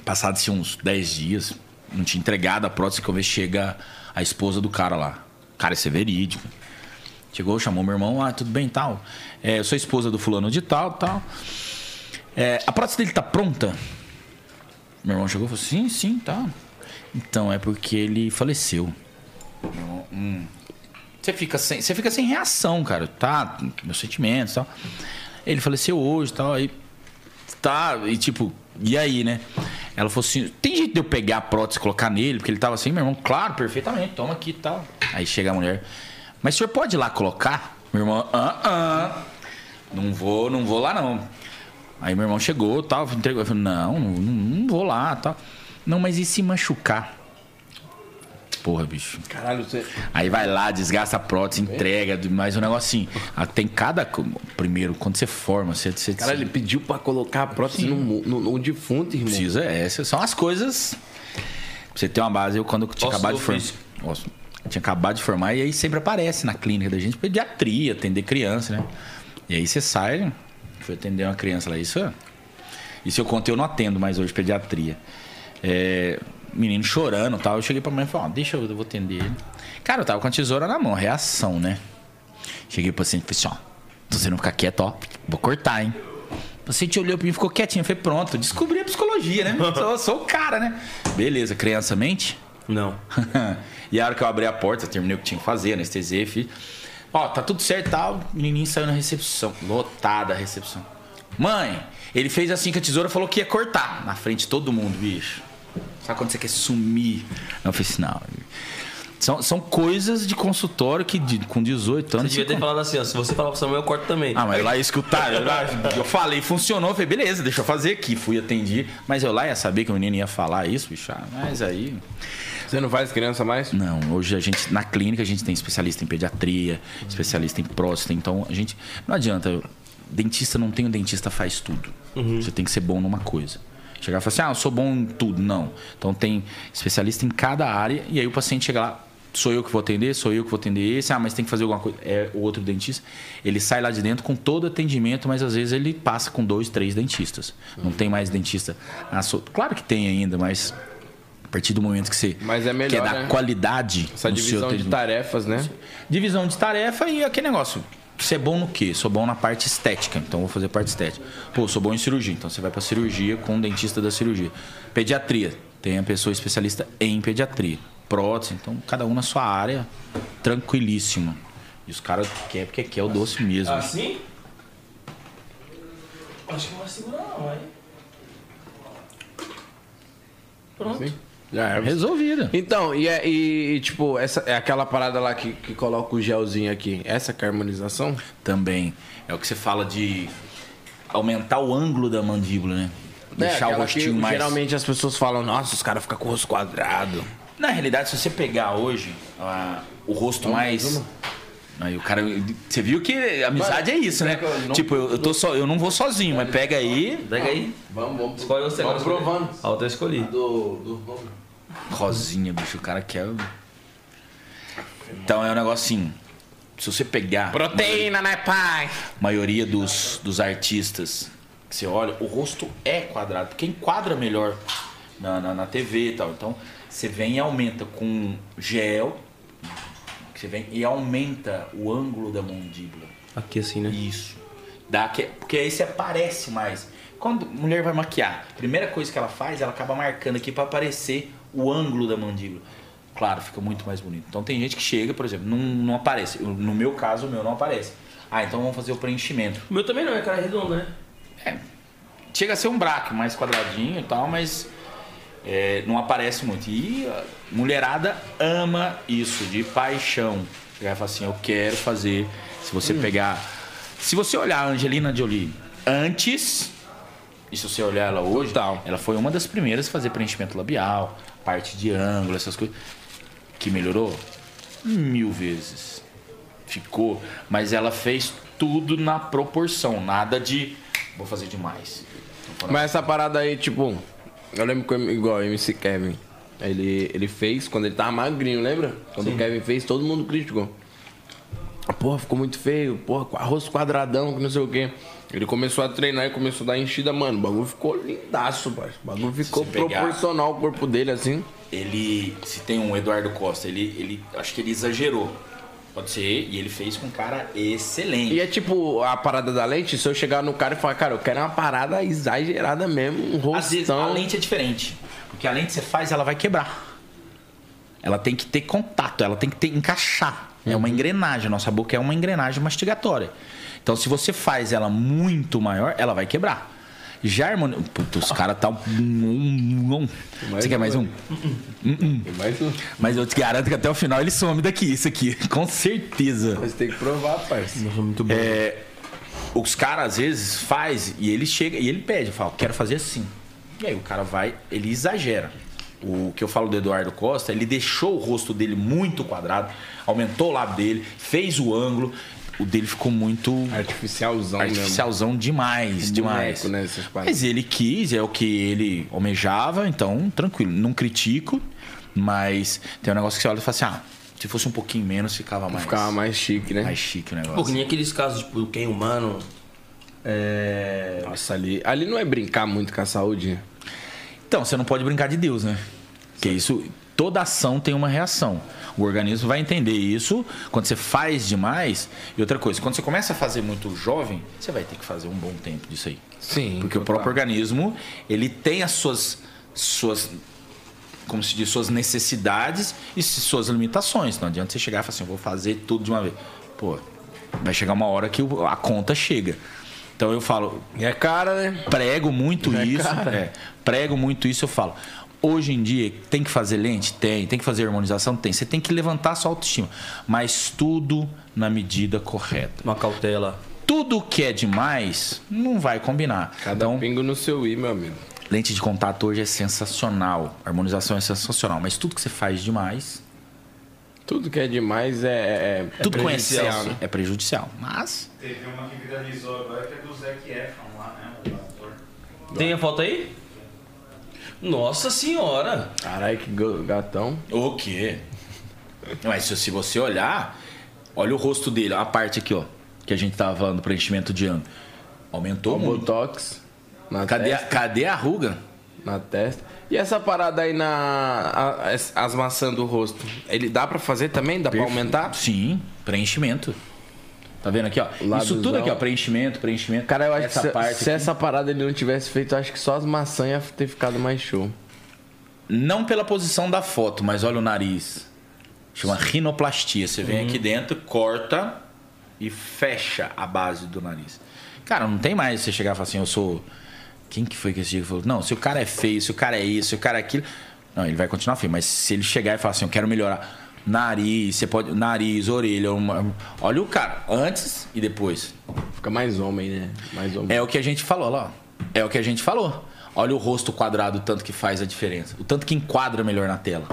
Passados uns 10 dias, não tinha entregado a prótese, que eu vejo chega a esposa do cara lá. Cara, isso é verídico. Chegou, chamou meu irmão, ah, tudo bem, tal. É, eu sou esposa do fulano de tal, tal. É, a prótese dele tá pronta? Meu irmão chegou e falou, sim, sim, tá. Então, é porque ele faleceu. Hum. Você fica sem, você fica sem reação, cara. Tá, meus sentimentos tal. Ele faleceu hoje tal. Aí. Tá, e tipo, e aí, né? Ela falou assim: tem jeito de eu pegar a prótese e colocar nele? Porque ele tava assim, meu irmão, claro, perfeitamente, toma aqui e tal. Aí chega a mulher. Mas o senhor pode ir lá colocar? Meu irmão, ah, ah. Não vou, não vou lá não. Aí meu irmão chegou, tal, entregou. Eu falei, não, não, não vou lá, tal. Não, mas e se machucar? Porra, bicho. Caralho, você. Aí vai lá, desgasta a prótese, entrega, mas o negócio assim, tem cada. Primeiro, quando você forma, você, você, Cara, ele pediu pra colocar a prótese no, no, no defunto, irmão. precisa. É, essas são as coisas. Pra você ter uma base, eu quando tinha Posso acabado do de formar. Nossa, tinha acabado de formar e aí sempre aparece na clínica da gente pediatria, atender criança, né? E aí você sai, foi atender uma criança lá, isso. Isso eu conto, eu não atendo mais hoje pediatria. É, menino chorando e tal. Eu cheguei pra mãe e falei, ó, deixa eu, eu vou atender ele. Cara, eu tava com a tesoura na mão, reação, né? Cheguei pro paciente e falei assim, ó, se você não ficar quieto, ó, vou cortar, hein? O paciente olhou pra mim e ficou quietinho. Eu falei, pronto, descobri a psicologia, né? Sou, sou o cara, né? Beleza, criança mente. Não. e a hora que eu abri a porta, terminei o que tinha que fazer, anestesiei, fiz. Ó, tá tudo certo e tal. O menininho saiu na recepção. Lotada a recepção. Mãe, ele fez assim com a tesoura falou que ia cortar. Na frente de todo mundo, bicho. Sabe quando você quer sumir? Eu falei assim, não. São, são coisas de consultório que de- com 18 Você anos. devia ter falado assim, ó. Se você falar pro Samuel, eu corto também. Ah, mas eu lá ia escutar. Eu, lá- eu falei, funcionou. Eu falei, beleza, deixa eu fazer aqui. Fui atendi. Mas eu lá ia saber que o menino ia falar isso, bicho. ah, Mas aí. Você não faz criança mais? Não, hoje a gente, na clínica, a gente tem especialista em pediatria, especialista em próstata, então a gente. Não adianta, dentista não tem um dentista faz tudo. Você tem que ser bom numa coisa. Chegar e falar assim, ah, eu sou bom em tudo. Não. Então tem especialista em cada área, e aí o paciente chega lá, sou eu que vou atender, sou eu que vou atender esse, ah, mas tem que fazer alguma coisa. É o outro dentista. Ele sai lá de dentro com todo atendimento, mas às vezes ele passa com dois, três dentistas. Não tem mais dentista. Claro que tem ainda, mas. A partir do momento que você Mas é melhor, quer dar né? qualidade Essa divisão de tarefas, né? Divisão de tarefa e aquele negócio. Você é bom no quê? Sou bom na parte estética, então vou fazer parte estética. Pô, sou bom em cirurgia, então você vai pra cirurgia com o dentista da cirurgia. Pediatria, tem a pessoa especialista em pediatria. Prótese, então cada um na sua área, tranquilíssimo. E os caras querem porque quer o doce mesmo. Assim? Acho que não vai segurar não, aí. Pronto. Sim. Já é. Resolvida. Então, e, é, e, e, tipo, essa é aquela parada lá que, que coloca o gelzinho aqui. Essa que é a harmonização? Também. É o que você fala de aumentar o ângulo da mandíbula, né? Deixar o É, aquela rostinho que, mais. Geralmente as pessoas falam, nossa, os caras ficam com o rosto quadrado. Na realidade, se você pegar hoje ah, o rosto mais. Aí o cara. Você viu que amizade é isso, né? eu não- Tipo, eu, eu tô só, eu não vou sozinho, mas pega aí. Pega aí. Vamos, vamos. Escolhe você Vamos agora. provando. A outra eu escolhi. Do, do... Rosinha, bicho, o cara quer. Então é um negócio assim. Se você pegar. Proteína, né, pai? maioria dos, dos artistas que você olha, o rosto é quadrado, porque enquadra melhor na, na, na TV e tal. Então, você vem e aumenta com gel, você vem e aumenta o ângulo da mandíbula. Aqui assim, né? Isso. Dá que, porque aí você aparece mais. Quando a mulher vai maquiar, a primeira coisa que ela faz, ela acaba marcando aqui para aparecer o ângulo da mandíbula. Claro, fica muito mais bonito. Então tem gente que chega, por exemplo, não, não aparece. Eu- No meu caso, o meu não aparece. Ah, então vamos fazer o preenchimento. O meu também não, é cara redonda, né? Chega a ser um braço mais quadradinho e tal, mas é, não aparece muito. E a mulherada ama isso, de paixão. Chegar e falar assim, eu quero fazer. Se você pegar. Se você olhar a Angelina Jolie antes, e se você olhar ela hoje, Total. ela foi uma das primeiras a fazer preenchimento labial, parte de ângulo, essas coisas. Que melhorou mil vezes. Ficou, mas ela fez tudo na proporção, nada de vou fazer demais. Mas essa parada aí, tipo, eu lembro que igual o MC Kevin. Ele, ele fez quando ele tava magrinho, lembra? Quando o Kevin fez, todo mundo criticou. Porra, ficou muito feio, porra, com arroz quadradão, que não sei o quê. Ele começou a treinar e começou a dar enchida, mano. O bagulho ficou lindaço, pai. O bagulho ficou proporcional ao corpo dele, assim. Ele, se tem um Eduardo Costa, ele, ele acho que ele exagerou. Pode ser, e ele fez com um cara excelente. E é tipo a parada da lente, se eu chegar no cara e falar, cara, eu quero uma parada exagerada mesmo, um Às vezes a rostão. lente é diferente. Porque a lente você faz, ela vai quebrar. Ela tem que ter contato, ela tem que ter, encaixar. É Uhum. uma engrenagem. A nossa boca é uma engrenagem mastigatória. Então, se você faz ela muito maior, ela vai quebrar. Já harmonia. Puta, os caras tá. um- Você quer mais um? Mas Mas eu te garanto que até o final ele some daqui, isso aqui. Com certeza. você tem que provar, parceiro. Muito bom. É, os caras às vezes faz e ele chega e ele pede, fala, quero fazer assim. E aí o cara vai, ele exagera. O que eu falo do Eduardo Costa, ele deixou o rosto dele muito quadrado, aumentou o lábio dele, fez o ângulo, o dele ficou muito Artificialzão, artificialzão demais, demais. Boneco, né, essas. Mas ele quis, é o que ele almejava, então tranquilo, não critico, mas tem um negócio que você olha e fala assim, ah, se fosse um pouquinho menos ficava mesmo. mais Ficava mais chique, né? mais chique o negócio. Pô, que nem aqueles casos, tipo, do Ken Humano. É. Nossa, ali, ali não é brincar muito com a saúde. Então, você não pode brincar de Deus, né? Porque isso, toda ação tem uma reação. O organismo vai entender isso quando você faz demais. E outra coisa, quando você começa a fazer muito jovem, você vai ter que fazer um bom tempo disso aí. Sim. Porque o próprio organismo, ele tem as suas, suas como se diz, suas necessidades e suas limitações. Não adianta você chegar e falar assim, eu vou fazer tudo de uma vez. Pô, vai chegar uma hora que a conta chega. Então eu falo, E é cara, né? prego muito É isso. cara. é, prego muito isso, eu falo. Hoje em dia, tem que fazer lente? Tem. Tem que fazer harmonização? Tem. Você tem que levantar a sua autoestima. Mas tudo na medida correta. Uma cautela. Tudo que é demais não vai combinar. Cada então, pingo no seu i, meu amigo. lente de contato hoje é sensacional. A harmonização é sensacional. Mas tudo que você faz demais, Tudo que é demais é. é, é tudo com prejudicial, excesso né? é prejudicial. Mas Teve uma que viralizou agora que é do Zac Efron lá, né? O ator. Tem a foto aí? Nossa senhora! Caralho, que gatão. O quê? Mas se, você olhar, olha o rosto dele, a parte aqui, ó, que a gente tava falando, preenchimento de ano. Aumentou O muito. Botox. Na Cadê a, testa. cadê a ruga? Na testa. E essa parada aí na. a- as, as maçãs do rosto? Ele dá pra fazer também? Dá pra aumentar? Sim, preenchimento. Tá vendo aqui, ó? Isso tudo aqui, ó, preenchimento, preenchimento. Cara, eu acho essa que se, parte se aqui. essa parada ele não tivesse feito, eu acho que só as maçãs ia ter ficado mais show. Não pela posição da foto, mas olha o nariz. Chama rinoplastia. Você vem aqui dentro, corta e fecha a base do nariz. Cara, não tem mais você chegar e falar assim, eu sou. Quem que foi que esse dia falou? Não, se o cara é feio, se o cara é isso, se o cara é aquilo. Não, ele vai continuar feio. Mas se ele chegar e falar assim, eu quero melhorar. Nariz, você pode. Nariz, orelha. uma- Olha o cara, antes e depois. Fica mais homem, né? Mais homem. É o que a gente falou lá. É o que a gente falou. Olha o rosto quadrado, o tanto que faz a diferença. O tanto que enquadra melhor na tela.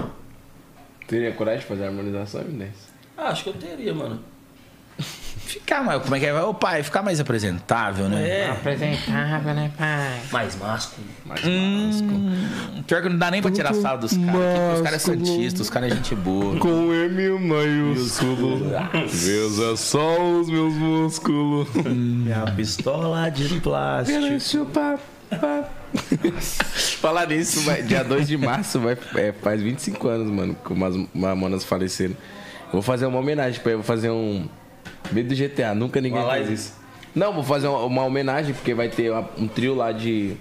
Teria coragem de fazer a harmonização, M10? Ah, acho que eu teria, mano. Ficar mais. Como é que é? Ô pai, ficar mais apresentável, né? É, Apresentável, né, pai? mais másculo. Mais Hum, pior que não dá nem pra tirar sarro dos caras. Os caras é santistas, os caras é gente boa. Com M maiúsculo. Veja só os meus músculos. Minha pistola de plástico. Falar nisso, vai- dia 2 de março vai, é, faz 25 anos, mano, que as mamonas faleceram. Vou fazer uma homenagem pra ele, vou fazer um. Meio do GTA, nunca ninguém Uma fez live? isso. Não, vou fazer uma, uma homenagem, porque vai ter uma- um trio lá de,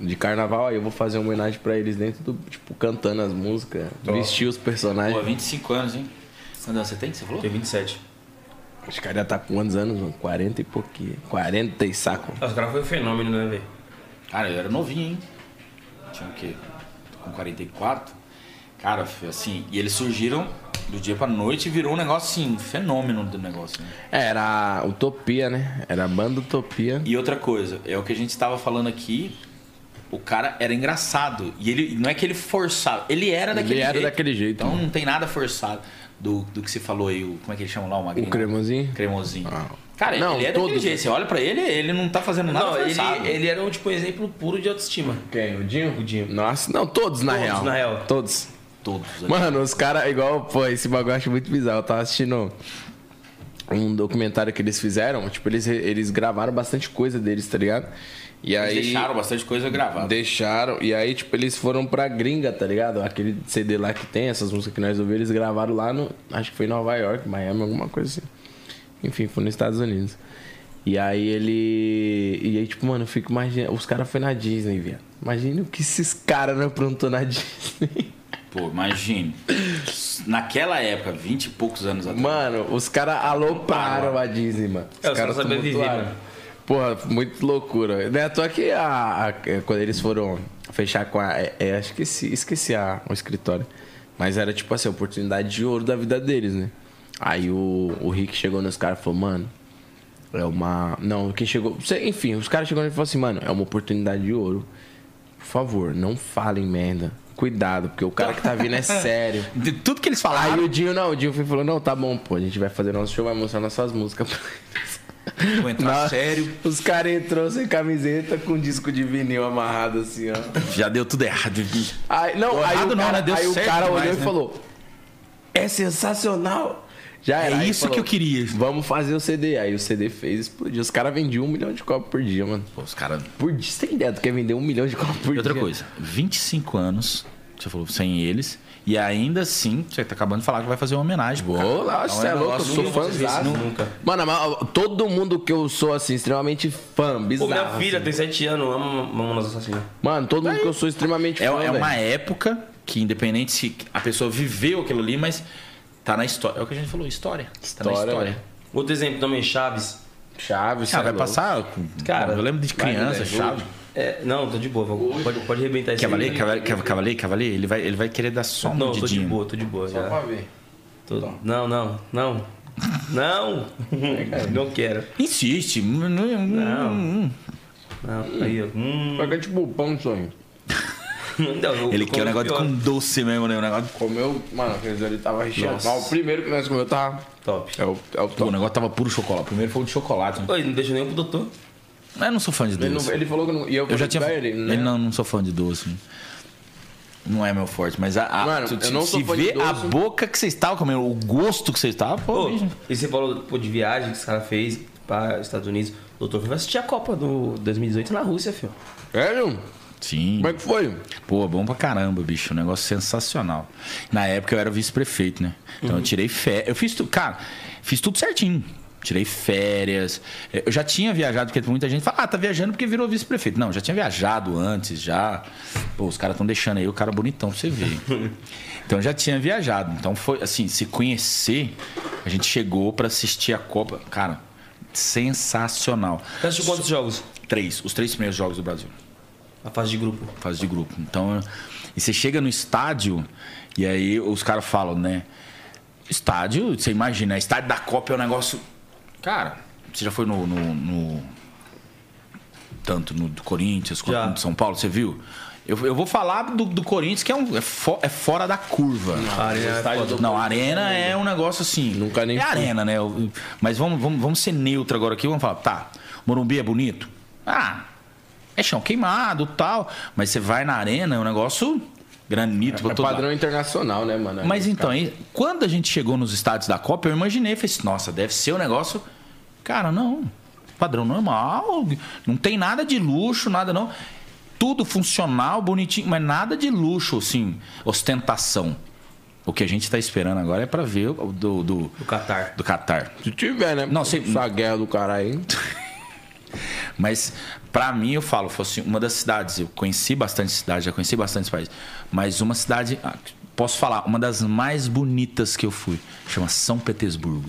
de carnaval, aí eu vou fazer uma homenagem pra eles dentro do, tipo, cantando as músicas, vestir os personagens. Pô, 25 anos, hein? Anos você tem que você falou? Tem 27. Os caras já tá com quantos anos, mano? 40 e pouquinho. 40 e saco. Os caras foi um fenômeno, né, velho? Cara, eu era novinho, hein? Tinha o quê? Tô com 44. Cara, foi assim. E eles surgiram do dia pra noite virou um negócio assim, um fenômeno do negócio. Né? Era Utopia, né? Era a banda Utopia. E outra coisa, é o que a gente estava falando aqui. O cara era engraçado. E ele não é que ele forçava, ele era Ele daquele era jeito. daquele jeito, Então né? não tem nada forçado do, do que você falou aí. O, como é que ele chama lá? O magrinho? O cremosinho? Cremosinho. Ah. Cara, Não, ele é daquele todos. jeito. Você olha pra ele, ele não tá fazendo nada Não, ele, forçado. ele era um tipo exemplo puro de autoestima. Quem? O Dinho? O Dinho. Nossa, não, todos na Todos, real. na real. Todos. Todos. Mano, os caras, igual, pô, esse bagulho eu acho muito bizarro. Eu tava assistindo um documentário que eles fizeram. Tipo, eles, eles gravaram bastante coisa deles, tá ligado? E Eles aí. deixaram bastante coisa gravada. Deixaram, e aí, tipo, eles foram pra gringa, tá ligado? Aquele CD lá que tem, essas músicas que nós ouvimos, eles gravaram lá no. Acho que foi em Nova York, Miami, alguma coisa assim. Enfim, foi nos Estados Unidos. E aí ele. E aí, tipo, mano, eu fico imaginando. Os caras foram na Disney, viado. Imagina o que esses caras não aprontou na Disney. Pô, imagine. Naquela época, 20 e poucos anos atrás. Mano, os caras alopraram a Disney, mano. É, os caras viver, tumultuaram. né? Porra, muito loucura. Não é à toa que a, a- quando eles foram fechar com a. É, é, acho que esqueci, esqueci a, o escritório. Mas era tipo assim, a oportunidade de ouro da vida deles, né? Aí o, o Rick chegou nos caras e falou, mano, É uma. Não, quem chegou. Enfim, os caras chegaram e falaram assim, mano, é uma oportunidade de ouro. Por favor, não falem merda. Cuidado, porque o cara que tá vindo é sério. De tudo que eles Aí falaram. o Dinho, não, o Dinho foi falou, não, tá bom, pô, a gente vai fazer nosso show, vai mostrar nossas músicas. pra eles." Vou entrar Nossa, sério. Os caras entrou sem camiseta, com disco de vinil amarrado assim, ó. Já deu tudo errado. Aí, não, aí, Errado o não, cara, né? Deu aí o cara demais, olhou né? e falou: É sensacional! Já É era. Aí isso falou, que eu queria. Vamos fazer o CD. Aí o CD fez, explodiu. Os caras vendiam um milhão de copos por dia, mano. Pô, os caras. Por dia, você tem ideia do que é vender um milhão de copos por E outra dia? coisa, 25 anos, você falou, sem eles. E ainda assim, você tá acabando de falar que vai fazer uma homenagem. Ô, lá, Então você é um louco, eu sou vou fãzão. nunca. Mano, mas todo mundo que eu sou, assim, extremamente fã, Pô, bizarro. minha filha assim. tem 7 anos, ama Mamonas Assassinas. Mano, todo mundo que eu sou extremamente É, fã, é uma velho. época que, independente se a pessoa viveu aquilo ali, mas tá na história. É o que a gente falou, história. tá na História, história. né? Outro exemplo também, Chaves. Chaves, é vai louco. passar. Cara, eu lembro de criança, né? chave. É, não, tô de boa. Pode, pode arrebentar esse Cavaleiro, cavaleiro, cavaleiro, cavaleiro, ele vai, ele vai querer dar só um Não, tô de boa, tô de boa. Só Já. pra ver. Tô- Não, não, não. Não! não quero. Insiste. Não. Não. Não, aí, ó. Hum. É tipo pão, sonho. Não, eu- Ele quer um negócio pior. com doce mesmo, né? Um negócio. Comeu, mano, aqueles ali tava recheado. Mas o primeiro que nós comeu tava. Top. É o, é o Pô, o top. negócio tava puro chocolate. Primeiro foi o de chocolate. Né? Oi, não deixa nem pro doutor. Eu não sou fã de Ele, doce. não- ele falou que não. E eu, Eu já tinha. Ele, ele, né? não, não sou fã de doce. Não é meu forte, mas a, a- Mano, tu- eu não se sou fã de vê a boca que você estava comendo, o gosto que você estava, pô, e você falou pô, de viagem que esse cara fez para Estados Unidos. O doutor foi assistir a Copa do 2018 na Rússia, filho. Sério? Sim. Como é que foi? Pô, bom pra caramba, bicho. Um negócio sensacional. Na época eu era vice-prefeito, né? Então eu tirei férias. Eu fiz tudo. Cara, fiz tudo certinho. Tirei férias. Eu já tinha viajado, porque muita gente fala, ah, tá viajando porque virou vice-prefeito. Não, já tinha viajado antes, já. Pô, os caras estão deixando aí o cara bonitão pra você ver. Então eu já tinha viajado. Então foi assim, se conhecer, a gente chegou pra assistir a Copa. Cara, sensacional. Você assistiu quantos jogos? Três, os três primeiros jogos do Brasil A fase de grupo. fase de grupo. Então, e você chega no estádio e aí os caras falam, né? Estádio, você imagina, estádio da Copa é um negócio. Cara, você já foi no. no- no- tanto no do Corinthians quanto Já. no de São Paulo, você viu? Eu, eu vou falar do, do Corinthians, que é, um, é, fo- é fora da curva. A arena é. Não, a arena é um negócio assim. Nunca nem É fui. arena, né? Mas vamos, vamos, vamos ser neutro agora aqui. Vamos falar, tá, Morumbi é bonito? Ah, é chão queimado tal. Mas você vai na arena, é um negócio granito É lado. padrão internacional, né, mano? Mas então, aí, quando a gente chegou nos estádios da Copa, eu imaginei, falei assim, nossa, deve ser um negócio. Cara, não. Padrão normal. Não tem nada de luxo, nada não. Tudo funcional, bonitinho, mas nada de luxo, assim, ostentação. O que a gente tá esperando agora é pra ver o do, do, Do Qatar. do Qatar. Se tiver, né? Não, sei- Essa guerra do caralho aí. Mas pra mim eu falo, fosse uma das cidades, eu conheci bastante cidades, já conheci bastante países, mas uma cidade, ah, posso falar, uma das mais bonitas que eu fui, chama São Petersburgo.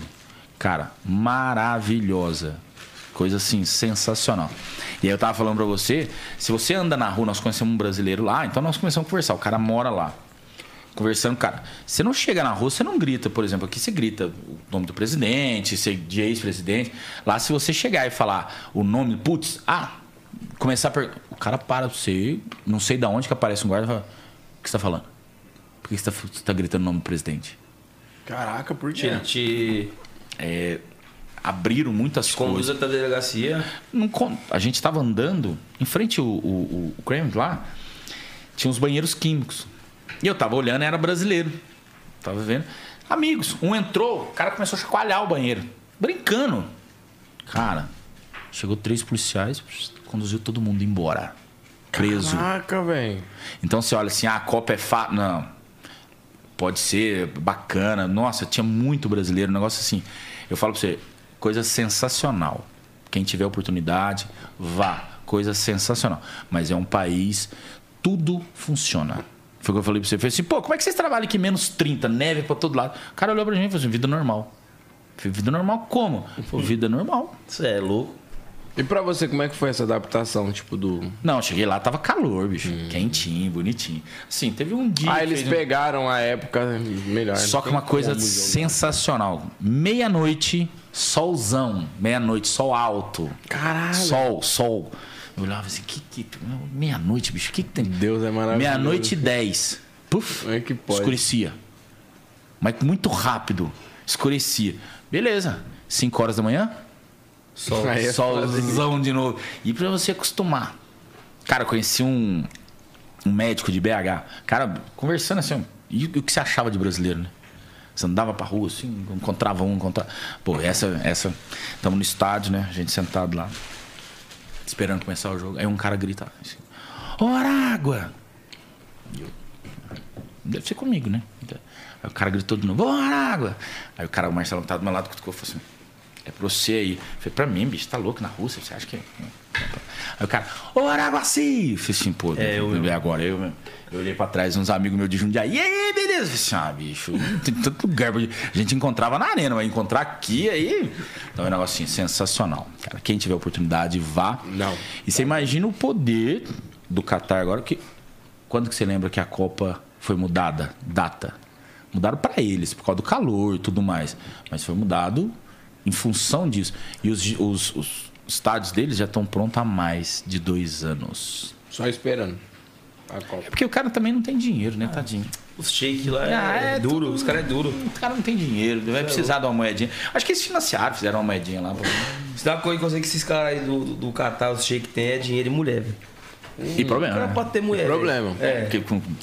Cara, maravilhosa. Coisa assim, sensacional. E aí eu tava falando pra você, se você anda na rua, nós conhecemos um brasileiro lá, então nós começamos a conversar, o cara mora lá. Conversando, cara, você não chega na rua, você não grita, por exemplo, aqui você grita o nome do presidente, de ex-presidente. Lá, se você chegar e falar o nome, putz, ah, começar a perguntar. O cara para pra você, não sei de onde que aparece um guarda e fala: O que você tá falando? Por que você tá, você tá gritando o nome do presidente? Caraca, por Te, te Abriram muitas conduz coisas. até a delegacia. Não a gente tava andando em frente ao, o o- o Kremlin lá, tinha uns banheiros químicos. E eu tava olhando, era brasileiro. Tava vendo. Amigos, um entrou, o cara começou a chacoalhar o banheiro, brincando. Cara, chegou três policiais, conduziu todo mundo embora. Preso. Caraca, velho. Então você olha assim, ah, a Copa é fácil. Não. Pode ser bacana. Nossa, tinha muito brasileiro, um negócio assim. Eu falo pra você, coisa sensacional. Quem tiver oportunidade, vá. Coisa sensacional. Mas é um país, tudo funciona. Foi o que eu falei pra você. Eu falei assim, pô, como é que vocês trabalham aqui menos 30, neve pra todo lado? O cara olhou pra gente e falou assim, vida normal. Falei, vida normal como? Falei, vida normal. Você é louco. E pra você, como é que foi essa adaptação, tipo, do... Não, cheguei lá, tava calor, bicho. Quentinho, bonitinho. Assim, teve um dia. Ah, eles fez um- pegaram a época melhor. Só não que uma coisa sensacional. Meia-noite, solzão. Meia-noite, sol alto. Caralho. Sol, sol. Eu olhava assim, que, que, meia-noite, bicho, o que, que tem? Deus é maravilhoso. Meia-noite e dez. Puf, é que pode? escurecia. Mas muito rápido. Escurecia. Beleza. 5 horas da manhã, Sol. É solzão de novo. E pra você acostumar. Cara, eu conheci um, um médico de BH. Cara, conversando assim, e o que você achava de brasileiro, né? Você andava pra rua assim, encontrava um, encontrava. Pô, essa, essa. Estamos no estádio, né? A gente sentado lá, esperando começar o jogo. Aí um cara grita assim: Ora água! E eu, Deve ser comigo, né? Aí o cara gritou de novo: Ora água! Aí o cara, o Marcelo, tava do meu lado, cutucou e falou assim: é pra você aí. Eu falei, pra mim, bicho, tá louco na Rússia? Você acha que. é?" Aí o cara, ô Araguaci! Eu falei assim, pô, É, eu mesmo. agora eu mesmo. Eu olhei pra trás, uns amigos meus de Jundiaí, e aí, beleza? Eu falei assim, ah, bicho, tem tanto lugar. pra- A gente encontrava na arena, mas encontrar aqui aí. Então é um negocinho sensacional. Cara, quem tiver oportunidade, vá. Não. E você imagina o poder do Qatar agora que. Quando que você lembra que a Copa foi mudada? Data. Mudaram para eles, por causa do calor e tudo mais. Mas foi mudado em função disso. E os, os, os estádios deles já estão prontos há mais de dois anos. Só esperando. A É porque o cara também não tem dinheiro, né, tadinho? Os shake lá é, Ah, é duro, tudo- os caras é duro. O cara não tem dinheiro, vai precisar de uma moedinha. Acho que eles financiaram, fizeram uma moedinha lá. Se dá uma coisa que esses caras aí do, do, do Catar, os shake tem é dinheiro e mulher, velho. E problema, O cara né? pode ter mulher. Problema. velho. É. Porque com- com-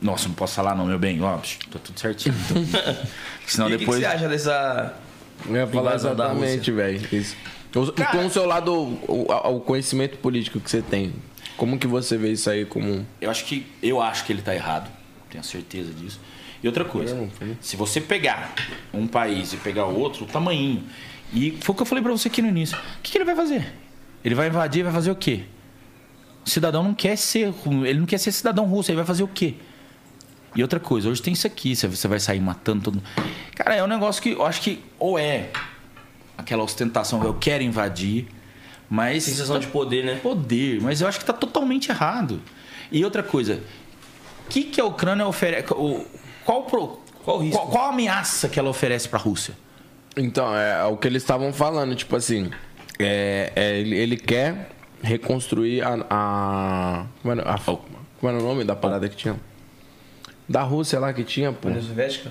Nossa, não posso falar não, meu bem. Ó, tá tudo certinho. Então. Senão e o que, que depois. você acha dessa. Eu ia falar exatamente, velho. Isso. O- Com o seu lado, o, o- conhecimento político que você tem, como que você vê isso aí como... Eu acho que eu acho que ele tá errado. Tenho certeza disso. E outra coisa, se você pegar um país e pegar o outro, o tamanhinho. E foi o que eu falei pra você aqui no início. O que, que ele vai fazer? Ele vai invadir, vai fazer o quê? O cidadão não quer ser, ele não quer ser cidadão russo, ele vai fazer o quê? E outra coisa, hoje tem isso aqui, você- você vai sair matando todo mundo. Cara, é um negócio que eu acho que ou é aquela ostentação, eu quero invadir, mas Sensação de poder, né? poder, mas eu acho que está totalmente errado. E outra coisa, o que, que a Ucrânia oferece? Qual, pro- Qual o risco? Qual, qual a ameaça que ela oferece para a Rússia? Então, é o que eles estavam falando, tipo assim, é, é, ele, ele quer reconstruir a... a como, era, a- como era o nome da parada que tinha? Da Rússia lá que tinha, pô. União Soviética?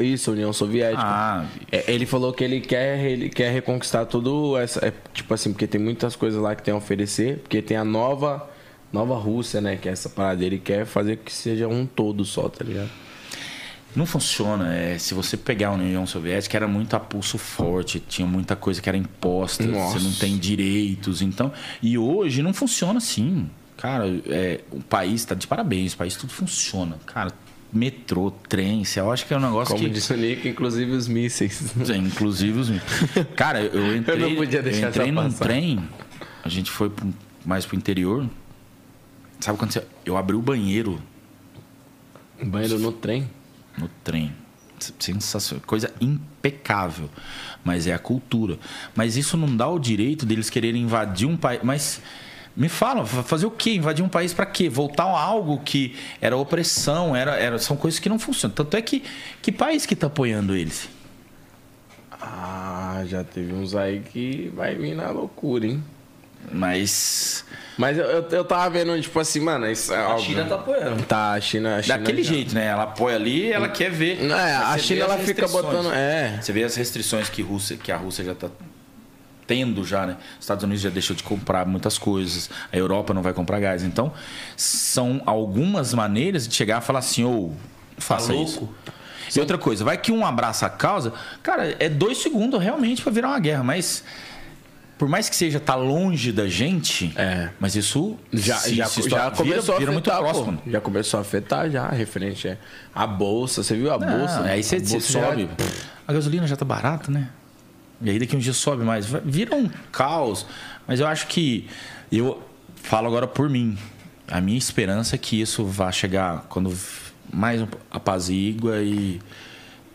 Isso, União Soviética. Ah, É, ele falou que ele quer, ele quer reconquistar tudo essa. é, tipo assim, porque tem muitas coisas lá que tem a oferecer. Porque tem a nova. Nova Rússia, né? Que é essa parada. Ele quer fazer que seja um todo só, tá ligado? não funciona. É, se você pegar a União Soviética, era muito a pulso forte, tinha muita coisa que era imposta, Nossa. você não tem direitos, então. E hoje não funciona assim. Cara, é, o país tá de parabéns, o país tudo funciona. Cara, metrô, trem, você acha que é um negócio Como que. disse o Nick, inclusive os mísseis. É, Inclusive os. Cara, eu entrei, não podia deixar eu entrei num passar. trem, a gente foi pro- mais pro interior. Sabe quando você. Eu abri o banheiro Banheiro no trem. no trem. Sensacional, coisa impecável. Mas é a cultura. Mas isso não dá o direito deles quererem invadir um país. Mas me fala, fa- fazer o quê? Invadir um país para quê? Voltar a algo que era opressão, era, era, são coisas que não funcionam. Tanto é que que país que tá apoiando eles? Ah, já teve uns aí que vai vir na loucura, hein? Mas Mas eu, eu, eu tava vendo, tipo assim, mano, isso é A óbvio. China tá apoiando. Tá, a China. A China daquele já- jeito, né? Ela apoia ali, ela quer ver. É, a China ela fica botando. É. Você vê as restrições que, Rússia, que a Rússia já está tendo já, né? Os Estados Unidos já deixou de comprar muitas coisas, a Europa não vai comprar gás. Então, são algumas maneiras de chegar e falar assim, ô, faça Tá isso. louco? E outra coisa, vai que um abraça a causa, cara, é dois segundos realmente para virar uma guerra, mas por mais que seja tá longe da gente, É. mas isso Já, se- já, se já começou vira a muito afetar, próximo. pô. Já começou a afetar já, referente é. A bolsa, você viu a bolsa? Não, aí você, A você bolsa sobe. A gasolina já tá barata, né? E aí daqui uns dias sobe mais. Vira um caos. Mas eu acho que. Eu falo agora por mim. A minha esperança é que isso vá chegar quando mais apazigua e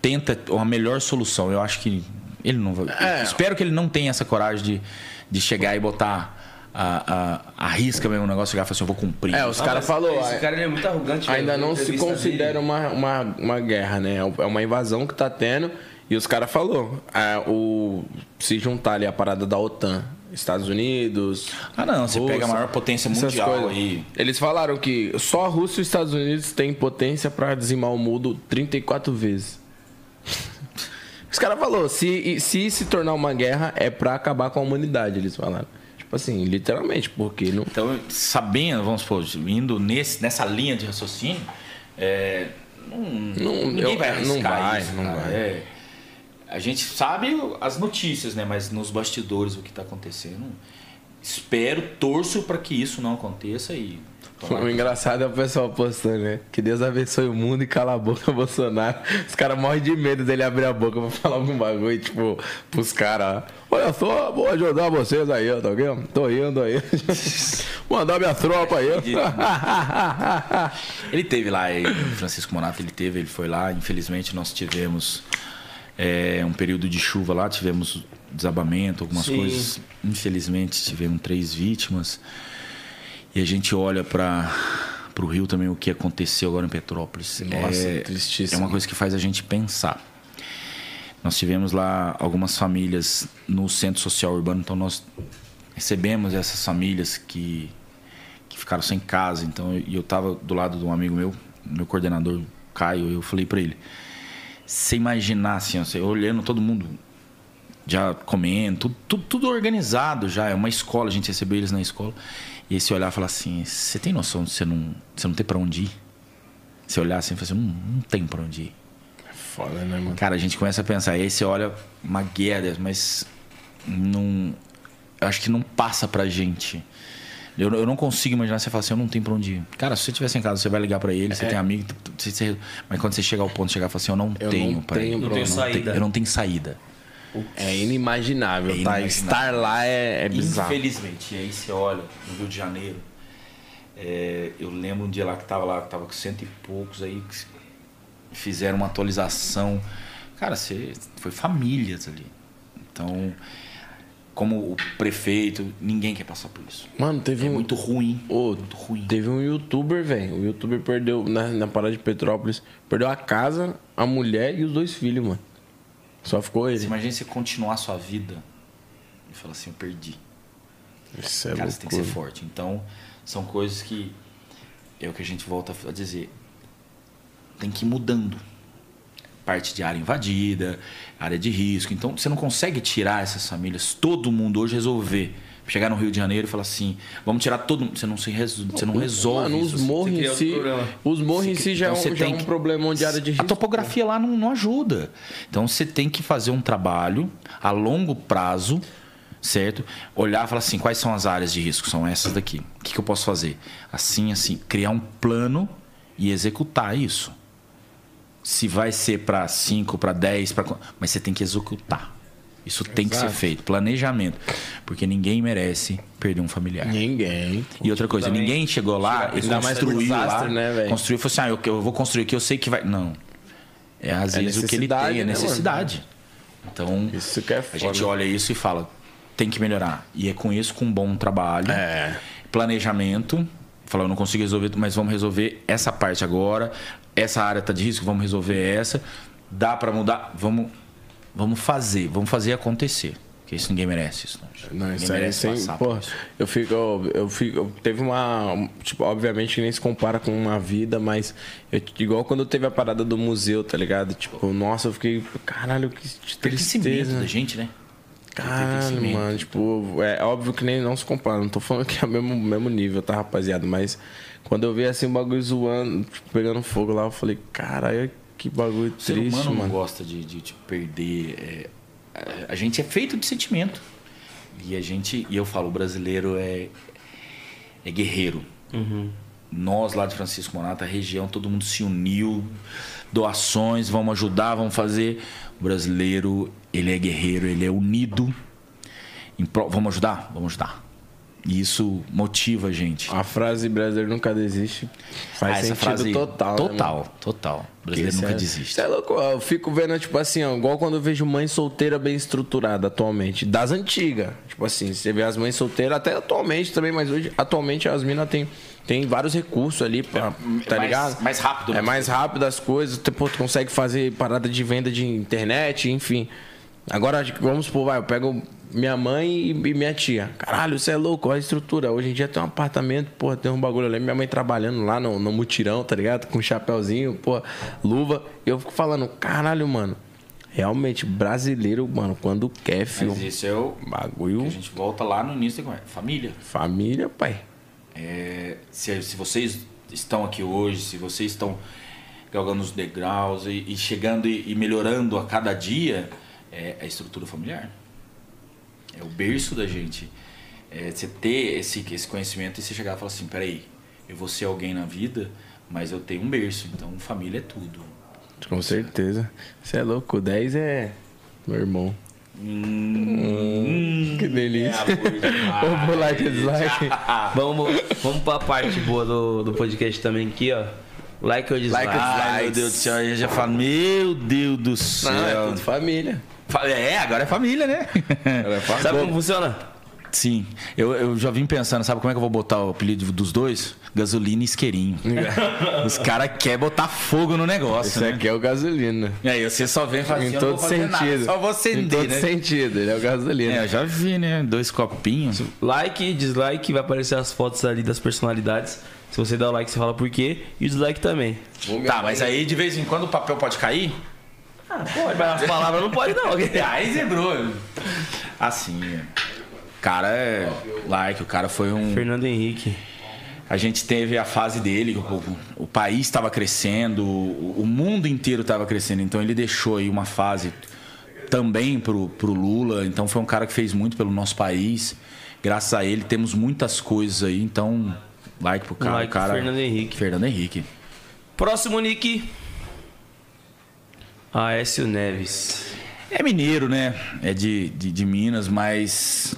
tenta uma melhor solução. Eu acho que Ele não vai. É. Espero que ele não tenha essa coragem de, de chegar e botar a, a, a risca mesmo o negócio, chegar e falar assim, eu vou cumprir. É, os Ah, caras falou. Esse cara ele é muito arrogante. Ainda velho. não se considera dele. uma, uma, uma guerra, né? É uma invasão que tá tendo. E os caras falou, é, o se juntar ali a parada da OTAN, Estados Unidos. Ah, não, você pega a Rússia, maior potência mundial aí. Eles falaram que só a Rússia e os Estados Unidos têm potência pra dizimar o mundo 34 vezes. Os caras falaram, se, se se tornar uma guerra é pra acabar com a humanidade, eles falaram. Tipo assim, literalmente, porque não. Então, sabendo, vamos supor, indo nesse, nessa linha de raciocínio, é, não, Não, ninguém eu- vai não arriscar vai, isso, não vai. É, a gente sabe as notícias, né? Mas nos bastidores o que está acontecendo. Espero, torço para que isso não aconteça e O engraçado é o pessoal postando, né? Que Deus abençoe o mundo e cala a boca, Bolsonaro. Os caras morrem de medo dele abrir a boca pra falar algum bagulho, tipo, pros caras. Olha só, vou ajudar vocês aí, ó, tá vendo? Tô indo aí. Mandar minha tropa aí. Ele teve lá, o Francisco Monato, ele teve, ele foi lá. Infelizmente, nós tivemos eh, um período de chuva lá, tivemos desabamento, algumas Sim. coisas. Infelizmente, tivemos três vítimas. E a gente olha para o Rio também, o que aconteceu agora em Petrópolis. Nossa, é, tristíssimo. É uma coisa que faz a gente pensar. Nós tivemos lá algumas famílias no centro social urbano, então nós recebemos essas famílias que, que ficaram sem casa. Então, eu- e eu estava do lado de um amigo meu, meu coordenador, Caio, eu falei para ele: você imaginar assim, você olhando todo mundo já comendo, tudo, tudo, tudo organizado já, é uma escola, a gente recebeu eles na escola. E você olhar e falar assim: você tem noção de você não, você não ter para onde ir? Você olhar assim e falar assim: não, não tem para onde ir. Foda, né, mano? Cara, a gente começa a pensar, aí você olha uma guerra, mas não. Eu acho que não passa pra gente. Eu, eu não consigo imaginar você falar assim, eu não tenho pra onde ir. Cara, se você estiver em casa, você vai ligar pra ele, você tem amigo, t- você- mas quando você chega ao ponto de chegar e falar assim, eu não Eu tenho não pra tenho ir. Não tenho saída. eu não tenho saída. É inimaginável, É tá? inimaginável. Estar lá é, é bizarro. Infelizmente. E aí você olha no Rio de Janeiro. é, eu lembro um dia lá que tava lá, que tava com cento e poucos aí, que fizeram uma atualização. Cara, você foi famílias ali. Então, como o prefeito, ninguém quer passar por isso. Mano, teve É um. muito ruim. Ô, muito ruim. Teve um youtuber, velho. O youtuber perdeu, na, na parada de Petrópolis, perdeu a casa, a mulher e os dois filhos, mano. Só ficou Você ele. imagina você continuar a sua vida e falar assim, eu perdi. Isso é Cara, você tem que ser forte. Então, são coisas que é o que a gente volta a dizer. Tem que ir mudando. Parte de área invadida, área de risco. Então, você não consegue tirar essas famílias, todo mundo hoje resolver. Chegar no Rio de Janeiro e falar assim, vamos tirar todo mundo. Você não, se reso- você não resolve Mano, isso. os morros Você em si. Os morros em si já, Então, é um, já é tem um que- problema de área de risco. A topografia lá não, não ajuda. Então você tem que fazer um trabalho a longo prazo, certo? Olhar e falar assim, quais são as áreas de risco? São essas daqui. O que, que eu posso fazer? Assim, assim, criar um plano e executar isso. Se vai ser para 5, para 10, para mas você tem que executar. Isso tem que ser Exato. feito, planejamento, porque ninguém merece perder um familiar. Ninguém. E outra coisa, Também ninguém chegou lá e construiu por lá, desastre, né, construiu e falou assim, ah, eu, eu vou construir aqui, eu sei que vai... Não. É às É vezes o que ele tem, necessidade, é né, necessidade. Então, Isso que é a foda. gente olha isso e fala, tem que melhorar. E é com isso, com um bom trabalho, É. planejamento, falar, eu não consigo resolver, mas vamos resolver essa parte agora, essa área tá de risco, vamos resolver essa, dá para mudar, vamos, vamos fazer, vamos fazer acontecer. Porque isso ninguém merece isso. Não, isso aí merece sem. Pô, por isso. eu fico. Eu fico. Teve uma. Tipo, obviamente nem se compara com uma vida, mas. eu- igual quando teve a parada do museu, tá ligado? Tipo, nossa, eu fiquei. Caralho, que tristeza. da gente, né? Caralho, mano, tipo, é óbvio que nem não se compara, não tô falando que é o mesmo, mesmo nível, tá, rapaziada? Mas quando eu vi assim o bagulho zoando, tipo, pegando fogo lá, eu falei, caralho, que bagulho O ser triste, humano não mano. gosta de, de, de perder. é, a- gente é feito de sentimento. E a gente, e eu falo, o brasileiro é, é guerreiro. Nós lá de Francisco Monato, a região, todo mundo se uniu, doações, vamos ajudar, vamos fazer. O brasileiro, ele é guerreiro, ele é unido. Em pro- vamos ajudar? Vamos ajudar. E isso motiva a gente. A frase brasileiro nunca desiste faz Ah, sentido frase total. né, Total, mano? total. Brasileiro nunca é- desiste. cê é louco, eu fico vendo, tipo assim, ó, igual quando eu vejo mãe solteira bem estruturada atualmente, das antigas. Tipo assim, você vê as mães solteiras até atualmente também, mas hoje, atualmente, as minas têm tem vários recursos ali, pra, tá mais- ligado? mais rápido, É né? mais rápido as coisas, tu, pô, tu consegue fazer parada de venda de internet, enfim. Agora, vamos supor, vai, eu pego minha mãe e e minha tia. Caralho, você é louco, olha a estrutura. Hoje em dia tem um apartamento, porra, tem um bagulho. Eu lembro minha mãe trabalhando lá no, no mutirão, tá ligado? Com um chapéuzinho, porra, luva. E eu fico falando, caralho, mano. Realmente, brasileiro, mano, quando quer, filho. Mas isso é o Bagulho. que a gente volta lá no início da conversa. Família. Família, pai. É, se, se vocês estão aqui hoje, se vocês estão galgando os degraus e, e chegando e, e melhorando a cada dia, é a estrutura familiar. É o berço da gente. É você ter esse, esse conhecimento e você chegar e falar assim, peraí, eu vou ser alguém na vida, mas eu tenho um berço, então família é tudo. Com certeza. Você é louco, 10 é meu irmão. Hum, que delícia. Vamos pro like e dislike. Vamos, vamos pra parte boa do, do podcast também aqui, ó. Like ou dislike? Like ou dislike. Ai, meu Deus do céu, eu já falo, meu Deus do céu. Não, é tudo família. É, agora é família, né? Sabe como funciona? Sim, eu, eu já vim pensando, sabe como é que eu vou botar o apelido dos dois? Gasolina e isqueirinho. Os caras querem botar fogo no negócio, Isso né? aqui é o gasolina. E aí você só vem fazendo Em todo sentido. só vou Em acender, todo né? sentido, ele é o gasolina. É, eu já vi, né? Dois copinhos. Like, dislike, vai aparecer as fotos ali das personalidades. Se você dá o like, você fala por quê. E o dislike também. Tá, mas aí de vez em quando o papel pode cair? Ah, pode, mas as palavras não pode não. Aí zebrou. Assim, cara é like, o cara foi um Fernando Henrique. A gente teve a fase dele, o, o país estava crescendo, o, o mundo inteiro estava crescendo, então ele deixou aí uma fase também pro, pro Lula, então foi um cara que fez muito pelo nosso país. Graças a ele temos muitas coisas aí, então like pro cara, like o cara Fernando Henrique. Fernando Henrique. Próximo nick. Aécio Neves. É mineiro, né? É de, de, de Minas, mas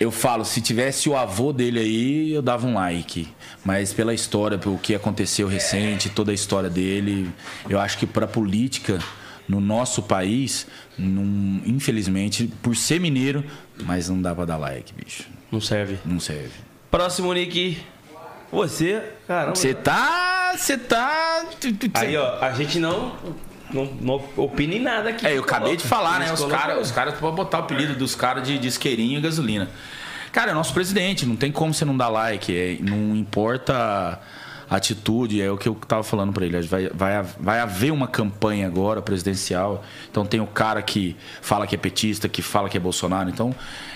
eu falo, se tivesse o avô dele aí, eu dava um like. Mas pela história, pelo que aconteceu recente, toda a história dele, eu acho que para política no nosso país, não- infelizmente, por ser mineiro, mas não dá pra dar like, bicho. Não serve. Não serve. Próximo nick. Você, caramba. Você tá. Você tá. Aí, ó, a gente não, não, não opina em nada aqui. É, eu acabei de falar, né? Os caras os cara podem botar o apelido dos caras de, de isqueirinho e gasolina. Cara, é nosso presidente, não tem como você não dar like. é, não importa a atitude, é o que eu tava falando pra ele. Vai, vai, vai haver uma campanha agora presidencial. Então tem o cara que fala que é petista, que fala que é Bolsonaro. Então,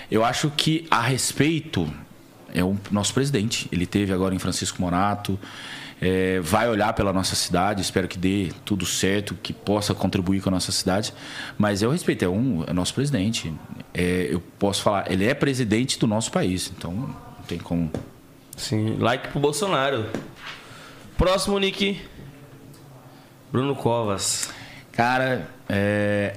eu acho que a respeito é o nosso presidente. Ele teve agora em Francisco Morato. É, vai olhar pela nossa cidade, espero que dê tudo certo, que possa contribuir com a nossa cidade. Mas eu respeito, é, um, é nosso presidente. É, eu posso falar, ele é presidente do nosso país, então não tem como. Sim, like pro Bolsonaro. Próximo nick. Bruno Covas. Cara, é.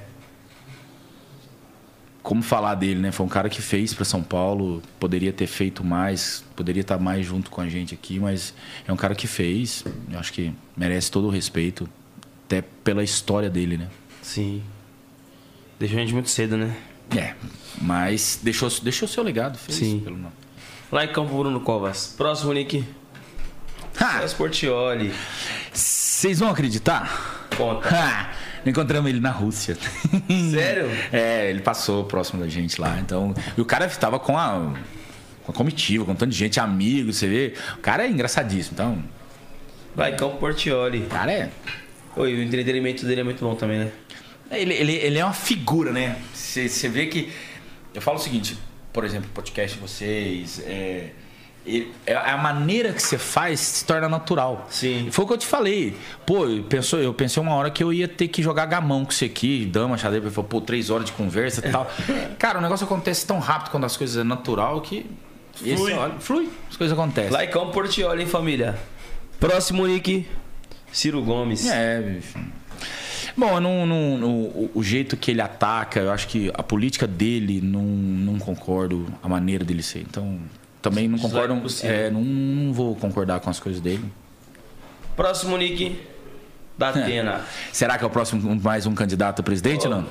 Como falar dele, né? Foi um cara que fez para São Paulo, poderia ter feito mais, poderia estar mais junto com a gente aqui, mas é um cara que fez. Eu acho que merece todo o respeito, até pela história dele, né? Sim. Deixou a gente muito cedo, né? É, mas deixou, deixou seu legado, fez Sim. pelo nome. Like pro Bruno Covas. Próximo nick. Ha! Celso Portioli. Vocês vão acreditar? Conta. Ha! Encontramos ele na Rússia. Sério? É, ele passou próximo da gente lá. Então, e o cara tava com a, com a comitiva, com um tanto de gente, amigo, você vê. O cara é engraçadíssimo. Então, Like pro Portioli. o cara é. Oi, o entretenimento dele é muito bom também, né? Ele, ele, ele é uma figura, né? Você vê que. Eu falo o seguinte, por exemplo, podcast de vocês. É, é a maneira que você faz se torna natural. Sim. Foi o que eu te falei. Pô, eu, pensou, eu pensei uma hora que eu ia ter que jogar gamão com você aqui, dama, xadrez, falou, pô, três horas de conversa e tal. Cara, o negócio acontece tão rápido quando as coisas é natural que. esse, Flui. olha, flui. As coisas acontecem. Like pro Portioli, hein, família? Próximo nick. Ciro Gomes. É, bicho. Bom, eu não, não- não- o- o jeito que ele ataca, eu acho que a política dele não, não concordo, a maneira dele ser. Então, também não Dislike concordo. É, não, não vou concordar com as coisas dele. Próximo nick da Atena. Será que é o próximo mais um candidato a presidente ou não?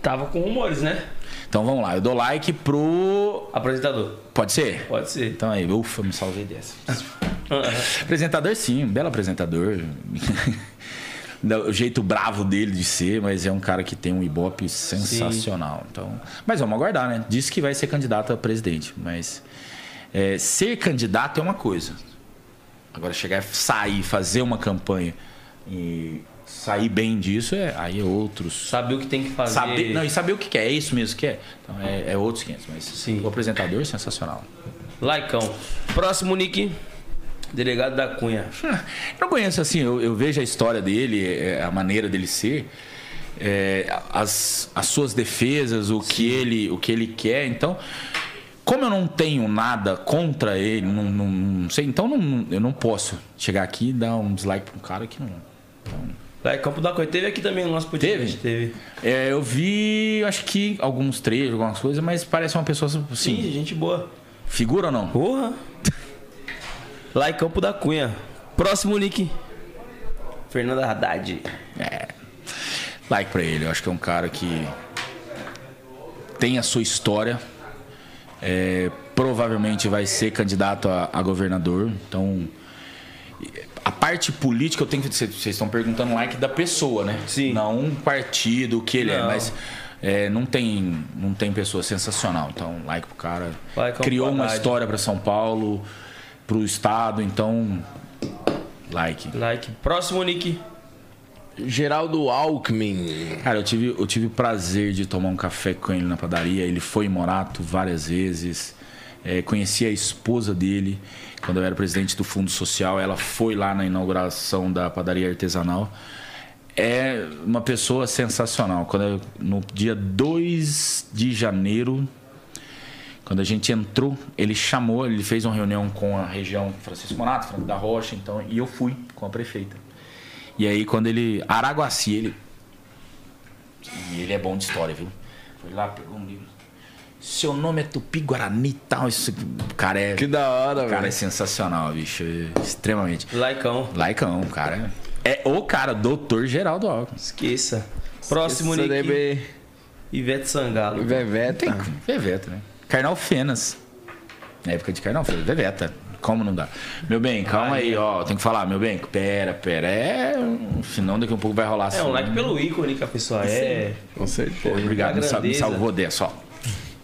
Tava com rumores, né? Então vamos lá, eu dou like pro. Apresentador. Pode ser? Pode ser. Então aí, ufa, me salvei dessa. apresentador sim, um belo apresentador. o jeito bravo dele de ser, mas é um cara que tem um ibope sensacional. Então, mas vamos aguardar, né? Diz que vai ser candidato a presidente, mas é, ser candidato é uma coisa. Agora chegar, sair, fazer uma campanha e sair bem disso é aí é outros. Saber o que tem que fazer. Saber, não, e saber o que quer, é isso mesmo que é. Então é, é outros 500, mas Sim. o apresentador é sensacional. Laicão. Próximo nick. Delegado da Cunha. Não conheço assim, eu, eu vejo a história dele, é, a maneira dele ser, é, as, as suas defesas, o que, ele, o que ele quer. Então, como eu não tenho nada contra ele, não, não- não sei, então não- eu não posso chegar aqui e dar um dislike para um cara que não. Laicão da Cunha. Teve aqui também no nosso podcast. Teve? É, eu vi, acho que alguns trechos, algumas coisas, mas parece uma pessoa Sim, assim. gente boa. Figura ou não? Porra. Lá em Campo da Cunha. Próximo nick. Fernanda Haddad. É. Like pra ele. Eu acho que é um cara que tem a sua história. É, provavelmente vai ser candidato a, a governador. Então, a parte política eu tenho que. Vocês vocês estão perguntando like da pessoa, né? Sim. Não um partido, o que ele é, Não. mas. é, não tem não tem pessoa sensacional então like pro cara Like criou uma história para São Paulo pro estado então like Like. Próximo nick. Geraldo Alckmin. Cara, eu tive, eu tive o prazer de tomar um café com ele na padaria. Ele foi em Morato várias vezes. É, conheci a esposa dele quando eu era presidente do Fundo Social. Ela foi lá na inauguração da padaria artesanal. É uma pessoa sensacional. Quando eu- no dia 2 de janeiro, quando a gente entrou, ele chamou, ele fez uma reunião com a região Francisco Morato, Franco da Rocha, então, e eu fui com a prefeita. E aí quando ele. Araguaci, ele. E ele é bom de história, viu? Foi lá, pegou um livro. Seu nome é Tupi Guarani e tal. Isso, o cara é. Que da hora, O cara é velho. sensacional, bicho. é Extremamente. Laicão. Laicão, o cara. É o cara, doutor Geraldo Alckmin. Esqueça. Próximo nick. CDB. Ivete Sangalo. Veveta. Veveta, né? Carnal Fenas. Na época de Carnal Fenas. Veveta. Como não dá? Meu bem, calma aí, ó. Tem que falar, meu bem. Pera, pera. É. Senão daqui a um pouco vai rolar É um assim. like pelo ícone que a pessoa é. Com certeza. Obrigado, me, me salvou dessa, ó.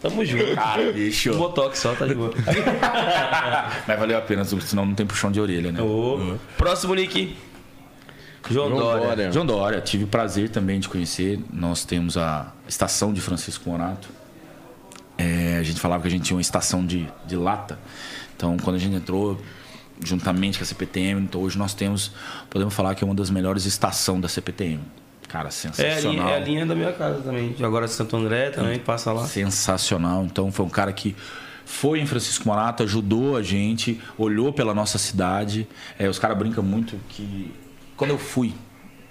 Tamo junto. Cara, bicho. Um botox só, tá de boa. Mas valeu a pena, senão não tem puxão de orelha, né? Ô. Próximo nick. João, João Dória. Dória. João Dória, tive o prazer também de conhecer. Nós temos a estação de Francisco Morato. É, a gente falava que a gente tinha uma estação de, de lata. Então, quando a gente entrou juntamente com a CPTM, então hoje nós temos, podemos falar que é uma das melhores estações da CPTM. Cara, É a, sensacional. linha, é a linha da minha casa também. De agora de Santo André também, passa lá. sensacional. Então foi um cara que foi em Francisco Morato, ajudou a gente, olhou pela nossa cidade. É, os caras brincam muito que quando eu fui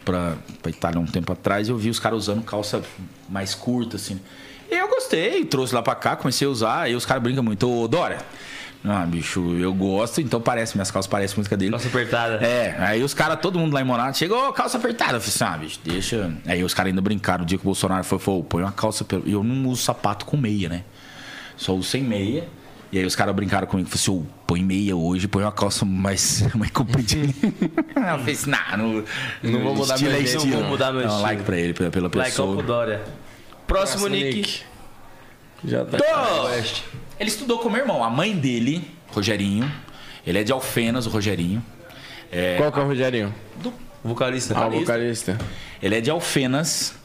pra Itália um tempo atrás, eu vi os caras usando calça mais curta, assim. E eu gostei, trouxe lá pra cá, comecei a usar, e os caras brincam muito. Ô, Dória, ah, bicho, eu gosto, então parece, minhas calças parecem música dele. Calça apertada. É, aí os caras, todo mundo lá em Morato, chegou, calça apertada. Eu falei assim, ah, bicho, deixa. Aí os caras ainda brincaram. O dia que o Bolsonaro foi, falou, põe uma calça. pelo- E eu não uso sapato com meia, né? Só uso sem meia. E aí os caras brincaram comigo, falaram assim, ô, põe meia hoje, põe uma calça mais, mais compridinha. eu falei assim, nah, não, Não vou mudar estilo meu é estilo. não vou mudar meu Não, estilo. like pra ele, pela, pela pro pessoa. Dória. Próximo, nick. Já tá. Ele estudou com o meu irmão, a mãe dele, Rogerinho. Ele é de Alfenas, o Rogerinho. Qual que é o Rogerinho? Vocalista. Ah, o vocalista. Ele é de Alfenas.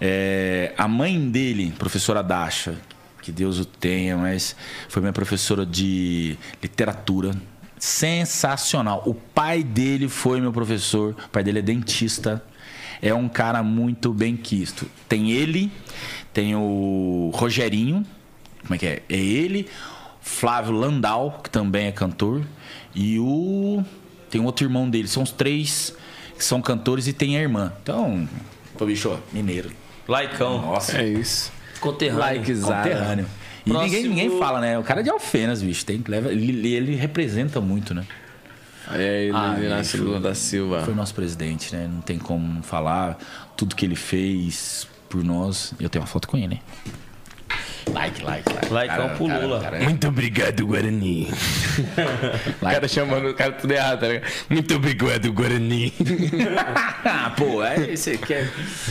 É, a mãe dele, professora Dasha, que Deus o tenha, mas foi minha professora de literatura. Sensacional. O pai dele foi meu professor. O pai dele é dentista. É um cara muito bem quisto. Tem ele, tem o Rogerinho. Como é que é? É ele, Flávio Landau, que também é cantor, e o. Tem outro irmão dele. São os três que são cantores e tem a irmã. Então, Pô, bicho, mineiro. Laicão. Nossa, É isso. Conterrâneo. E Próximo- ninguém, ninguém fala, né? O cara é de Alfenas, bicho. Tem que levar, ele, ele representa muito, né? É ele, Ah, Inácio. Lula da Silva. Foi nosso presidente, né? Não tem como falar tudo que ele fez por nós. Eu tenho uma foto com ele, né? Like, like, like. Likeão pro Lula. Muito obrigado, Guarani. O cara chamando o cara tudo errado, tá ligado? Muito obrigado, Guarani. Ah, pô, é esse que é.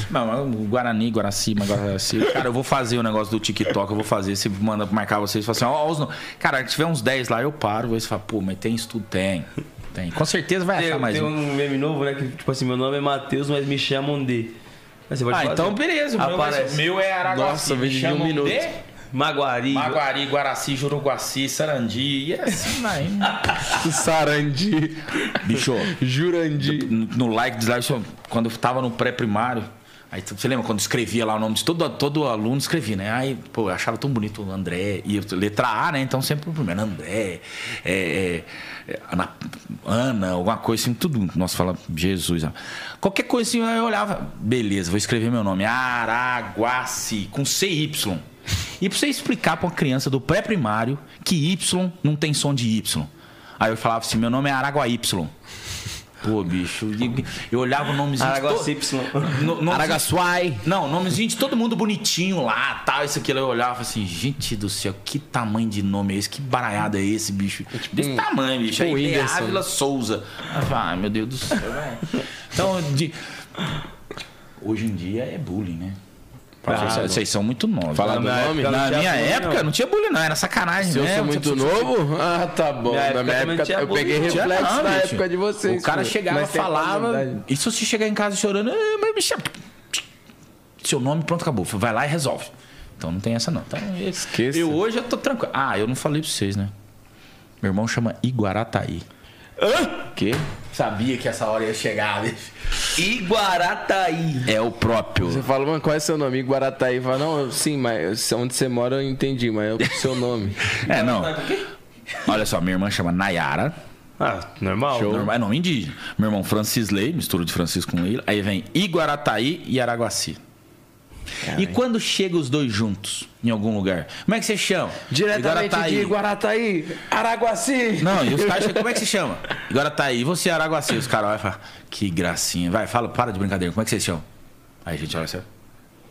Não, Guarani, Guaracima, Guaraci. Cara, eu vou fazer o negócio do TikTok, eu vou fazer. Você manda marcar vocês e fala assim, ó, os cara, se tiver uns 10 lá, eu paro. Você fala, pô, mas tem isso tudo? Tem. Tem. Com certeza vai achar Tem, mais tem um. um meme novo, né? Que, tipo assim, meu nome é Matheus, mas me chamam de. Aí você pode Ah, fazer. então beleza. O meu, meu é Araguaci. Nossa, me vídeo de um minuto. Maguari. Maguari, Guaraci, Juruguaci, Sarandi. E assim vai. Sarandi. Bicho, Jurandi. no, no like, dislike, quando eu tava no pré-primário, aí você lembra quando escrevia lá o nome de todo, todo aluno, escrevia, né? Aí, pô, eu achava tão bonito o André, e eu, letra A, né? Então sempre o primeiro, André, é, é, é, Ana, Ana, alguma coisa assim, tudo. Nossa, fala, Jesus. ó. Qualquer coisa assim, eu olhava, beleza, vou escrever meu nome, Araguaci, com CY. E pra você explicar pra uma criança do pré-primário que Y não tem som de Y. Aí eu falava assim, meu nome é Araguaí. Pô, bicho, eu olhava o nomezinho de Araguaci to- Y. no- Araguaçuai. Não, nomezinho de todo mundo bonitinho lá, tal, isso aqui. Eu olhava assim, gente do céu, que tamanho de nome é esse? Que baralhada é esse, bicho? Desse um- tamanho, bicho. tipo Aí Whindersson. Ávila Souza. Ah, Ai, meu Deus do céu, velho. Então, de... hoje em dia é bullying, né? Vocês- Vocês são muito novos. Falar Na do minha nome? época- Não Na tinha minha bullying, época não. não tinha bullying, não. Era sacanagem. Se eu né? sou Você- muito você- novo? Ah, tá bom. Minha Na minha época eu peguei bullying. Reflexo não, bicho. época de vocês. O cara chegava e Mas falava. E se você chegar em casa chorando, "Ah, mas me chama. Seu nome, pronto, acabou. Vai lá e resolve. Então não tem essa não. Então, Esqueça. Eu hoje eu tô tranquilo. Ah, eu não falei pra vocês, né? Meu irmão chama Iguarataí. Quê? Sabia que essa hora ia chegar, bicho. Iguarataí. É o próprio. Você fala, mano, qual é seu nome? Guarataí. Fala, não, sim, mas onde você mora eu entendi, mas é o seu nome. É, não. Olha só, minha irmã chama Nayara. Ah, normal. Normal, é nome indígena. Meu irmão Francisley, mistura de Francisco com ele. Aí vem Iguarataí e Araguaci. E quando chega os dois juntos em algum lugar, como é que você chama? Diretamente Iguarataí. de Guarataí, Araguaci. Não, e os caras chegam, como é que se chama? Iguarataí. E você, Araguaci? Os caras olham e falam, que gracinha. Vai, fala, para de brincadeira. Como é que vocês chamam? Aí a gente olha assim,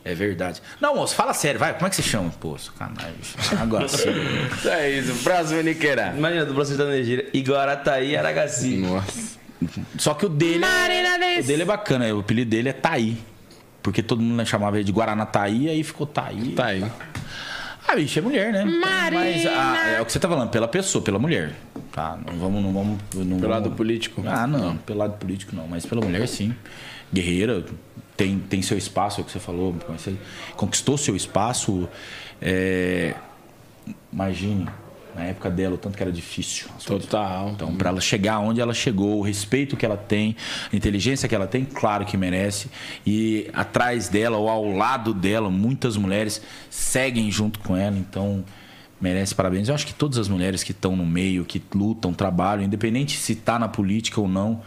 é verdade. Não, moço, fala sério, vai. Como é que você chama? Pô, sacanagem. Araguaci. É isso, próximo Niqueira. Imagina, do processo da energia. Iguarataí Aragaci. Nossa. Só que o dele, é, o dele é bacana. O apelido dele é Taí. Porque todo mundo chamava ele de Guaranataí, aí ficou Taí. Tá aí. Ah, bicho, é mulher, né? Mas ah, é o que você tá falando, pela pessoa, pela mulher. Tá, não vamos. Não vamos não Pelo vamos- lado político. Ah, não, pelo lado político não, mas pela mulher sim. Guerreira, tem, tem seu espaço, é o que você falou, você conquistou seu espaço. é, imagine, na época dela, o tanto que era difícil. Total. Então, para ela chegar onde ela chegou, o respeito que ela tem, a inteligência que ela tem, claro que merece. E atrás dela ou ao lado dela, muitas mulheres seguem junto com ela, então merece parabéns. Eu acho que todas as mulheres que estão no meio, que lutam, trabalham, independente se está na política ou não,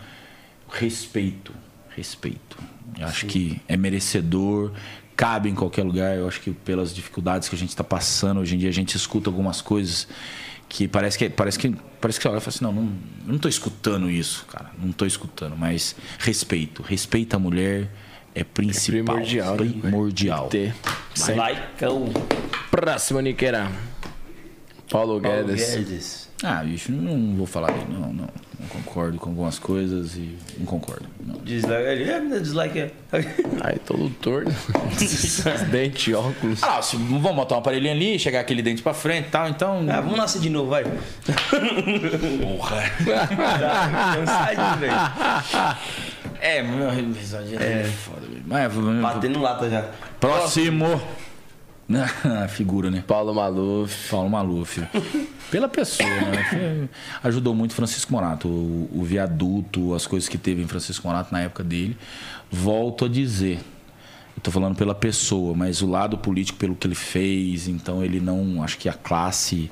respeito, respeito. Eu acho que é merecedor, cabe em qualquer lugar. Eu acho que pelas dificuldades que a gente está passando hoje em dia, a gente escuta algumas coisas que parece que parece que parece que você olha e fala assim, não, não, eu não tô escutando isso, cara, não tô escutando, mas respeito, respeita a mulher é principal, primordial, né? primordial. Ter. Sempre. Laicão. Próximo Niqueira. Paulo Paulo Guedes. Guedes. Ah, bicho, não vou falar dele, não, não, não concordo com algumas coisas e não concordo. Não. Dislike. É, né, dislike é. Ai, todo torto. Dente, óculos. Ah, se, vamos botar um aparelhinho ali, chegar aquele dente pra frente e tal, então. Ah, vamos nascer de novo, vai. porra. Tá cansadinho, velho. É, meu risadinha é foda, velho. Mas, Batendo lata já. Próximo. A figura, né? Paulo Maluf. Paulo Maluf. Pela pessoa, né? Ajudou muito Francisco Morato. O, o viaduto, as coisas que teve em Francisco Morato na época dele. Volto a dizer. Tô falando pela pessoa, mas o lado político, pelo que ele fez, então ele não. Acho que a classe.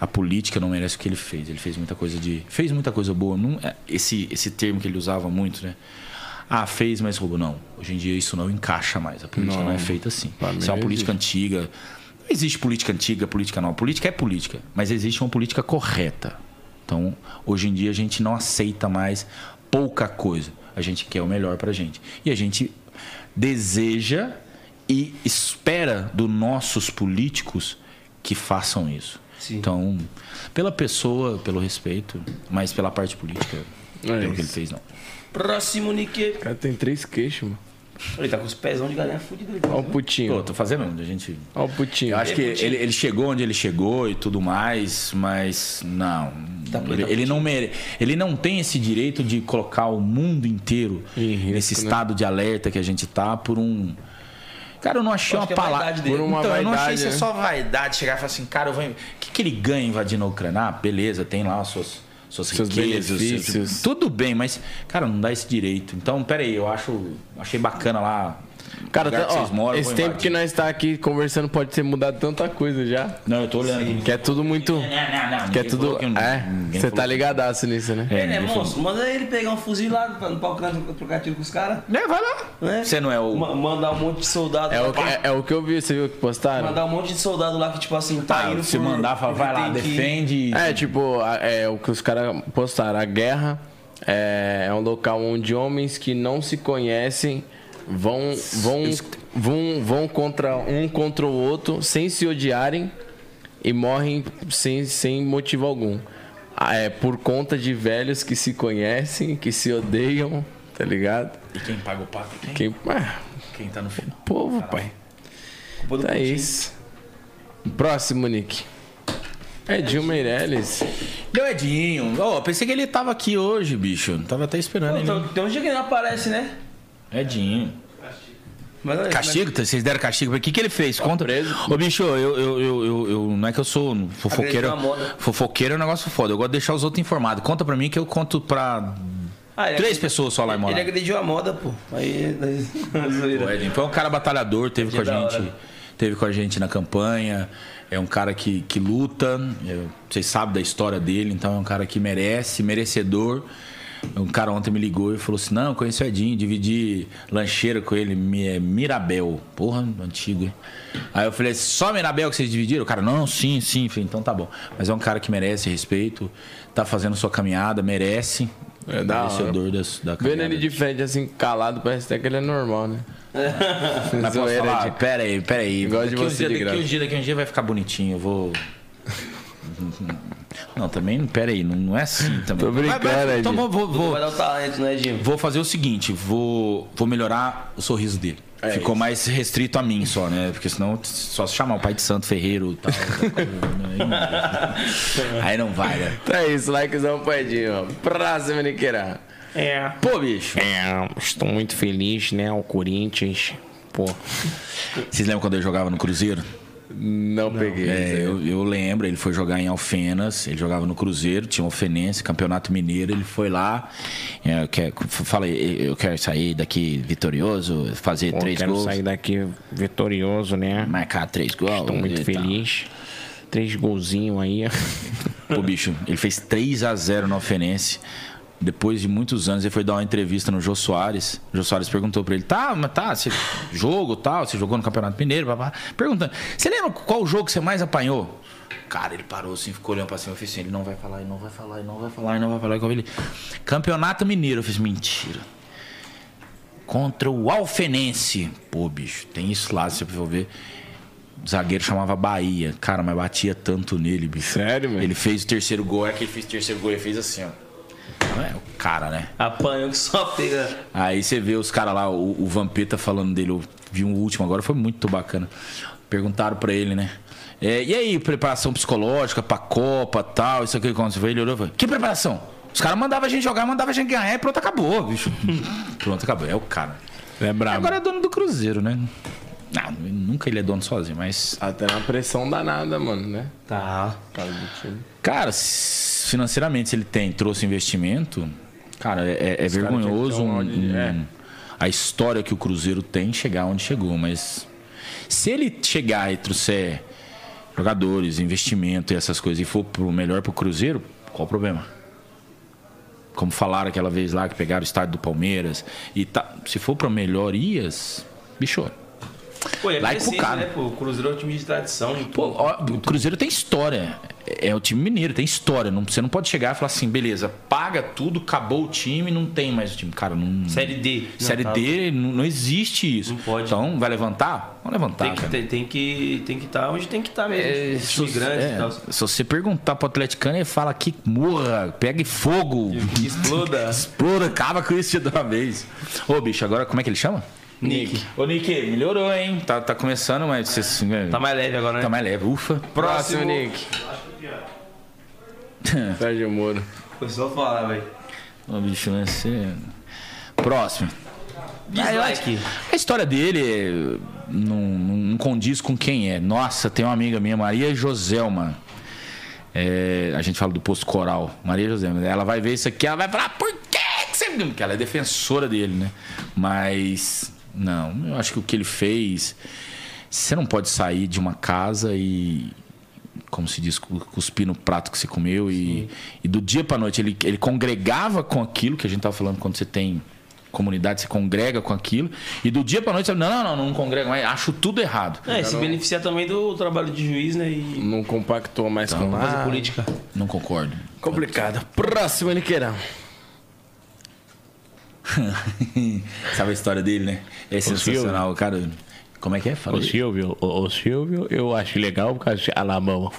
A política não merece o que ele fez. Ele fez muita coisa de. Fez muita coisa boa. Não, é- esse, esse termo que ele usava muito, né? Ah, fez, mas roubou. Não. Hoje em dia isso não encaixa mais. A política não, Não. é feita assim. Isso é uma política antiga. Não existe política antiga, política não. Política é política, mas existe uma política correta. Então, hoje em dia a gente não aceita mais pouca coisa. A gente quer o melhor pra gente. E a gente deseja e espera dos nossos políticos que façam isso. Sim. Então, pela pessoa, pelo respeito, mas pela parte política, pelo que ele isso. fez, não. Próximo, Nick. O cara tem três queixos, mano. Ele tá com os pezão de galinha fudido. Olha o Pô, putinho. tô fazendo, a gente Olha o putinho. Eu acho que ele, ele chegou onde ele chegou e tudo mais, mas não. Tá ele, tá ele não mere, ele não tem esse direito de colocar o mundo inteiro risco, nesse né? estado de alerta que a gente tá por um. Cara, eu não achei Eu uma é palavra. vaidade dele. Por uma então, eu não achei vaidade, isso é né? só vaidade chegar e falar assim, cara, eu vou... o que, que ele ganha invadindo a Ucrânia? Ah, beleza, tem lá as suas, suas Seus riquezas, benefícios. seus- tudo bem, mas, cara, não dá esse direito. Então, peraí, eu acho. Achei bacana lá. Cara, tá- ó, moram, eu esse tempo que nós tá aqui conversando pode ter mudado tanta coisa já. Não, eu tô olhando aqui. Que é tudo muito. Não, não, não. Que é tudo. que não- É, você tá que- ligadaço nisso, né? É, é ninguém monstro. Manda ele pegar um fuzil lá no palco trocar tiro com os caras. É, vai lá. Né? Você não é o. Ma- Mandar um monte de soldado. É lá o, que, é, é o que eu vi, você viu que postaram? Mandar um monte de soldado lá que, tipo assim, tá Ah, indo se por- mandar, fala, vai lá, tem que- defende. É, tipo, é o que os caras postaram. A guerra é, é um local onde homens que não se conhecem vão, vão, vão, vão contra um contra o outro sem se odiarem e morrem sem, sem motivo algum. Ah, É por conta de velhos que se conhecem, que se odeiam, tá ligado? E quem paga o pato? Quem? Quem, ah, Quem tá no final? povo, pai. Culpa do Tá isso. Próximo, Nick. Edil Meirelles. Deu Edinho. Ô, pensei que ele tava aqui hoje, bicho. Tava até esperando Pô. Então, tem um dia que ele não aparece, né? Edinho. Mas, Castigo? Vocês deram castigo? O que, que ele fez? Conta. Ô, bicho, eu, eu, eu, eu, eu- Não é que eu sou fofoqueiro. A moda. Fofoqueiro é um negócio foda. Eu gosto de deixar os outros informados. Conta pra mim que eu conto pra Ah, ele três pessoas só lá em Ele Morar. agrediu a moda, pô. Aí. O Edinho foi um cara batalhador, teve com a gente, teve com a gente na campanha. É um cara que, que luta, é, vocês sabem da história dele, então é um cara que merece, merecedor. Um cara ontem me ligou e falou assim: Não, eu conheci o Edinho, dividi lancheira com ele, é Mirabel. Porra, antigo, hein? Aí eu falei: Só Mirabel que vocês dividiram? O cara, não, sim, sim. Eu falei, então tá bom. Mas é um cara que merece respeito, tá fazendo sua caminhada, merece. É da merecedor da Vendo caminhada. ele de frente assim, calado, parece até que ele é normal, né? Mas posso falar, Edinho. pera aí, pera aí. De uns você dias- de daqui uns dias, daqui uns dias vai ficar bonitinho. Eu vou. Não, também, pera aí, não, não é assim também. Tô brincando, vai- Edinho. Então vou, vou, vou, Vai dar o talento, né, Edinho? vou fazer o seguinte: vou, vou melhorar o sorriso dele. É Ficou mais restrito a mim só, né? Porque senão só se chamar o pai de santo Ferreiro e tal. aí, não, aí não vai, né? Então é isso, likezão pro Edinho, ó. Próximo, Niqueira. É. Pô, bicho. É, estou muito feliz, né? O Corinthians. Pô, Vocês lembram quando ele jogava no Cruzeiro? Não, peguei. É, eu, eu lembro, ele foi jogar em Alfenas, ele jogava no Cruzeiro, tinha um Alfenense, Campeonato Mineiro, ele foi lá, é, eu quero, falei, eu quero sair daqui vitorioso, fazer Pô, três quero gols, sair daqui vitorioso, né? marcar três gols. Estou muito tal. feliz. Três golzinhos aí. Pô, bicho, ele fez 3 a 0 no Alfenense. Depois de muitos anos, ele foi dar uma entrevista no Jô Soares. O Jô Soares perguntou pra ele: tá, mas tá, você, jogo tal, você jogou no Campeonato Mineiro, papá. Perguntando: você lembra qual jogo você mais apanhou? Cara, ele parou assim, ficou olhando pra cima. Eu fiz assim: ele não vai falar, ele não vai falar, ele não vai falar, ele não vai falar. Eu falei, Campeonato Mineiro. Eu fiz: mentira. Contra o Alfenense. Pô, bicho, tem isso lá, se você for ver. O zagueiro chamava Bahia. Cara, mas batia tanto nele, bicho. Sério, velho? Ele fez o terceiro gol, é que ele fez o terceiro gol e fez assim, ó. Não é o cara, né? Apanhou que só pega. Aí você vê os caras lá, o, o Vampeta falando dele, eu vi um último agora, foi muito bacana. Perguntaram pra ele, né? É, e aí, preparação psicológica pra Copa tal, isso aqui, quando você vê, ele olhou e falou, que preparação? Os caras mandavam a gente jogar, mandavam a gente ganhar e pronto, acabou, bicho. pronto, acabou. É o cara. É brabo. Agora é dono do Cruzeiro, né? Não, nunca ele é dono sozinho, mas Até na pressão danada, mano, né? Tá. Cara. Cara, s- financeiramente, se ele tem, trouxe investimento, cara, é, é caras vergonhoso tinham um- onde- um- é. a história que o Cruzeiro tem chegar onde chegou, mas se ele chegar e trouxer jogadores, investimento e essas coisas e for pro melhor pro Cruzeiro, qual o problema? como falaram aquela vez lá que pegaram o estádio do Palmeiras. E tá, se for para melhorias, bicho. Pô, é Like recente, pro cara. né, pô? O Cruzeiro é um time de tradição. Pô, ó, o Cruzeiro tem história. É o time mineiro, tem história. Não, você não pode chegar e falar assim, beleza, paga tudo, acabou o time, não tem mais o time. Cara, não. Série D. Série Não, tá. D, não, não existe isso. Não pode. Então, vai levantar? Vamos levantar. Tem que cara. tem, tem que tem que estar onde tem que estar mesmo. É, se, grande é, e tal. se você perguntar pro atleticano, ele fala que morra, pegue fogo, Que exploda. exploda, acaba com isso de uma vez. Ô, bicho, agora como é que ele chama? Nick. Ô, Nick, melhorou, hein? Tá, tá começando, mas você Tá mais leve agora, né? tá mais leve. Ufa. Próximo, Nick. Sérgio Moro. Foi só falar, velho. Ô, bicho, vai ser... Próximo. Ah, Dislike. A história dele é, não, não- condiz com quem é. Nossa, tem uma amiga minha, Maria Joselma. É, a gente fala do posto coral. Maria Joselma. Ela vai ver isso aqui, ela vai falar, por que que você. Porque ela é defensora dele, né? Mas. Não, eu acho que o que ele fez. Você não pode sair de uma casa e. Como se diz, cu- cuspir no prato que você comeu. E, e do dia pra noite ele, ele congregava com aquilo que a gente tava falando quando você tem comunidade, você congrega com aquilo. E do dia pra noite você não, não, não, não congrega mais. Acho tudo errado. É, se beneficiar também do trabalho de juiz, né? E Não compactou mais com fazer nada. política. Não concordo. Complicado. Próximo, Niqueirão. Sabe a história dele, né? É sensacional, cara. Como é que é? Fala o Silvio, o, o, Silvio, eu acho legal por causa de alamão.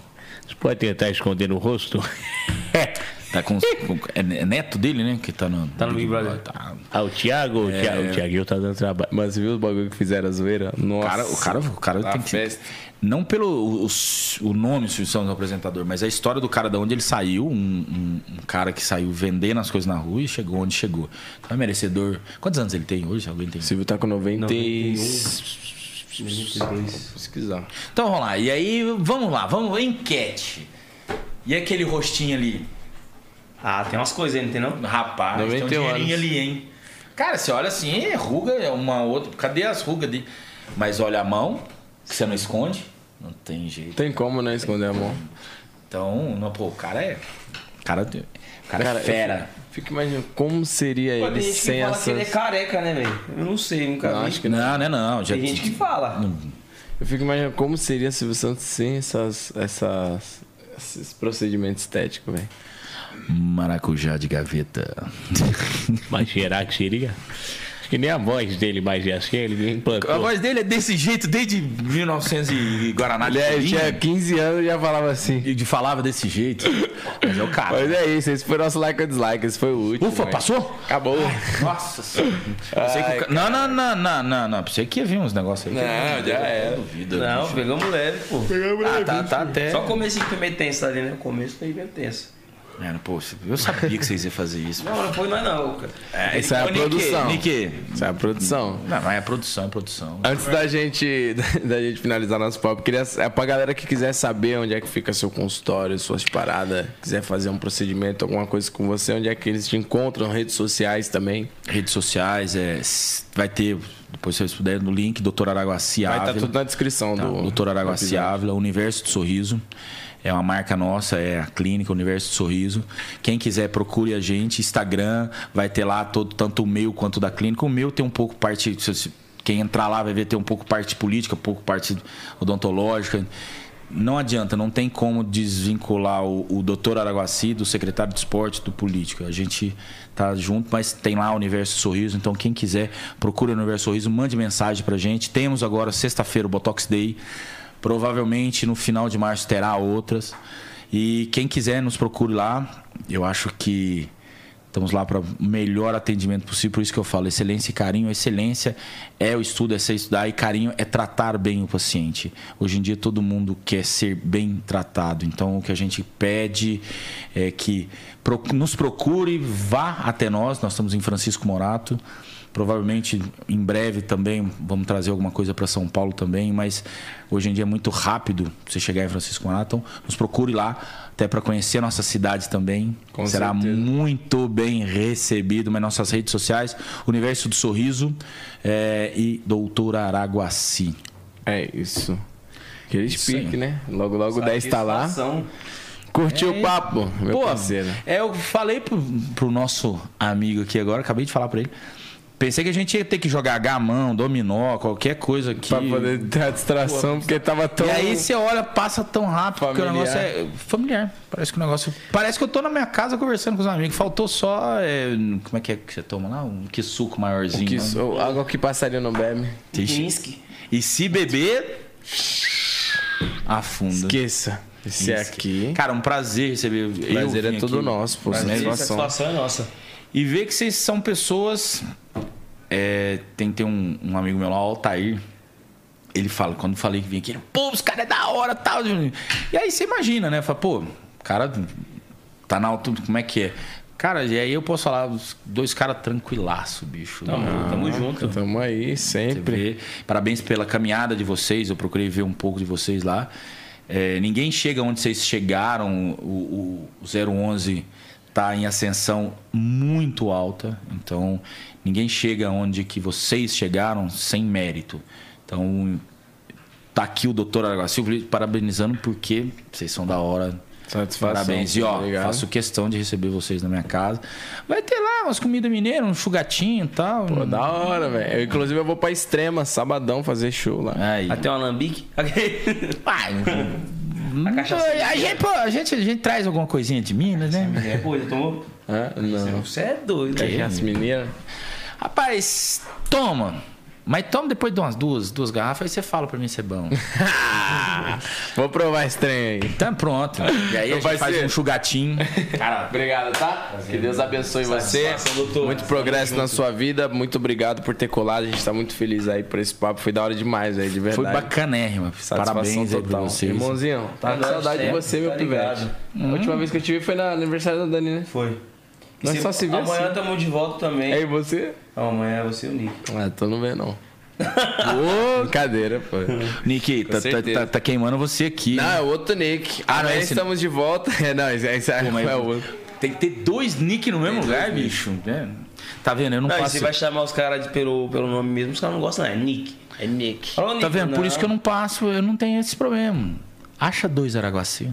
Você pode tentar esconder no rosto? tá com, com, é, é neto dele, né? Que tá no. Tá no Big Brother. Tá. Ah, o Thiago, é... o Thiago, tá dando trabalho. Mas viu o bagulho que fizeram a zoeira? Nossa. Cara, o cara, o cara tem que. Festa. Não pelo o, o nome Silvio do apresentador, mas a história do cara de onde ele saiu, um, um, um, cara que saiu vendendo as coisas na rua e chegou onde chegou. Então é merecedor. Quantos anos ele tem hoje? Alguém tem? Silvio tá com 90. 91. Pesquisar. Então vamos lá. E aí, vamos lá, vamos enquete. E aquele rostinho ali? Ah, tem umas coisas aí, não tem não? Rapaz, tem um dinheirinho anos. ali, hein? Cara, você olha assim, é ruga, é uma outra. Cadê as rugas de. Mas olha a mão, que você não esconde. Não tem jeito. Tem como, né? Esconder a mão. Então, não, pô, o cara é. Cara, cara, cara é fera. Fica imaginando como seria Pô, ele tem gente que sem fala essas... que ele é careca, né, velho? Eu não sei, nunca Não, vi. acho que Não, não é não. Já Tem gente que fala. Eu fico imaginando como seria Silvio Santos sem essas, essas, esses procedimentos estéticos, velho. Maracujá de gaveta. Mas será que seria? Acho que nem a voz dele mais é assim, ele implantou. A voz dele é desse jeito desde 1900 e Guaraná Ele é- tinha 15 anos e já falava assim. E de falava desse jeito. Mas é o cara. Mas é isso, esse foi nosso like ou dislike, esse foi o último. Ufa, né? passou? Acabou. Nossa senhora. Que o ca- Não, não, não, não, não, não. Pensei que ia vir uns negócios aí. Não, já era. Duvida. Não, pegamos leve, pô. Ah, tá, tá até. Só o começo que meio tenso ali, né? O começo foi bem tenso. Mano, pô, eu sabia que vocês iam fazer isso. Não, não foi nós não, cara. Isso é a produção. Isso é a produção. Não, mas é produção, é produção. Antes da gente, da gente finalizar nosso papo, queria é pra galera que quiser saber onde é que fica seu consultório, suas paradas, quiser fazer um procedimento, alguma coisa com você, onde é que eles te encontram, redes sociais também. Redes sociais, é, vai ter, depois se vocês puderem, no link, Doutor Araguaci Vai estar Ávila. tudo na descrição Tá, do. Doutor Araguaci. Ávila, Universo do Sorriso. É uma marca nossa, é a clínica Universo do Sorriso. Quem quiser, procure a gente. Instagram, vai ter lá todo, tanto o meu quanto o da clínica. O meu tem um pouco parte. Quem entrar lá vai ver ter um pouco parte política, um pouco parte odontológica. Não adianta, não tem como desvincular o, o doutor Araguaci do secretário de esporte do político. A gente tá junto, mas tem lá o Universo Sorriso. Então, quem quiser, procure o Universo Sorriso, mande mensagem pra gente. Temos agora, sexta-feira, o Botox Day. Provavelmente no final de março terá outras. E quem quiser, nos procure lá. Eu acho que estamos lá para o melhor atendimento possível. Por isso que eu falo, excelência e carinho. Excelência é o estudo, é ser estudar. E carinho é tratar bem o paciente. Hoje em dia todo mundo quer ser bem tratado. Então o que a gente pede é que nos procure, vá até nós. Nós estamos em Francisco Morato. Provavelmente em breve também vamos trazer alguma coisa para São Paulo também, mas hoje em dia é muito rápido você chegar em Francisco. Então, nos procure lá, até para conhecer a nossa cidade também. Com Será certeza. muito bem recebido nas nossas redes sociais, Universo do Sorriso é, e Doutora Araguaci. É isso. Aquele Isso aí. pique, né? Logo, logo 10 tá lá. Curtiu É. o papo, meu Pô, parceiro? é, eu falei pro, pro nosso amigo aqui agora, acabei de falar pra ele. Pensei que a gente ia ter que jogar gamão, dominó, qualquer coisa aqui. Pra poder ter a distração, porque tava tão. E aí você olha, passa tão rápido, porque o Familiar. negócio é familiar. Parece que o negócio. Parece que eu tô na minha casa conversando com os amigos. Faltou só. é, como é que é que você toma lá? Um que suco maiorzinho. que né? sou, água que passarinho não bebe. Whisky. E se beber. Afunda. Esqueça. Esse aqui. Cara, um prazer receber. eu Prazer é todo aqui. nosso, pô. Prazer, Satisfação. satisfação é nossa. E ver que vocês são pessoas. É, tem tem um, um amigo meu lá, o Altair. Ele fala, quando falei que vinha aqui, ele, pô, os caras é da hora tal. E aí você imagina, né? Fala, pô, o cara tá na altura, como é que é? Cara, e aí eu posso falar, os dois caras tranquilaço, bicho. Tamo, tamo junto. Tamo aí, sempre. Parabéns pela caminhada de vocês. Eu procurei ver um pouco de vocês lá. É, ninguém chega onde vocês chegaram. O, o, o 011 está em ascensão muito alta. Então, ninguém chega onde que vocês chegaram sem mérito. Então, tá aqui o doutor Araguaci parabenizando porque vocês são da hora. Satisfação. Parabéns. E ó, Obrigado. faço questão de receber vocês na minha casa. Vai ter lá umas comidas mineiras, um chugatinho e tal. Pô, da hora, velho. Inclusive, eu vou pra Extrema, sabadão, fazer show lá. Aí. Até um alambique. Pai, A a, gente, pô, a, gente, a gente traz alguma coisinha de Minas, né? É, pô, tomou? Hã? Não. Você é doido. Cachaça mineira. Rapaz, toma. Mas toma depois de umas duas, duas garrafas, aí você fala pra mim se é bom. Vou provar esse trem aí. Então pronto. E aí a Não vai gente faz ser? um chugatinho. Cara, obrigado, tá? Que Deus abençoe você. Muito progresso na sua vida. Muito obrigado por ter colado. A gente tá muito feliz aí por esse papo. Foi da hora demais aí, de verdade. Foi bacanérrima. Satisfação Parabéns aí pra total. vocês. Irmãozinho, tá com saudade de é, você, meu tá pivete. ligado. A última vez que eu te vi foi no aniversário da Dani, né? Foi. Nós Se- só se vê Amanhã assim. tamo de volta também. É e você? Amanhã é você e o Nick. Ah, tô não vendo não. Ô, Brincadeira, pô. Nick, tá, tá, tá- tá queimando você aqui. Não, é o outro Nick. Ah, não, Amanhã esse- estamos de volta. É, não, esse, esse Pô, mas é o outro. Tem que ter dois Nick no mesmo lugar, bicho. né? Tá vendo? Eu não, Não, passo. você vai chamar os caras pelo, pelo nome mesmo, os caras não gostam, não. É Nick. É Nick. Fala, Nick. Tá vendo? Por isso que eu não passo, eu não tenho esse problema. Acha dois Araguaci.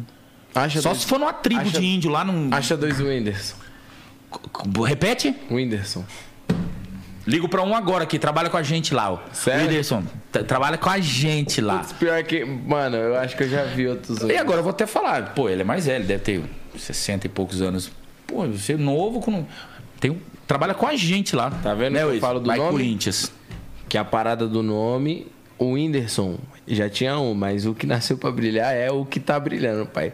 Acha Só dois, se for numa tribo acha- de índio lá num. acha dois Whindersson. Repete? Whindersson. Ligo pra um agora que trabalha com a gente lá, ó. Sério? Whindersson, tra- trabalha com a gente lá. Putz, pior que. Mano, eu acho que eu já vi outros. E agora eu vou até falar, pô, ele é mais velho, deve ter 60 e poucos anos. Pô, você é novo, com... tem um... trabalha com a gente lá. Tá vendo né, que eu Wilson? falo do Vai nome? Corinthians. Que a parada do nome, o Whindersson já tinha um, mas o que nasceu pra brilhar é o que tá brilhando, pai.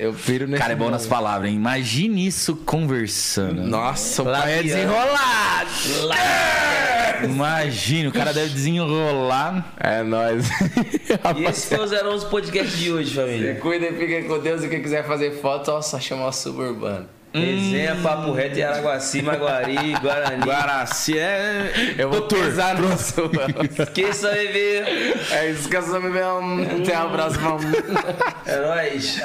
Eu piro nesse. Cara, é bom nome. nas palavras, hein? Imagine isso conversando. Nossa, o pai é desenrolado. Imagine, o cara deve desenrolar. É nóis. E esse foi o 011 Podcast de hoje, família. Cuida e fica com Deus. E quem quiser fazer foto, ó, só chamar o suburbano. Resenha, Papo Reto e Araguaci, Maguari, Guarani. Guaraci é. Eu vou pesar no seu. Esqueça, bebê. É isso sou, meu. Até um abraço, vamos. É nóis.